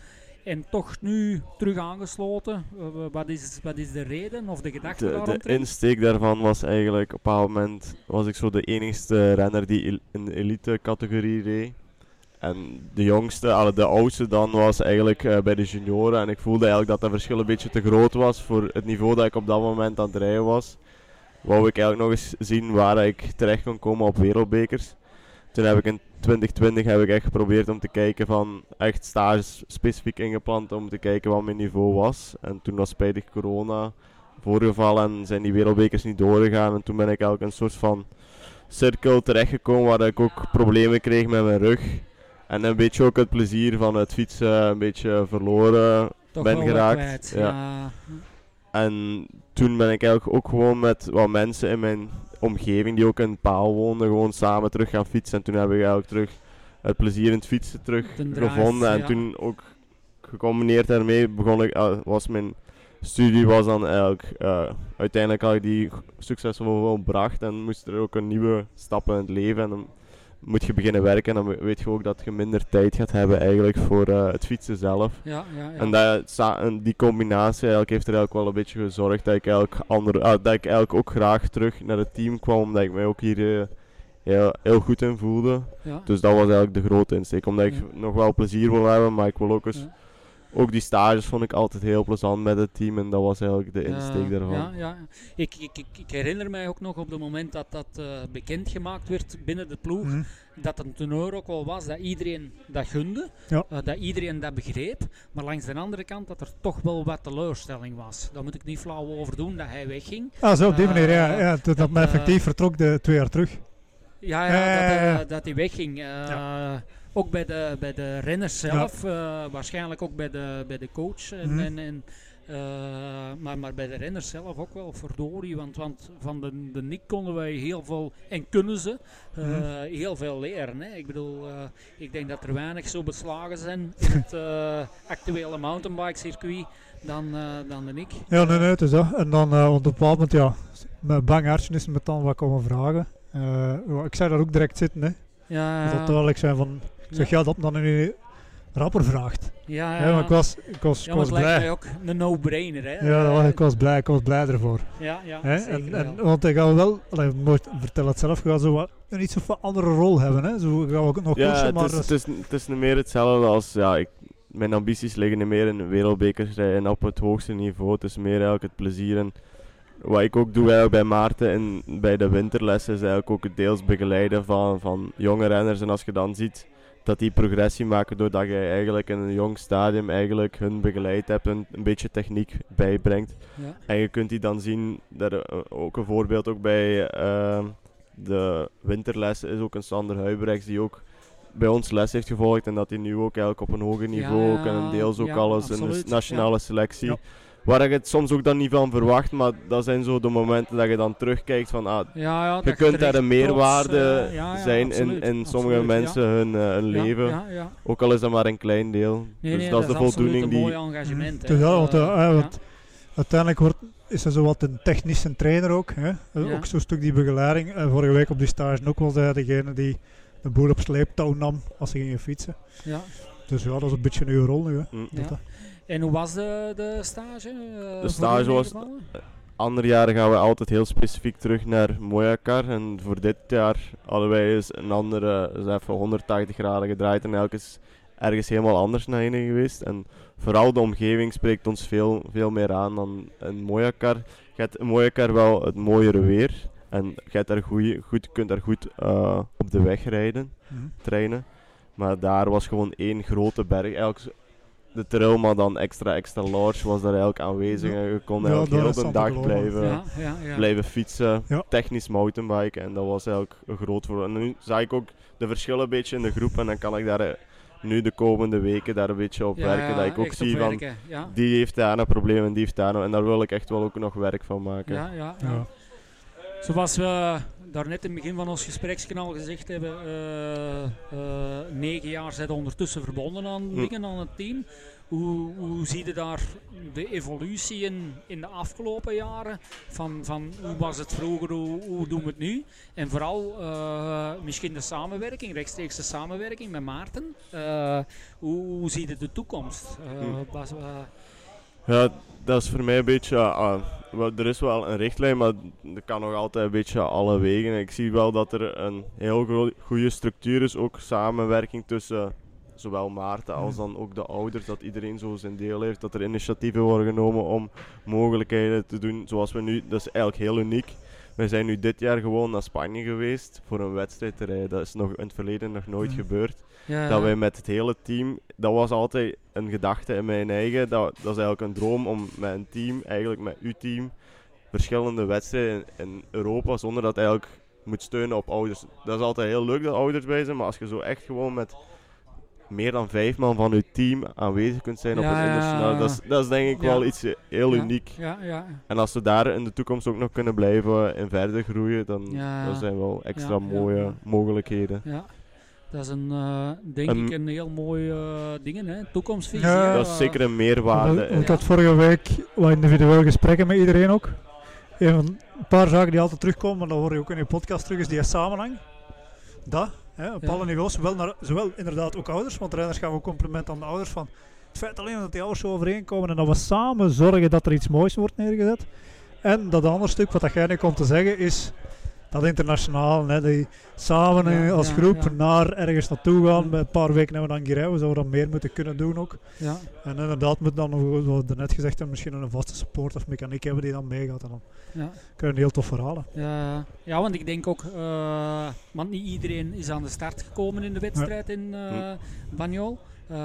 En toch nu terug aangesloten. Eh, wat, is, wat is de reden of de gedachte de, de insteek daarvan was eigenlijk op een bepaald moment was ik zo de enigste renner die in de elite categorie reed. En de jongste, alle de oudste dan was eigenlijk eh, bij de junioren. En ik voelde eigenlijk dat dat verschil een beetje te groot was voor het niveau dat ik op dat moment aan het rijden was. Wou ik eigenlijk nog eens zien waar ik terecht kon komen op wereldbekers. Toen heb ik in 2020 heb ik echt geprobeerd om te kijken van echt stages specifiek ingepland om te kijken wat mijn niveau was. En toen was spijtig corona voorgevallen en zijn die wereldbekers niet doorgegaan. En toen ben ik eigenlijk een soort van cirkel terechtgekomen waar ik ook problemen kreeg met mijn rug. En een beetje ook het plezier van het fietsen een beetje verloren Toch ben geraakt. ja. En toen ben ik eigenlijk ook gewoon met wat mensen in mijn omgeving die ook in een paal woonden, gewoon samen terug gaan fietsen. En toen heb ik eigenlijk terug het plezier in het fietsen terug gevonden. En ja. toen ook gecombineerd daarmee begon ik, ah, was mijn studie was dan eigenlijk, eh, uiteindelijk had ik die succesvol volbracht en moest er ook een nieuwe stap in het leven. En moet je beginnen werken en dan weet je ook dat je minder tijd gaat hebben eigenlijk voor eh, het fietsen zelf. Ja, ja, ja. En dat, en die combinatie eigenlijk heeft er eigenlijk wel een beetje gezorgd dat ik eigenlijk, andere, ah, dat ik eigenlijk ook graag terug naar het team kwam, omdat ik mij ook hier eh, heel, heel goed in voelde. Ja. Dus dat was eigenlijk de grote insteek, omdat ik nog wel plezier wil hebben, maar ik wil ook eens... Ook die stages vond ik altijd heel plezant met het team en dat was eigenlijk de insteek daarvan. Ja, ja. Ik, ik, ik, ik herinner mij ook nog op het moment dat dat eh, bekendgemaakt werd binnen de ploeg, Mhm. dat een teneur ook wel was dat iedereen dat gunde, Ja. eh, dat iedereen dat begreep, maar langs de andere kant dat er toch wel wat teleurstelling was. Daar moet ik niet flauw over doen dat hij wegging. Ah, zo op die manier, ja. Eh, ja dat, dat me eh, effectief vertrok de twee jaar terug. Ja, ja, dat, eh, dat hij wegging. Eh, Ook bij de, bij de renners zelf, eh, waarschijnlijk ook bij de, bij de coach. En, Mhm. en, en, eh, maar, maar bij de renners zelf ook wel, verdorie. Want, want van de, de Nick konden wij heel veel, en kunnen ze, eh, Mhm. heel veel leren. Hè. Ik bedoel, ik denk dat er weinig zo beslagen zijn in het actuele mountainbike circuit dan, dan de Nick. Ja, nee, nee, het is dat. En dan op een bepaald moment, ja, met bang hartje is me dan wat komen vragen. Ik zei daar ook direct zitten, hè. Ja, Dat ja. duidelijk zijn van, ik zeg, Ja. dat men nu rapper vraagt. Ja, Hè, maar ik was, ik was, ja, ik maar was het blij. mij ook een no-brainer. Hè. Ja, dat was, ik was blij, ik was blij ervoor. Ja, ja, Hè, zeker en, en, want ik ga wel, allee, nooit, vertel het zelf, ik ga zo wat, een iets of andere rol hebben. Hè. Zo gaan we ook nog Ja, het maar is, dat het, is, het is niet meer hetzelfde als, ja, ik, mijn ambities liggen niet meer in wereldbekers rijden op het hoogste niveau. Het is meer eigenlijk het plezier en wat ik ook doe eigenlijk bij Maarten en bij de winterlessen is eigenlijk ook het deels begeleiden van, van jonge renners. En als je dan ziet dat die progressie maken doordat je eigenlijk in een jong stadium eigenlijk hun begeleid hebt en een beetje techniek bijbrengt. Ja. En je kunt die dan zien, dat eh, ook een voorbeeld ook bij eh, de winterlessen is ook een Sander Huibrechts die ook bij ons les heeft gevolgd en dat hij nu ook eigenlijk op een hoger niveau ook en deels ook ja, alles in de nationale ja. selectie. Waar je het soms ook dan niet van verwacht, maar dat zijn zo de momenten dat je dan terugkijkt van ah, Ja, ja, je kunt er daar een meerwaarde trots, eh, ja, ja, zijn in, absoluut, in sommige absoluut, ja. mensen hun, eh, hun Ja, leven. ja, ja. Ook al is dat maar een klein deel. Nee, dus nee, dat is de absoluut voldoening een die. mooi engagement. hè. Dus ja, want, eh, want uiteindelijk wordt, is er zo wat een technische trainer ook. Hè? Ja. Ook zo'n stuk die begeleiding. En vorige week op die stage ook wel zei degene die de boel op sleeptouw nam als ze gingen fietsen. Ja. Dus ja, dat is een beetje uw rol nu. Hè? Mm. Ja. Dat, En hoe was de, de stage? eh, De stage u was. meegevallen? Andere jaren gaan we altijd heel specifiek terug naar Mojakar. En voor dit jaar hadden wij eens een andere, eens even 180 graden gedraaid. En elke is ergens helemaal anders naar heen geweest. En vooral de omgeving spreekt ons veel, veel meer aan dan in Mojakar. Je hebt in wel het mooiere weer. En je daar goeie, goed, kunt daar goed eh, op de weg rijden, Mhm. trainen. Maar daar was gewoon één grote berg. De trail, maar dan extra, extra large was daar eigenlijk aanwezig. Ja. En je kon eigenlijk heel de dag blijven, Ja, ja, ja. blijven fietsen. Ja. Technisch mountainbiken. En dat was eigenlijk een groot voor. En nu zag ik ook de verschillen een beetje in de groep. En dan kan ik daar eh, nu de komende weken daar een beetje op Ja, werken. ja, dat ik ook zie van ja. die heeft daar een probleem en die heeft daar een. En daar wil ik echt wel ook nog werk van maken. Ja, ja, ja. Ja. Zoals we daarnet in het begin van ons gesprekskanaal gezegd hebben, eh, negen jaar zijn ondertussen verbonden aan dingen, aan het team. Hoe, hoe zie je daar de evolutie in, in de afgelopen jaren? Van, van hoe was het vroeger, hoe, hoe doen we het nu? En vooral eh, misschien de samenwerking, rechtstreeks de samenwerking met Maarten. Hoe, hoe zie je de toekomst? Was, Ja, dat is voor mij een beetje. ah, er is wel een richtlijn, maar er kan nog altijd een beetje alle wegen. Ik zie wel dat er een heel goede structuur is, ook samenwerking tussen zowel Maarten als dan ook de ouders, dat iedereen zo zijn deel heeft, dat er initiatieven worden genomen om mogelijkheden te doen zoals we nu. Dat is eigenlijk heel uniek. We zijn nu dit jaar gewoon naar Spanje geweest voor een wedstrijd te rijden. Dat is nog in het verleden nog nooit gebeurd. ja, Dat wij met het hele team, dat was altijd een gedachte in mijn eigen. Dat, dat is eigenlijk een droom om met een team, eigenlijk met uw team, verschillende wedstrijden in, in Europa, zonder dat eigenlijk moet steunen op ouders. Dat is altijd heel leuk dat ouders bij zijn, maar als je zo echt gewoon met meer dan vijf man van je team aanwezig kunt zijn op Ja, ja, internationaal, dat is, dat is denk ik ja. wel iets heel Ja, uniek. ja, ja. En als we daar in de toekomst ook nog kunnen blijven en verder groeien, dan, zijn wel extra mooie ja. mogelijkheden. Ja. Dat is een, eh, denk Een- ik een heel mooi eh ding, hè? toekomstvisie. Ja. Dat is zeker een meerwaarde. Ik had vorige week wat individueel gesprekken met iedereen ook. Een paar zaken die altijd terugkomen, maar dat hoor je ook in je podcast terug, is die samenhang. Dat, hè, op alle niveaus, zowel, naar, zowel inderdaad ook ouders, want renners gaan ook compliment aan de ouders van het feit alleen dat die ouders zo overeenkomen en dat we samen zorgen dat er iets moois wordt neergezet. En dat andere stuk, wat dat jij nu komt te zeggen, is dat internationaal, hè, die samen Ja, eh, als ja, groep ja. naar ergens naartoe gaan. Met een paar weken hebben we dan Girij, we zouden dat meer moeten kunnen doen ook. Ja. En inderdaad moet dan, nog, zoals we net gezegd hebben, misschien een vaste support of mechaniek hebben die dan meegaat. En dan Ja. kun je een heel tof verhalen. Ja, ja, want ik denk ook, eh, want niet iedereen is aan de start gekomen in de wedstrijd in uh, Banjol. Uh,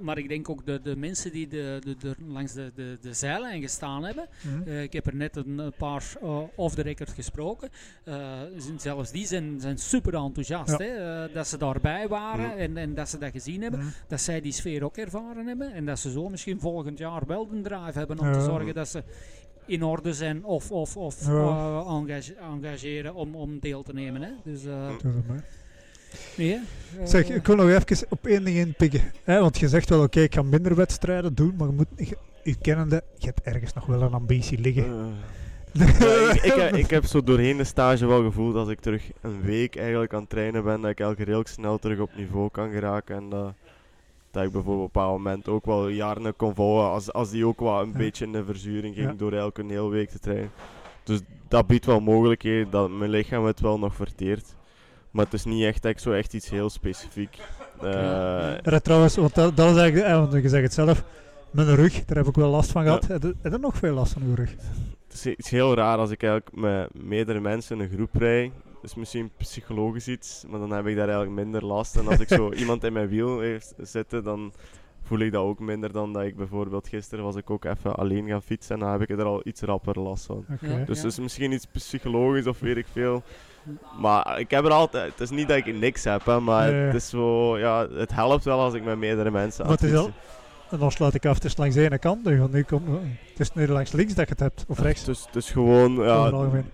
maar ik denk ook de, de mensen die de, de, de, langs de, de, de zijlijn gestaan hebben. Mhm. Uh, ik heb er net een, een paar uh, off the record gesproken. Uh, zelfs die zijn, zijn super enthousiast Ja. hè, dat ze daarbij waren en, en dat ze dat gezien hebben. Mhm. Dat zij die sfeer ook ervaren hebben. En dat ze zo misschien volgend jaar wel de drive hebben om te zorgen dat ze in orde zijn of, of, of engage- engageren om, om deel te nemen. Hè. Dus, hè. Zeg, Eh, ik wil nog even op één ding inpikken. Hè? Want je zegt wel, oké, ik ga minder wedstrijden doen, maar je moet, je, je kennende, je hebt ergens nog wel een ambitie liggen. Ja, ik, ik, heb- ik heb zo doorheen de stage wel gevoeld als ik terug een week eigenlijk aan het trainen ben, dat ik elke redelijk snel terug op niveau kan geraken. En dat, dat ik bijvoorbeeld op een bepaald moment ook wel jaren kon volgen als, als die ook wel een Ja. beetje in de verzuring ging Ja. door elke een hele week te trainen. Dus dat biedt wel mogelijkheden dat mijn lichaam het wel nog verteert. Maar het is niet echt, ik zo echt iets heel specifiek. eh, Ja, trouwens, want dat, dat is eigenlijk, eh, want je zegt het zelf, mijn rug, daar heb ik wel last van Ja. gehad. Heb je heb je nog veel last van uw rug? Het is iets heel raar als ik eigenlijk met meerdere mensen in een groep rijd. Dat is misschien psychologisch iets, maar dan heb ik daar eigenlijk minder last. En als ik zo iemand in mijn wiel heeft zitten, dan voel ik dat ook minder dan dat ik bijvoorbeeld gisteren was ik ook even alleen gaan fietsen en dan heb ik er al iets rapper last van. Ja. Dus het is misschien iets psychologisch of weet ik veel. Maar ik heb er altijd, het is niet dat ik niks heb, hè, maar Nee. het is zo, ja, het helpt wel als ik met meerdere mensen het is al, en dan sluit ik af, het is langs de ene kant nu, want nu komt, het is nu langs links dat je het hebt, of rechts. Dus het is gewoon, ja, het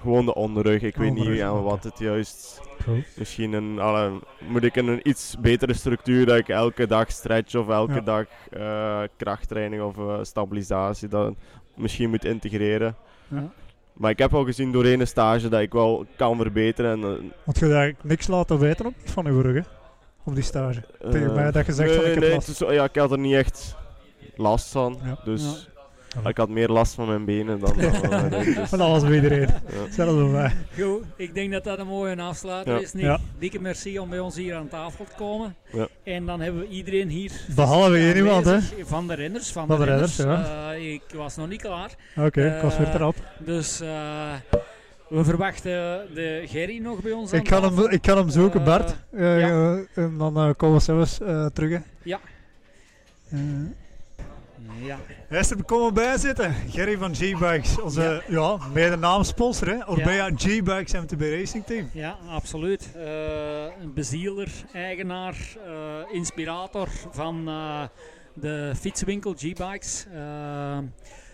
gewoon de onderrug. Ik weet niet oké. wat het juist Goed. Misschien een, alle, moet ik in een iets betere structuur dat ik elke dag stretch of elke Ja. dag eh, krachttraining of eh, stabilisatie dat misschien moet integreren. Ja. Maar ik heb al gezien doorheen een stage dat ik wel kan verbeteren. En, eh, Want je hebt eigenlijk niks laten weten niet van uw rug, hè? Op die stage. Tegen eh, mij dat je zegt nee, van ik heb nee, last. ja, ik had er niet echt last van. Ja. Dus Ja. ik had meer last van mijn benen dan van mijn rug. Dus, Van alles bij iedereen. ja. Zelfs bij mij. Goed, ik denk dat dat een mooie afsluiter Ja. is. Nick. Ja. Dikke merci om bij ons hier aan tafel te komen. Ja. En dan hebben we iedereen hier Behalve één iemand, hè? aanwezig van de renners. Van, Van de de renners. renners, Eh, ik was nog niet klaar. Oké, ik was weer Eh, erop. Dus eh, we verwachten de Gerry nog bij ons aan Ik kan, hem, ik kan hem zoeken, Bart. Ja. en dan komen we zelfs eh, terug. Hè. Ja. Ja. Hij is er komen bij zitten. Gerry van G-Bikes, onze ja. mede naamsponsor. Hè? Orbea G-Bikes MTB Racing Team. Ja, absoluut. Eh, een bezieler, eigenaar, eh, inspirator van eh, de fietswinkel G-Bikes.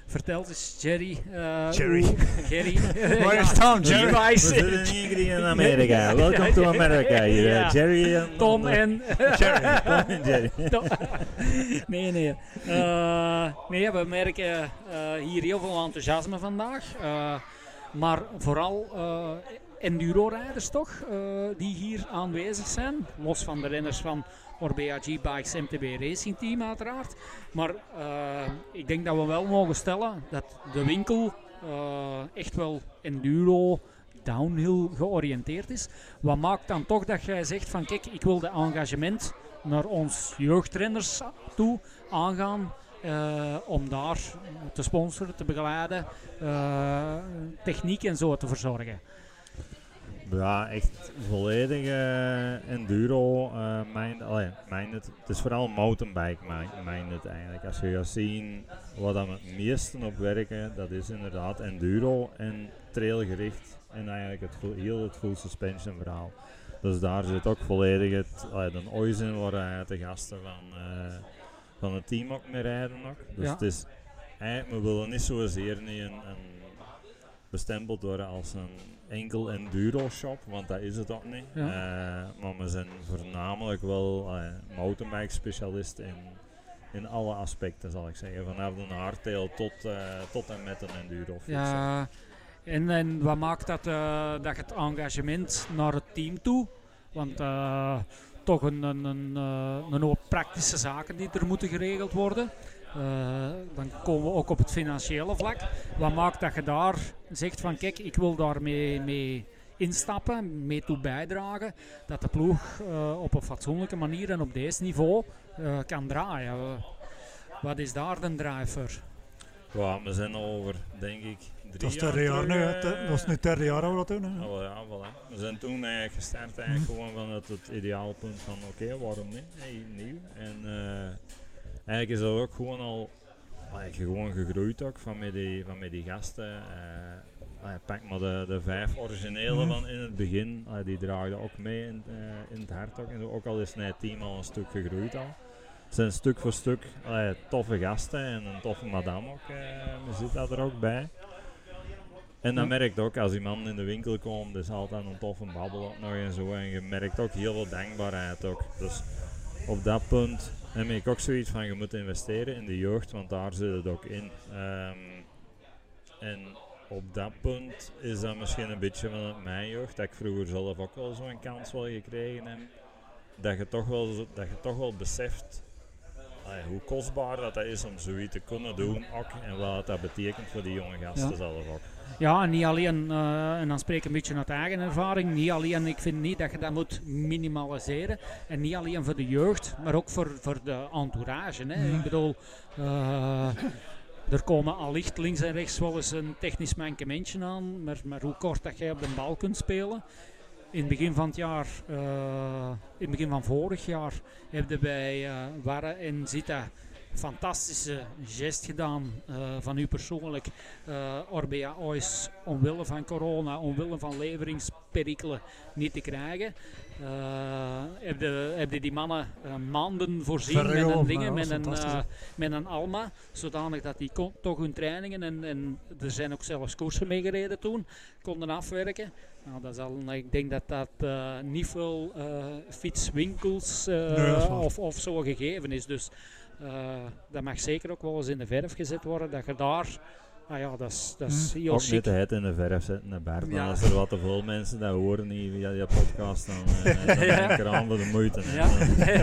Eh, vertel eens, Jerry. eh, Jerry. Waar Ja, is Tom, Jerry? G-Bikes. We zitten hier in Amerika. Welcome to America. Hier, Ja. Jerry en Tom en... Jerry. Tom en Jerry. Tom- nee, nee. Eh, nee, we merken eh, hier heel veel enthousiasme vandaag. Eh, maar vooral eh enduro-rijders toch, eh, die hier aanwezig zijn. Los van de renners van Orbea G-Bikes MTB Racing Team uiteraard. Maar eh, ik denk dat we wel mogen stellen dat de winkel eh, echt wel enduro downhill georiënteerd is. Wat maakt dan toch dat jij zegt van kijk, ik wil de engagement naar ons jeugdrenners toe aangaan eh, om daar te sponsoren, te begeleiden, techniek en zo te verzorgen. Ja, echt volledige enduro uh, mind, allee, minded. Het is vooral mountainbike mi- minded eigenlijk. Als je gaat zien wat we het meeste op werken, dat is inderdaad enduro en trailgericht. En eigenlijk het, full- heel het full suspension verhaal. Dus daar zit ook volledig het, allee, de OIS in waar eh, de gasten van, eh, van het team ook mee rijden ook. Dus Ja. het is, we willen niet zozeer niet een, een bestempeld worden als een enkel enduro shop, want dat is het ook niet. Ja. Eh, maar we zijn voornamelijk wel uh, mountainbike specialist in, in alle aspecten zal ik zeggen. Vanaf de hardtail tot, eh, tot en met een enduro. Ja, en, en wat maakt dat, eh, dat het engagement naar het team toe? Want eh, toch een, een, een, eh, een hoop praktische zaken die er moeten geregeld worden. Eh, dan komen we ook op het financiële vlak. Wat maakt dat je daar zegt van kijk, ik wil daarmee mee instappen, mee toe bijdragen, dat de ploeg eh, op een fatsoenlijke manier en op deze niveau eh, kan draaien. Wat is daar de driver? Ja, we zijn al over, denk ik, drie Dat is jaar jaar nu, eh, dat is nu het derde jaar dat we dat doen. Hè. Ah, wel ja, voilà. We zijn toen eigenlijk gestart eigenlijk gewoon vanuit het ideaalpunt van oké, waarom niet? Hey, nieuw. En eh, eigenlijk is dat ook gewoon al eigenlijk gewoon gegroeid ook van met die, van met die gasten. eh ah, pak maar de, de vijf originele Mhm. van in het begin, die draagden ook mee in, eh, in het hart ook. En zo. ook al is het team al een stuk gegroeid al. Het zijn stuk voor stuk toffe gasten en een toffe madame ook. eh zit dat er ook bij. En dan Ja. merkt ook als iemand in de winkel komt, is altijd een toffe babbel ook nog en zo. En je merkt ook heel veel dankbaarheid ook. Dus op dat punt heb ik ook zoiets van je moet investeren in de jeugd, want daar zit het ook in. Ehm, en op dat punt is dat misschien een beetje van mijn jeugd, dat ik vroeger zelf ook wel zo'n kans wel gekregen heb. Dat je toch wel, dat je toch wel beseft allee, hoe kostbaar dat, dat is om zoiets te kunnen doen ook, en wat dat betekent voor die jonge gasten Ja. zelf ook. Ja, en niet alleen, eh, en dan spreek ik een beetje uit eigen ervaring, niet alleen, ik vind niet dat je dat moet minimaliseren. En niet alleen voor de jeugd, maar ook voor, voor de entourage. Hè. Ja. Ik bedoel, eh, er komen allicht links en rechts wel eens een technisch mankementje aan, maar, maar hoe kort dat jij op de bal kunt spelen. In het begin van het jaar, eh, in het begin van vorig jaar, hebben bij eh Warre en Zita fantastische gest gedaan eh, van u persoonlijk. Eh Orbea Ois omwille van corona, omwille van leveringsperikelen niet te krijgen. Eh heb, je, heb je die mannen maanden voorzien met een dingen, ja, met een, met een Alma, zodanig dat die kon- toch hun trainingen en, en er zijn ook zelfs koersen mee gereden toen, konden afwerken. Nou, dat is al, ik denk dat dat niet veel fietswinkels Nee, of, of zo gegeven is. Dus dat mag zeker ook wel eens in de verf gezet worden, dat je daar, ah ja, dat is, dat is heel chic. niet de het in de verf zetten, hè, Bert. Ja. Maar als er wat te veel mensen dat horen niet via je podcast, dan, eh dan Ja. denk ik er aan voor de moeite. Ja.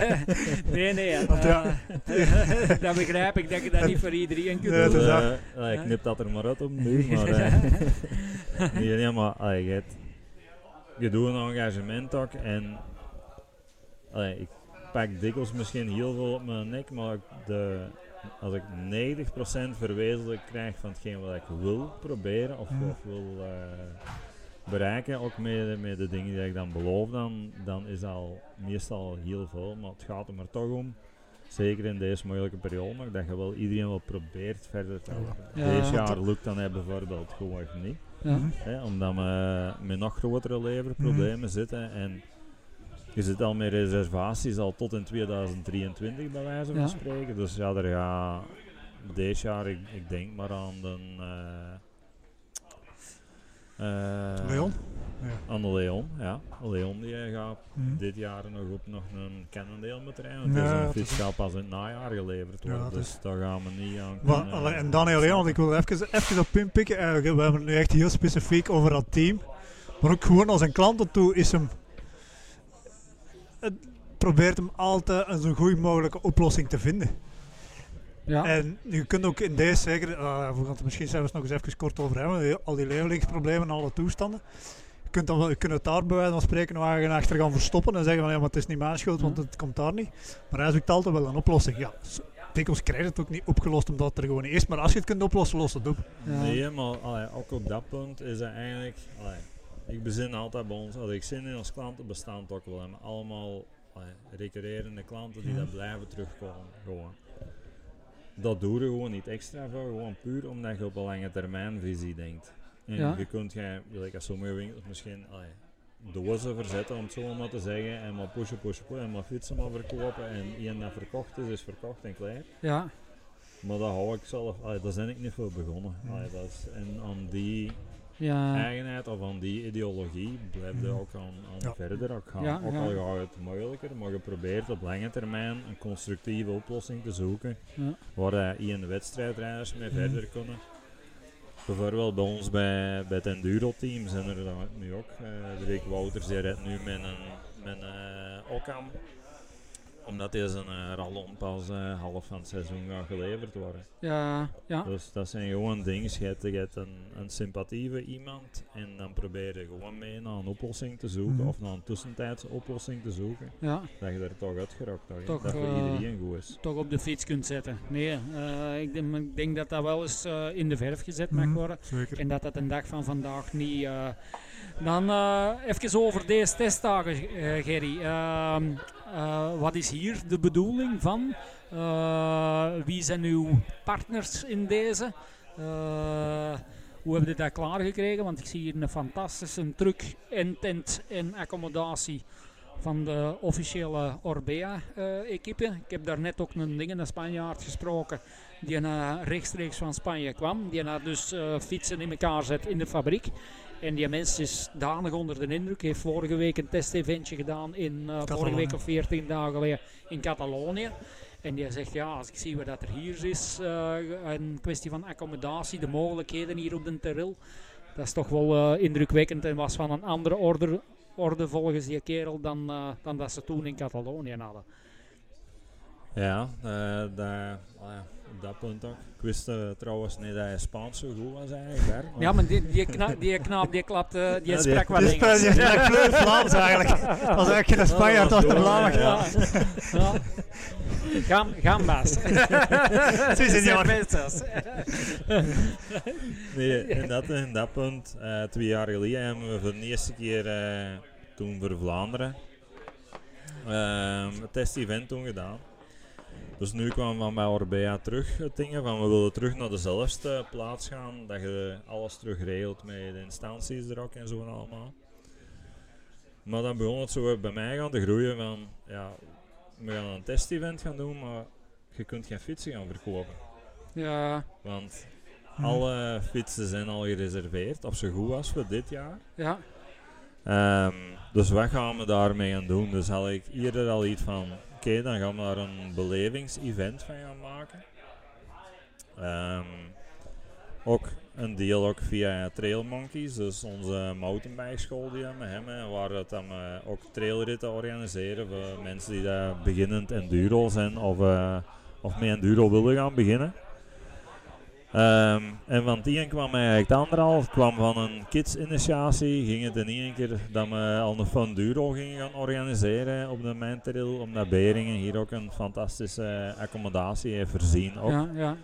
nee, nee. Want ja. eh, dat begrijp ik dat je dat niet voor iedereen kunt Nee, doen. is Dus, eh, ik knip dat er maar uit op nu. Maar, eh, nee, nee, maar allee, je, hebt- je doet een engagement ook. En allee, ik pak dikwijls misschien heel veel op mijn nek, maar de, als ik 90% verwezenlijk krijg van hetgeen wat ik wil proberen of, Mhm. of wil eh, bereiken, ook met, met de dingen die ik dan beloof, dan, dan is dat al meestal heel veel. Maar het gaat er maar toch om zeker in deze moeilijke periode nog, dat je wel iedereen wel probeert verder te helpen. Ja. Deze jaar lukt dan hè, bijvoorbeeld gewoon niet. Ja. Hè, omdat we met nog grotere leverproblemen zitten. En je zit al met reservaties al tot in 2023 bij wijze van Ja. spreken. Dus ja, er gaat deze jaar, ik, ik denk maar aan de... eh, eh, Leon? Ja. Aan de Leon, ja. Leon die eh, gaat dit jaar nog op nog een Cannondale met rijden. Want Ja, deze dat fiets is- gaat pas in het najaar geleverd worden. dat dus is- daar gaan we niet aan Maar, kunnen, allee, en dan alleen, want ik wil even, even op inpikken. We hebben het nu echt heel specifiek over dat team. Maar ook gewoon als een klant ertoe is hem... Het probeert hem altijd een zo goed mogelijke oplossing te vinden. Ja. En je kunt ook in deze zeker, eh, we gaan het er misschien zelfs nog eens even kort over hebben, al die leveringsproblemen en alle toestanden. Je kunt, dan je kunt het daar bij wijze van spreken wagen achter gaan verstoppen en zeggen van ja, maar het is niet mijn schuld, want het komt daar niet. Maar hij zoekt altijd wel een oplossing. Ja, dikwijls krijg je het ook niet opgelost omdat het er gewoon niet is, maar als je het kunt oplossen, los het op. Ja. Nee, maar allee, ook op dat punt is dat eigenlijk. allee, ik bezin altijd bij ons, als ik zin in als klanten bestaan toch wel, maar allemaal allee, recurrerende klanten die dat blijven terugkomen. Gewoon. Dat doe je gewoon niet extra voor, gewoon puur omdat je op een lange termijn visie denkt. En Ja. je kunt, jij, gelijk als sommige winkels misschien dozen verzetten, om het zo maar te zeggen, en maar pushen, pushen, pushen, en maar fietsen maar verkopen, en één dat verkocht is, is verkocht en klaar. Ja. Maar dat hou ik zelf, allee, daar ben ik niet voor begonnen. Allee, dat is, en aan die Ja. eigenheid of aan die ideologie blijf je ook aan, aan Ja. verder ook gaan. Ja, ook ja. al gaat het moeilijker, maar je probeert op lange termijn een constructieve oplossing te zoeken Ja. waar hij in wedstrijdrijders mee Ja. verder kunnen. Bijvoorbeeld bij ons bij, bij het enduro-team zijn er dan nu ook. eh Rick Wouters die rijdt nu met een, met een eh, Occam omdat deze uh, rallon pas eh, half van het seizoen gaat geleverd worden. Ja, ja. Dus dat zijn gewoon dingen. Je hebt, je hebt een, een sympathieve iemand en dan probeer je gewoon mee naar een oplossing te zoeken Mhm. of naar een tussentijdse oplossing te zoeken. Ja. Dat je er toch uitgerokt hebt. Toch, dat voor eh, iedereen goed is. toch op de fiets kunt zetten. Nee, eh, ik, denk, ik denk dat dat wel eens eh, in de verf gezet mag Mhm, worden. zeker. En dat dat een dag van vandaag niet... dan eh, even over deze testdagen, eh, Gerry. Ehm, eh, wat is hier de bedoeling van? Wie zijn uw partners in deze? Hoe hebben je dat klaargekregen? Want ik zie hier een fantastische truck en tent en accommodatie van de officiële Orbea-equipe. ik heb daar net ook een ding, een Spanjaard gesproken, die uh, rechtstreeks van Spanje kwam. Die had dus fietsen in elkaar zet in de fabriek. En die mens is danig onder de indruk. Heeft vorige week een testeventje gedaan in uh, vorige week of 14 dagen geleden in Catalonië. En die zegt, ja, als ik zie wat dat er hier is, uh, een kwestie van accommodatie, de mogelijkheden hier op de Terril, dat is toch wel uh, indrukwekkend en was van een andere orde, orde volgens die kerel dan, uh, dan dat ze toen in Catalonië hadden. Ja, uh, daar, op dat punt ook. Ik wist uh, trouwens niet dat hij Spaans zo goed was eigenlijk. Daar, ja, maar die, die, kna die knaap die klapte, die Ja, sprak die- wat sprak- die sprak vloeiend Vlaams eigenlijk. Dat was eigenlijk geen Spanjaard, dat was de Vlaming. Ja. Ja. Baas. Sí, señor. Nee, in dat, in dat punt, eh, twee jaar geleden hebben we voor de eerste keer eh, toen voor Vlaanderen ehm, het test-event toen gedaan. Dus nu kwamen we van bij Orbea terug het dingen van we willen terug naar dezelfde plaats gaan, dat je alles terug regelt met de instanties er ook en zo en allemaal. Maar dan begon het zo bij mij gaan te groeien van ja, we gaan een test-event gaan doen, maar je kunt geen fietsen gaan verkopen. Ja. Want alle fietsen zijn al gereserveerd, of zo goed was voor dit jaar. Ja. Ehm, dus wat gaan we daarmee gaan doen? Dus had ik eerder al iets van, oké, dan gaan we daar een belevingsevent van gaan maken. Ehm, ook een deel ook via Trail Monkeys, dus onze mountainbike school die we hebben, en waar het dan eh, ook trailritten organiseren voor mensen die daar beginnend enduro zijn of, eh, of met enduro willen gaan beginnen. Ehm, en van die een kwam eigenlijk het andere al. Het kwam van een kids-initiatie. Ging het in één keer dat we al een Funduro gingen gaan organiseren op de Mijntrail. Omdat Beringen hier ook een fantastische accommodatie heeft voorzien. Ook. Ja, ja.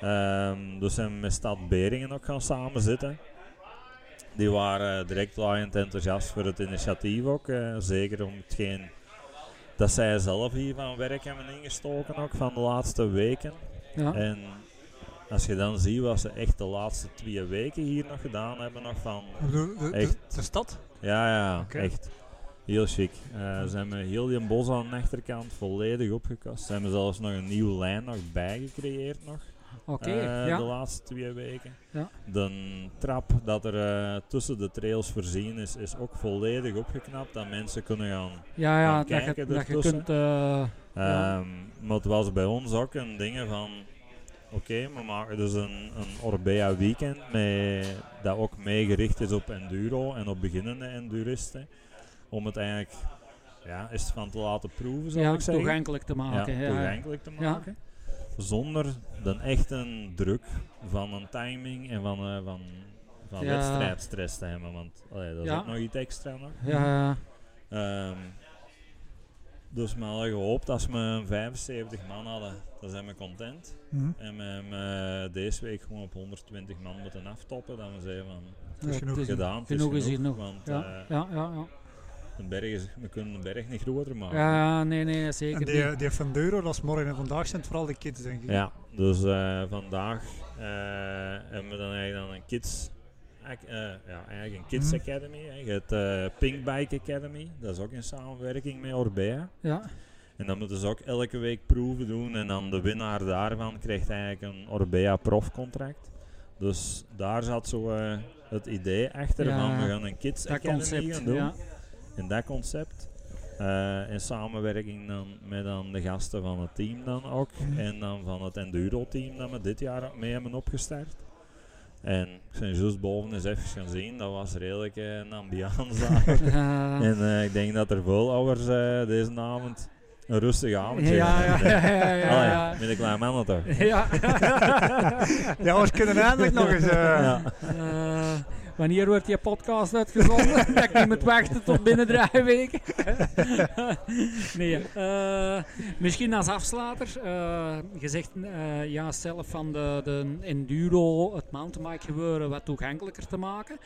Ehm, dus zijn we met Stad Beringen ook gaan samenzitten. Die waren direct laaiend enthousiast voor het initiatief ook. eh, zeker om hetgeen dat zij zelf hier van werk hebben ingestoken ook van de laatste weken. Ja. En als je dan ziet wat ze echt de laatste twee weken hier nog gedaan hebben, nog van De- echt, de stad? Ja, ja, echt. Heel chic. Eh, ze hebben heel die bos aan de achterkant volledig opgekast. Ze hebben zelfs nog een nieuwe lijn nog bijgecreëerd nog. Oké, eh, ja. De laatste twee weken. Ja. De trap dat er eh, tussen de trails voorzien is, is ook volledig opgeknapt. Dat mensen kunnen gaan, Ja, ja, gaan dat je- kijken dat je kunt, eh, ja. Ehm, Maar het was bij ons ook een ding van... Oké, we maken dus een, een Orbea weekend met, dat ook meegericht is op enduro en op beginnende enduristen. Om het eigenlijk ja, eens van te laten proeven, zou Ja, ik zeggen. toegankelijk te maken, ja, toegankelijk te Ja. maken. Zonder de echte druk van een timing en van, eh, van, van wedstrijdstress te hebben. Want allee, dat is ook nog iets extra nog. Ja. Ehm, dus we hadden gehoopt als we een 75 man hadden, dan zijn we content. Mhm. En we hebben eh, deze week gewoon op 120 man moeten aftoppen. Dan we zeiden van, Het is genoeg. gedaan, is genoeg is hier genoeg, nog. Want Ja, eh, ja, ja, ja. de berg is, we kunnen de berg niet groter maken. Ja, nee, nee, zeker En die, niet. die van Deuro, dat is morgen en vandaag zijn het vooral de kids, denk ik. Ja, dus eh, vandaag eh, hebben we dan eigenlijk dan een kids, eh, ja, eigenlijk een kids Mhm. academy. Je hebt eh Pink Bike Academy, dat is ook in samenwerking met Orbea. Ja. En dan moeten ze ook elke week proeven doen en dan de winnaar daarvan krijgt eigenlijk een Orbea profcontract. Dus daar zat zo eh, het idee achter Ja, van we gaan een kids academy concept, gaan doen. ja. Dat concept. Eh, in samenwerking dan met dan de gasten van het team dan ook. Mhm. En dan van het enduro team dat we dit jaar mee hebben opgestart. En ik ben juist boven eens even gaan zien, dat was redelijk eh, een ambiance. Ja. En eh, ik denk dat er veel ouders eh, deze avond een rustige avond Ja, hebben. ja, ja, ja, ja, Allee, ja. Met een klein man toch? Ja. Ja, we kunnen eindelijk nog eens, eh, Ja. Eh, wanneer wordt die podcast uitgezonden? dat ik niet moet wachten tot binnen drie weken. nee, eh, misschien als afsluiter. eh, je zegt eh, ja, zelf van de, de enduro, het mountainbike gebeuren wat toegankelijker te maken.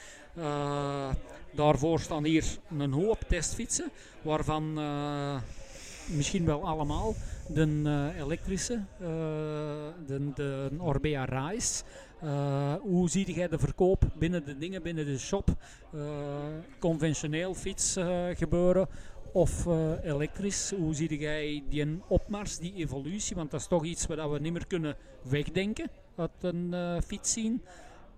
Daarvoor staan hier een hoop testfietsen, waarvan misschien wel allemaal de elektrische, de, de Orbea Rise. Eh, hoe zie jij de verkoop binnen de dingen, binnen de shop? Eh, conventioneel fiets eh, gebeuren of elektrisch? Hoe zie jij die opmars, die evolutie? Want dat is toch iets wat we niet meer kunnen wegdenken uit een fiets zien.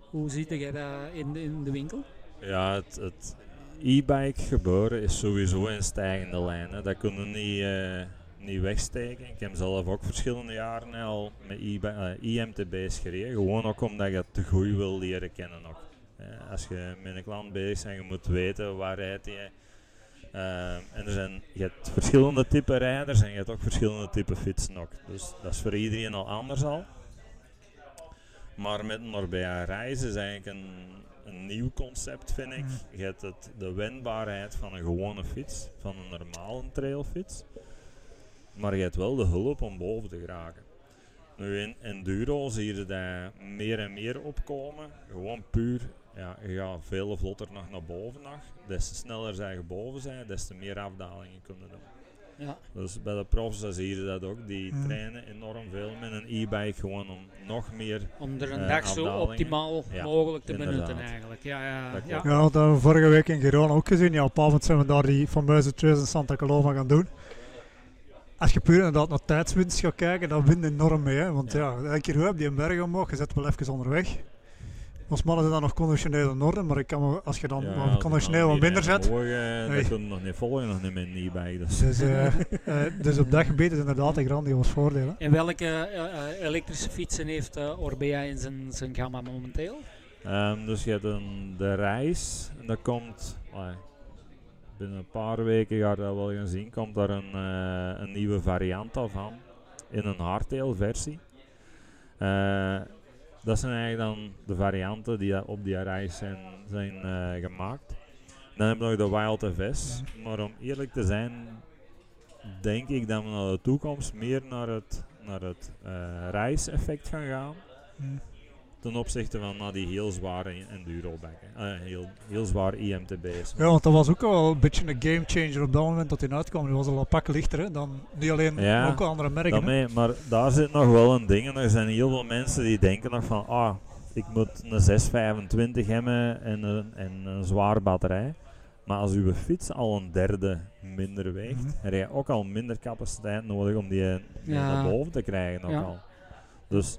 Hoe zie jij dat in in de winkel? Ja, het, het e-bike gebeuren is sowieso in stijgende lijn. Hè. Dat kunnen we niet, niet wegsteken. Ik heb zelf ook verschillende jaren al met e eh, IMTB's gereden. Gewoon ook omdat je de groei wil leren kennen ook. Eh, als je met een klant bezig bent, je moet weten waar rijdt hij. Eh, en er zijn, je hebt verschillende type rijders en je hebt ook verschillende type fietsen ook. Dus dat is voor iedereen al anders al. Maar met een Orbea Reis is eigenlijk een, een nieuw concept, vind ik. Je hebt het, de wendbaarheid van een gewone fiets, van een normale trailfiets. Maar je hebt wel de hulp om boven te geraken. Nu in enduro zie je dat meer en meer opkomen. Gewoon puur, ja, je gaat veel vlotter nog naar boven nog. Des te sneller zij je boven zijn, des te meer afdalingen kunnen doen. Ja. Dus bij de profs zie je dat ook. Die Mm. trainen enorm veel met een e-bike gewoon om nog meer Om er een eh, dag zo optimaal Ja, mogelijk te inderdaad. benutten eigenlijk. Ja, ja, Dat ja. Ja, dat hebben we vorige week in Girona ook gezien. Ja, op avond zijn we daar die fameuze trails in Santa Coloma gaan doen. Als je puur inderdaad naar tijdswinst gaat kijken, dan wint enorm mee. Hè? Want ja, elke keer op die een berg omhoog, je zet wel even onderweg. Ons mannen zijn dan nog conditioneel in orde, maar ik kan me, als je dan Ja, conditioneel wat minder zet. Morgen, Nee. Dat kunnen we nog niet volgen, nog niet met een e-bike. Dus. Dus, eh, eh, dus op dat gebied is inderdaad een grandioos voordeel. Hè? En welke eh, eh, elektrische fietsen heeft eh, Orbea in zijn, zijn gamma momenteel? Ehm, dus je hebt een, de reis, en dat komt, ah, binnen een paar weken ga je dat wel gaan zien, komt daar een, eh, een nieuwe variant af van, in een hardtail versie. Eh, dat zijn eigenlijk dan de varianten die op die reis zijn, zijn eh, gemaakt. Dan hebben we nog de Wild FS, maar om eerlijk te zijn, denk ik dat we naar de toekomst meer naar het, naar het reiseffect gaan gaan. Ten opzichte van naar die heel zware enduro-backen. Eh, heel, heel zwaar IMTB's. Ja, want dat was ook wel een beetje een game changer op dat moment dat hij uitkwam. Die was al een pak lichter, hè? dan niet alleen, maar ook andere merken. dat hè. mee, maar daar zit nog wel een ding. En er zijn heel veel mensen die denken nog van, ah, ik moet een 625 hebben en een, en een zware batterij. Maar als uw fiets al een derde minder weegt, Mhm. heb je ook al minder capaciteit nodig om die Ja. naar boven te krijgen. Ook Ja. al. Dus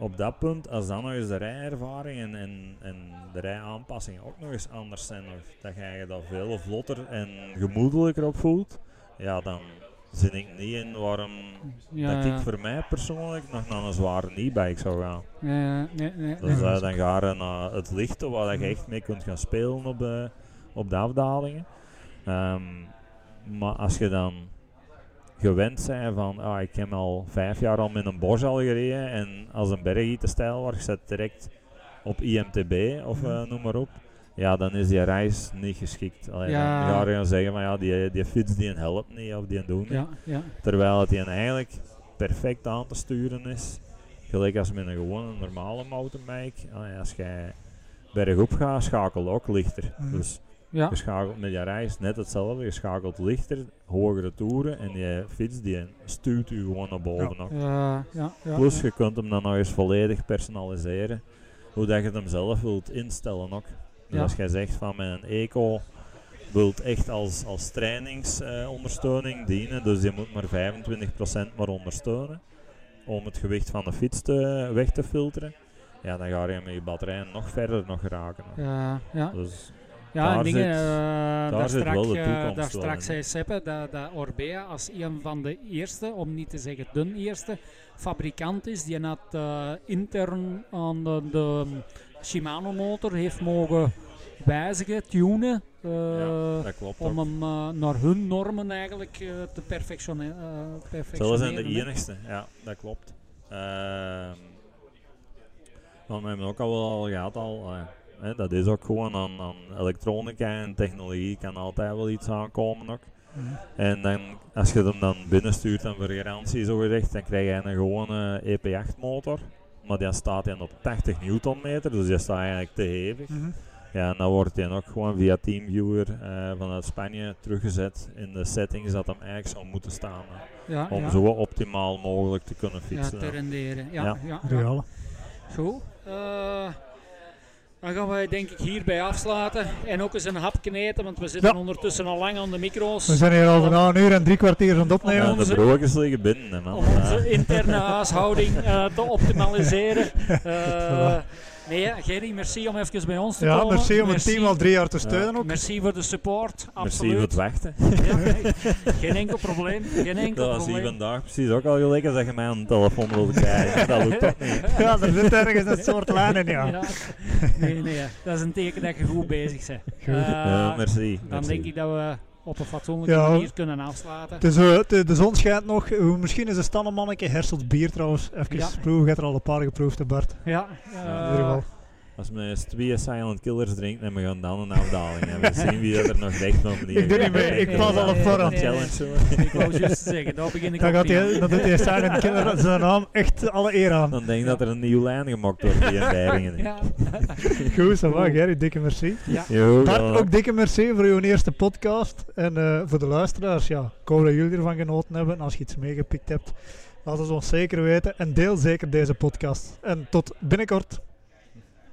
op dat punt, als dan nog eens de rijervaring en, en, en de rijaanpassingen ook nog eens anders zijn, nog, dat je je dat veel vlotter en gemoedelijker op voelt, ja, dan zit ik niet in waarom Ja, dat ja. ik voor mij persoonlijk nog naar een zware e-bike zou gaan. Ja, nee, nee, Dus nee. eh, dan ga je naar het lichte waar je echt mee kunt gaan spelen op de, op de afdalingen. Ehm, maar als je dan gewend bent van, ah, ik heb al vijf jaar al met een Bosch al gereden en als een berg te stijl wordt, je zet direct op IMTB of eh, noem maar op. ja, dan is die reis niet geschikt. Allee, Ja. Dan ga je gaan zeggen van ja, die, die fiets die helpt niet of die doet niet. Ja, ja. Terwijl het die eigenlijk perfect aan te sturen is. Gelijk als met een gewone normale mountainbike. Allee, als jij bergop gaat, schakelt ook lichter. Mhm. Dus Ja. je schakelt met je reis net hetzelfde. Je schakelt lichter, hogere toeren en die fiets die stuurt u gewoon naar boven. ook. Ja, ja, ja, Plus ja. je kunt hem dan nog eens volledig personaliseren. Hoe dat je hem zelf wilt instellen ook. Dus Ja. als jij zegt van mijn eco wilt echt als, als trainingsondersteuning dienen, dus je moet maar 25% maar ondersteunen om het gewicht van de fiets te, weg te filteren. Ja, dan ga je met je batterij nog verder nog geraken. nog. Ja, ja. Dus Ja, daar en dingen, zit, eh, daar daar, zit strak, wel de eh, toekomst daar straks zei Seppe dat, dat Orbea als een van de eerste, om niet te zeggen de eerste, fabrikant is die had eh, intern aan de, de Shimano motor heeft mogen wijzigen, tunen. eh, Ja, dat klopt om ook. hem eh, naar hun normen eigenlijk eh, te perfectione- eh, perfectioneren. zijn de enigste, ja, dat klopt. Ehm want we hebben ook al wel al gehad al, eh, hè, dat is ook gewoon aan, aan elektronica en technologie kan altijd wel iets aankomen ook. Mhm. En dan, als je hem dan binnenstuurt en voor garantie zo gezegd, dan krijg je een gewone EP8 motor. Maar die staat dan op 80 newtonmeter, dus die staat eigenlijk te hevig. Mhm. Ja, en dan wordt hij ook gewoon via TeamViewer eh, vanuit Spanje teruggezet in de settings dat hem eigenlijk zou moeten staan. Ja, om ja. zo optimaal mogelijk te kunnen Ja, fietsen. te hè. renderen. Ja, Ja. ja. Reale. Goed. eh, dan gaan wij denk ik hierbij afsluiten. En ook eens een hap kneten, want we zitten ondertussen al lang aan de micro's. We zijn hier al bijna een uur en drie kwartier aan het opnemen. Ja, de broodjes liggen binnen, man. om onze Ja. interne huishouding eh, te optimaliseren. Eh, Voilà. Nee, Gerry, merci om even bij ons te Ja, komen. merci om het team al drie jaar te steunen ook. Merci voor de support, Merci absoluut. voor het wachten. Ja, geen enkel probleem, geen enkel Dat was hier probleem. vandaag precies ook al gelijk als dat je mij aan de telefoon wilde krijgen. Dat lukt toch niet. Ja, er zit ergens een soort lijn in, ja. Nee, nee, dat is een teken dat je goed bezig bent. Goed. Eh, Ja, merci, Dan merci. denk ik dat we op een fatsoenlijke Ja. manier kunnen afsluiten. Het is, eh, de, de zon schijnt nog. Eh, Misschien is een stannenmanneke Hersels bier trouwens. Even Ja. proeven. Je hebt er al een paar geproefd, hè, Bart. Ja, in eh, ieder geval. Als we eens twee Silent Killers drinken en we gaan dan een afdaling hebben. We zien wie dat er nog recht op Ik doe niet mee, ik pas al op voorhand. Challenge. zo. Ik wou juist zeggen, daar begin ik Dan, gaat dan doet hij Silent Killer zijn naam echt alle eer aan. Dan denk ik dat er een nieuwe lijn gemaakt wordt via Beiringen. Ja. Goed, va, Gerry. Dikke merci. Ja. Jo, Bart, ja. ook dikke merci voor uw eerste podcast. En eh, voor de luisteraars, ja, ik hoop dat jullie ervan genoten hebben. En als je iets meegepikt hebt, laat het ons zeker weten. En deel zeker deze podcast. En tot binnenkort.